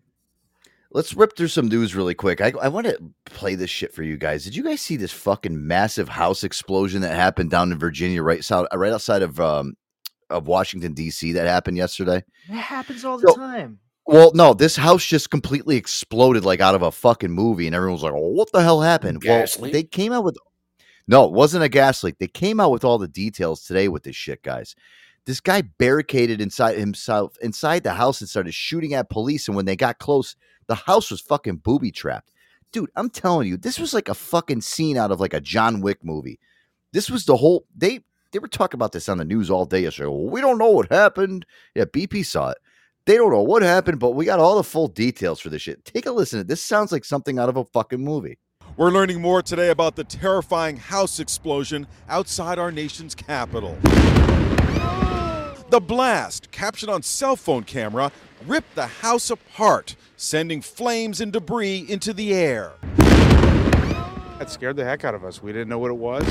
Let's rip through some news really quick. I, I want to play this shit for you guys. Did you guys see this fucking massive house explosion that happened down in Virginia, right south, right outside of um of Washington D.C. that happened yesterday? That happens all the So- time. Well, no, this house just completely exploded like out of a fucking movie, and everyone was like, "Oh, what the hell happened?" Gas well, they came out with no, it wasn't a gas leak. They came out with all the details today with this shit, guys. This guy barricaded inside himself inside the house and started shooting at police. And when they got close, the house was fucking booby trapped. Dude, I'm telling you, this was like a fucking scene out of like a John Wick movie. This was the whole they they were talking about this on the news all day yesterday. Well, we don't know what happened. Yeah, BP saw it. They don't know what happened, but we got all the full details for this shit. Take a listen. This sounds like something out of a fucking movie. We're learning more today about the terrifying house explosion outside our nation's capital. The blast, captured on cell phone camera, ripped the house apart, sending flames and debris into the air. That scared the heck out of us. We didn't know what it was.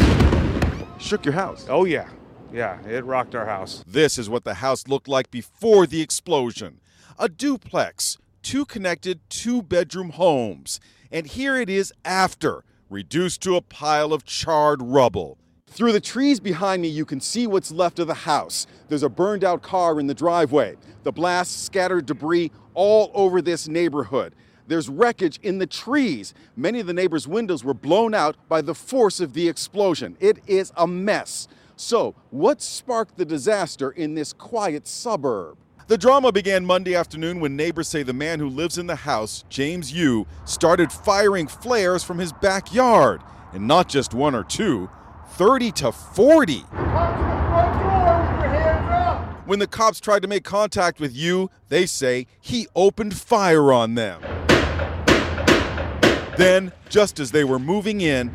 Shook your house. Oh, yeah. Yeah, it rocked our house. This is what the house looked like before the explosion a duplex, two connected two bedroom homes. And here it is after, reduced to a pile of charred rubble. Through the trees behind me, you can see what's left of the house. There's a burned out car in the driveway. The blast scattered debris all over this neighborhood. There's wreckage in the trees. Many of the neighbors' windows were blown out by the force of the explosion. It is a mess. So, what sparked the disaster in this quiet suburb? The drama began Monday afternoon when neighbors say the man who lives in the house, James Yoo, started firing flares from his backyard. And not just one or two, 30 to 40. When the cops tried to make contact with Yoo, they say he opened fire on them. Then, just as they were moving in,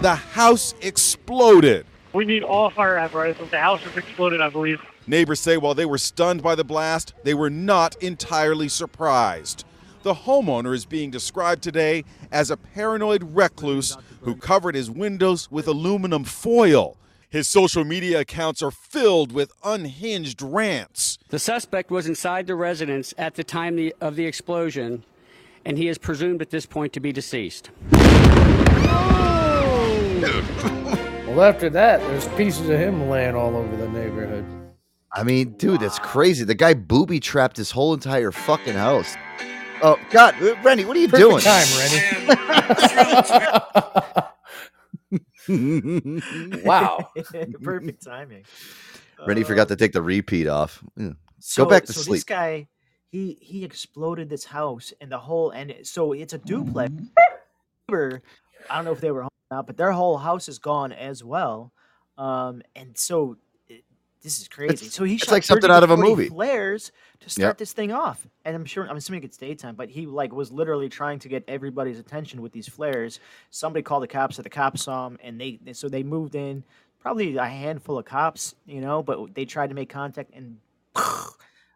the house exploded. We need all fire apparatus. The house has exploded, I believe. Neighbors say while they were stunned by the blast, they were not entirely surprised. The homeowner is being described today as a paranoid recluse who covered his windows with aluminum foil. His social media accounts are filled with unhinged rants. The suspect was inside the residence at the time the, of the explosion, and he is presumed at this point to be deceased. Well, after that, there's pieces of him laying all over the neighborhood. I mean, dude, that's crazy. The guy booby trapped his whole entire fucking house. Oh God, uh, Rennie, what are you Perfect doing? time, wow. Perfect timing. Rennie forgot to take the repeat off. So, Go back to so sleep. This guy, he he exploded this house and the whole and it- so it's a duplex. Neighbor, I don't know if they were home or not, but their whole house is gone as well. Um, and so it, this is crazy. It's- so he shot like something 30 out of a movie. Flares to start Yep. this thing off, and I'm sure I'm assuming it's daytime, but he like was literally trying to get everybody's attention with these flares. Somebody called the cops, so the cops saw him, and they so they moved in. Probably a handful of cops, you know, but they tried to make contact and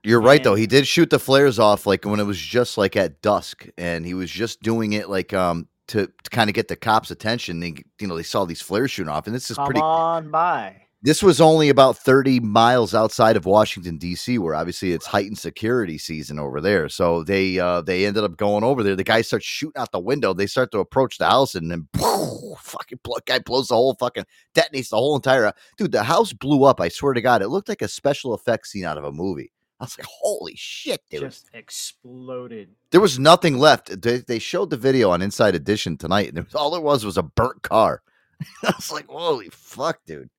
You're right though. He did shoot the flares off like when it was just like at dusk, and he was just doing it like um to, to kind of get the cops' attention. They, you know, they saw these flares shooting off, and this is pretty. on by. This was only about 30 miles outside of Washington D.C., where obviously it's heightened security season over there. So they uh, they ended up going over there. The guy starts shooting out the window. They start to approach the house, and then fucking blo- guy blows the whole fucking detonates the whole entire dude. The house blew up. I swear to God, it looked like a special effects scene out of a movie. I was like, holy shit, dude. Just exploded. There was nothing left. They, they showed the video on Inside Edition tonight, and was, all there was was a burnt car. I was like, holy fuck, dude.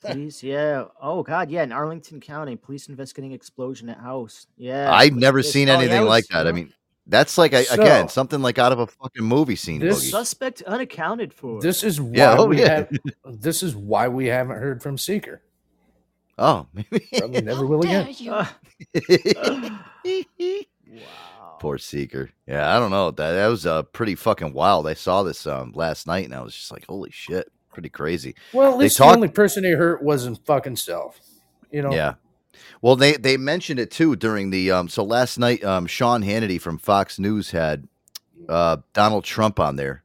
Police, yeah. Oh God, yeah. In Arlington County, police investigating explosion at house. Yeah. I've never seen Oh, yeah, anything it like was- that. I mean, that's like a, again something like out of a fucking movie scene. This- Boogie. suspect unaccounted for. This is why Yeah, oh, we yeah. have. This is why we haven't heard from Seeker. Oh, maybe Probably never will again. Wow. Poor Seeker. Yeah, I don't know. That that was uh, pretty fucking wild. I saw this um last night, and I was just like, holy shit, pretty crazy. Well, at least talk- the only person he hurt wasn't fucking self. You know. Yeah. Well, they they mentioned it too during the um. So last night, um, Sean Hannity from Fox News had uh Donald Trump on there,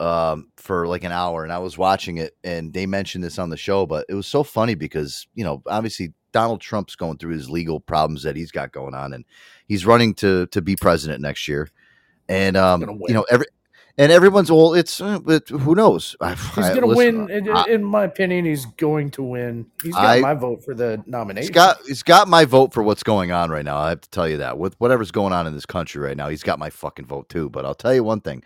um, for like an hour, and I was watching it, and they mentioned this on the show, but it was so funny because you know, obviously Donald Trump's going through his legal problems that he's got going on, and he's running to to be president next year, and um, you know, every and everyone's well, it's uh, but who knows? I, He's gonna win. In, I- in my opinion, he's going to win. He's got I- my vote for the nomination. He's got he's got my vote for what's going on right now. I have to tell you that with whatever's going on in this country right now, he's got my fucking vote too. But I'll tell you one thing.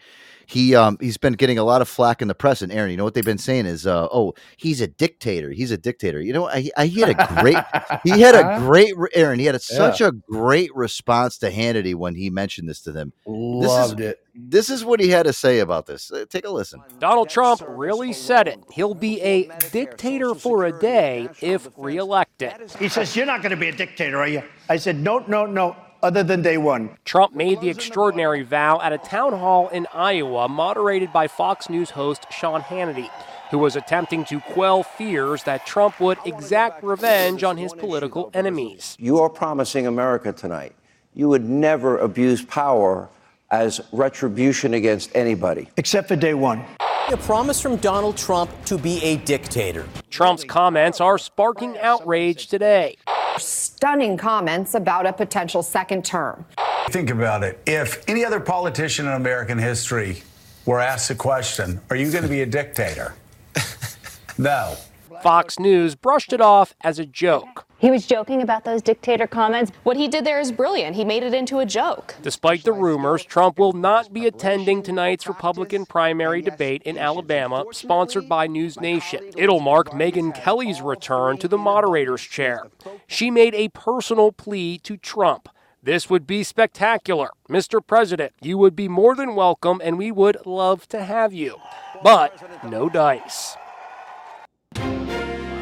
He um he's been getting a lot of flack in the press, and Aaron, you know what they've been saying is, uh, oh, he's a dictator. He's a dictator. You know, I, I he had a great he had a great re- Aaron. He had a, such Yeah. a great response to Hannity when he mentioned this to them. This is- Loved it. This is what he had to say about this. Uh, Take a listen. Donald Trump really said it. He'll be a dictator for a day if reelected. He says, You're not going to be a dictator, are you? I said, No, no, no, other than day one. Trump made the extraordinary vow at a town hall in Iowa, moderated by Fox News host Sean Hannity, who was attempting to quell fears that Trump would exact revenge on his political enemies. You are promising America tonight you would never abuse power as retribution against anybody. Except for day one. A promise from Donald Trump to be a dictator. Trump's comments are sparking outrage today. Stunning comments about a potential second term. Think about it. If any other politician in American history were asked the question, Are you going to be a dictator? no. Fox News brushed it off as a joke. He was joking about those dictator comments. What he did there is brilliant. He made it into a joke. Despite the rumors, Trump will not be attending tonight's Republican primary debate in Alabama, sponsored by NewsNation. It'll mark Megyn Kelly's return to the moderator's chair. She made a personal plea to Trump. This would be spectacular. Mr. President, you would be more than welcome, and we would love to have you. But no dice.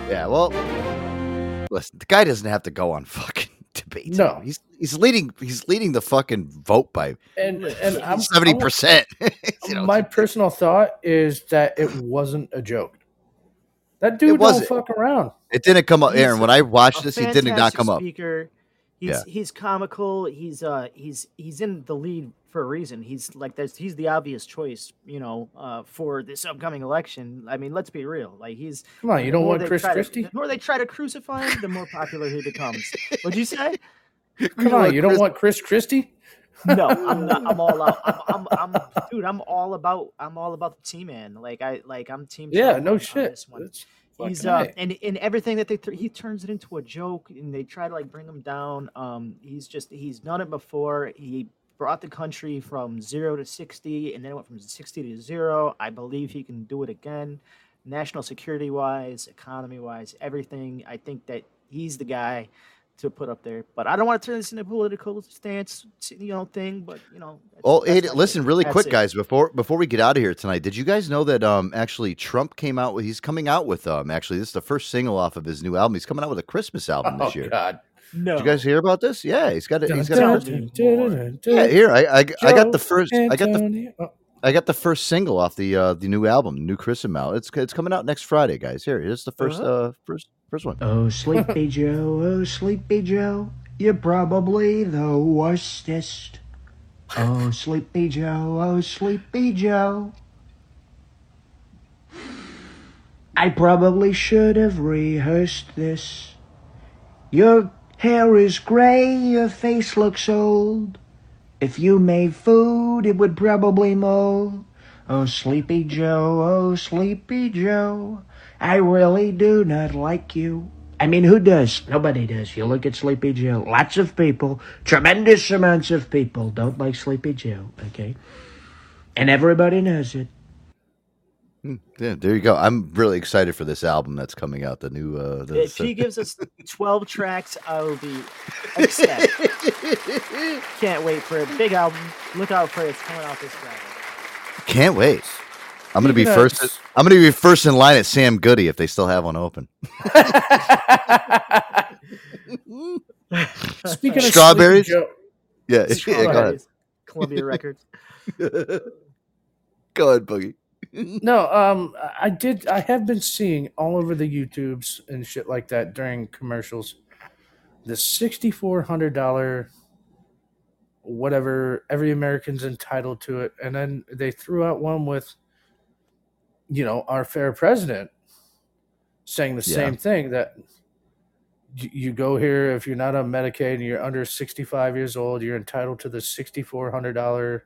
Yeah, well, listen, the guy doesn't have to go on fucking debates. No. he's he's leading he's leading the fucking vote by and and I'm seventy percent. my personal thought is that it wasn't a joke. That dude don't wasn't. fuck around. It didn't come up, Aaron. When I watched this, he did not fantastic come up. Speaker. He's Yeah. he's comical. He's uh he's he's in the lead for a reason. He's like there's he's the obvious choice, you know, uh for this upcoming election. I mean, let's be real. Like he's Come on, you don't want Chris try to- Christie? the more they try to crucify him, the more popular he becomes. What'd you say? Come on, you don't want Chris Christie? no, I'm not. I'm all out. I'm, I'm, I'm, dude. I'm all about. I'm all about the team, man. Like I, like I'm team. Yeah, no on- on shit. this one. That's He's uh, and and everything that they th- he turns it into a joke, and they try to like bring him down. Um, he's just he's done it before. He brought the country from zero to sixty, and then it went from sixty to zero. I believe he can do it again, national security wise, economy wise, everything. I think that he's the guy to put up there. But I don't want to turn this into a political stance, you know, thing. But you know, Oh, that's hey, my listen, take. really That's quick, it. guys, before before we get out of here tonight, did you guys know that um actually Trump came out with he's coming out with um actually this is the first single off of his new album. He's coming out with a Christmas album this Oh, year. God. No. Did you guys hear about this? Yeah, he's got it. He's got Dun, a, dun, dun, dun, dun, Yeah, here I I, I got the Joe first I got the Oh, I got the first single off the uh the new album, new Christmas album. It's it's coming out next Friday, guys. Here, here's the 1st Uh-huh. uh first first one. Oh, Sleepy Joe, oh, Sleepy Joe, you're probably the worstest. Oh, Sleepy Joe, oh, Sleepy Joe. I probably should have rehearsed this. Your hair is gray, your face looks old. If you made food, it would probably mold. Oh, Sleepy Joe, oh, Sleepy Joe, I really do not like you. I mean, who does? Nobody does. You look at Sleepy Joe. Lots of people, tremendous amounts of people don't like Sleepy Joe, okay? And everybody knows it. Yeah, there you go. I'm really excited for this album that's coming out. The new uh the, If he gives us 12 tracks, I will be ecstatic. Can't wait for it. Big album. Look out for it. It's coming out this Friday. Can't wait. I'm gonna be Speaking of- first. I'm gonna be first in line at Sam Goody if they still have one open. Speaking of Strawberries? Joe, Yeah, yeah. Go ahead. Columbia Records. Go ahead, Boogie. no, um, I did. I have been seeing all over the YouTubes and shit like that during commercials. The sixty-four hundred dollar, whatever every American's entitled to it, and then they threw out one with you know, our fair president saying the Yeah. same thing that you go here if you're not on Medicaid and you're under 65 years old, you're entitled to the $6,400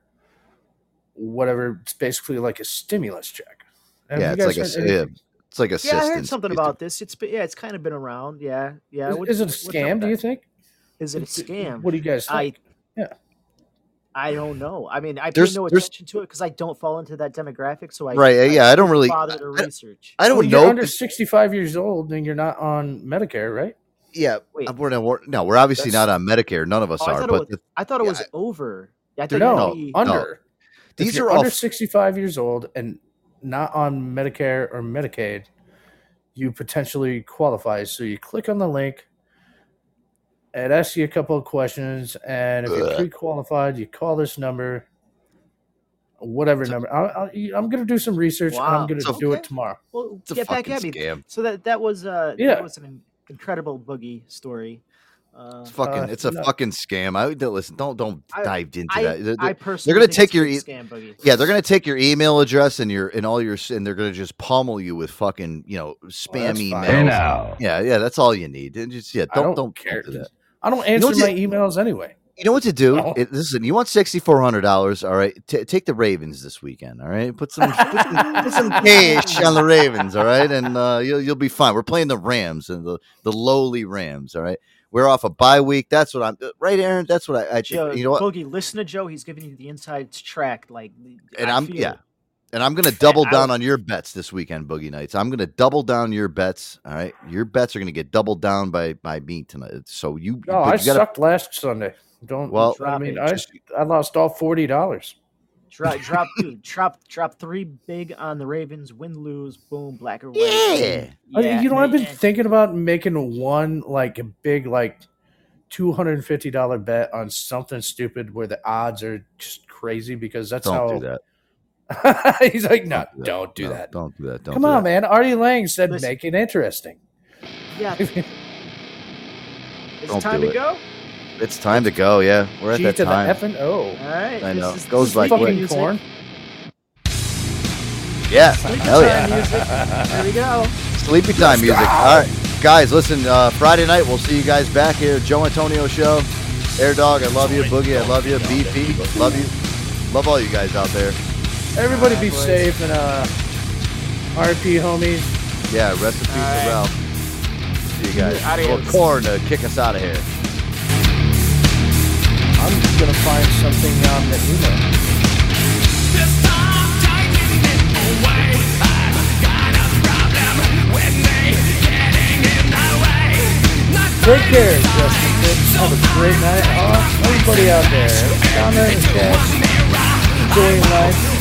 whatever. It's basically like a stimulus check. Have yeah, you it's like a yeah, anything? it's like Yeah, I heard something about this. It's been, yeah, it's kind of been around. Yeah, yeah. Is, What- is it a scam? Do you think? Is it a scam? What do you guys I think? yeah. I don't know. I mean, I pay There's- no there's- attention to it because I don't fall into that demographic. So I Right, uh, yeah, I don't really- bother to I- research. I don't Well, know. You're under 65 years old and you're not on Medicare, right? yeah, Wait. we're not, we're, no, we're obviously not on Medicare. None of us Oh, are. But was. the- I thought it yeah, was over. I thought No, be- under. If These you're are all under 65 years old and not on Medicare or Medicaid, you potentially qualify. So you click on the link. It asks you a couple of questions, and if you're pre-qualified, you call this number, whatever number. I'll, I'll, I'm going to do some research, and I'm going to So- do it tomorrow. Well, It's a get back fucking at me. scam. So that that was uh Yeah. that was an incredible boogie story. Uh, It's fucking. Uh, it's a no. fucking scam. I don't listen. Don't don't I- dive into I- that. They're, I personally they're gonna take your a e- scam, Boogie. yeah. They're gonna take your email address and your and all your and they're gonna just pummel you with fucking you know spam that's emails. Hey, now. Yeah, yeah. That's all you need. And just yeah. Don't don't don't care. do that. I don't know answer what my you- emails anyway. You know what to do? No. It, listen, you want sixty four hundred dollars? All right, T- take the Ravens this weekend. All right, put some put some, put some cash on the Ravens. All right, and uh, you'll you'll be fine. We're playing the Rams and the the lowly Rams. All right, we're off a bye week. That's what I'm right, Aaron. That's what I, I Joe. You know what? Boogie, listen to Joe. He's giving you the inside track. Like, and I I'm feel yeah, it. And I'm gonna double I- down on your bets this weekend, Boogie Nights. I'm gonna double down your bets. All right, your bets are gonna get doubled down by by me tonight. So you, No, oh, I you gotta- sucked last Sunday. Don't. Well- I mean, I. I lost all forty dollars. Drop, drop, dude, drop, drop three big on the Ravens. Win, lose, boom, black or white. Yeah. I mean, you know, I've been thinking about making one like a big like two hundred and fifty dollar bet on something stupid where the odds are just crazy because that's Don't how. do that. He's like, no, do that. don't do No, that. Don't do that. Don't Come do on, that. man. Artie Lang said Listen. make it interesting. Yeah. Is Don't it time do to it. go? It's time to go. Yeah, we're at G that to the time. F and O. All right. I this know. is- Goes this like Fucking music. corn. Yeah, Sleepy hell time yeah. music. There we go. Sleepy time music. All right, guys, listen. Uh, Friday night, we'll see you guys back here. Joe Antonio show. Air Dog, I love you. Boogie, I love you. BP, love you. Love all you guys out there. Everybody be safe and uh, RP homies. Yeah, rest in peace to right. Ralph. See you guys. Adios. Little corn to kick us out of here. I'm gonna find something on the email. Take care, Justin Have a great night off. Everybody out there, down there in the chat, enjoying life.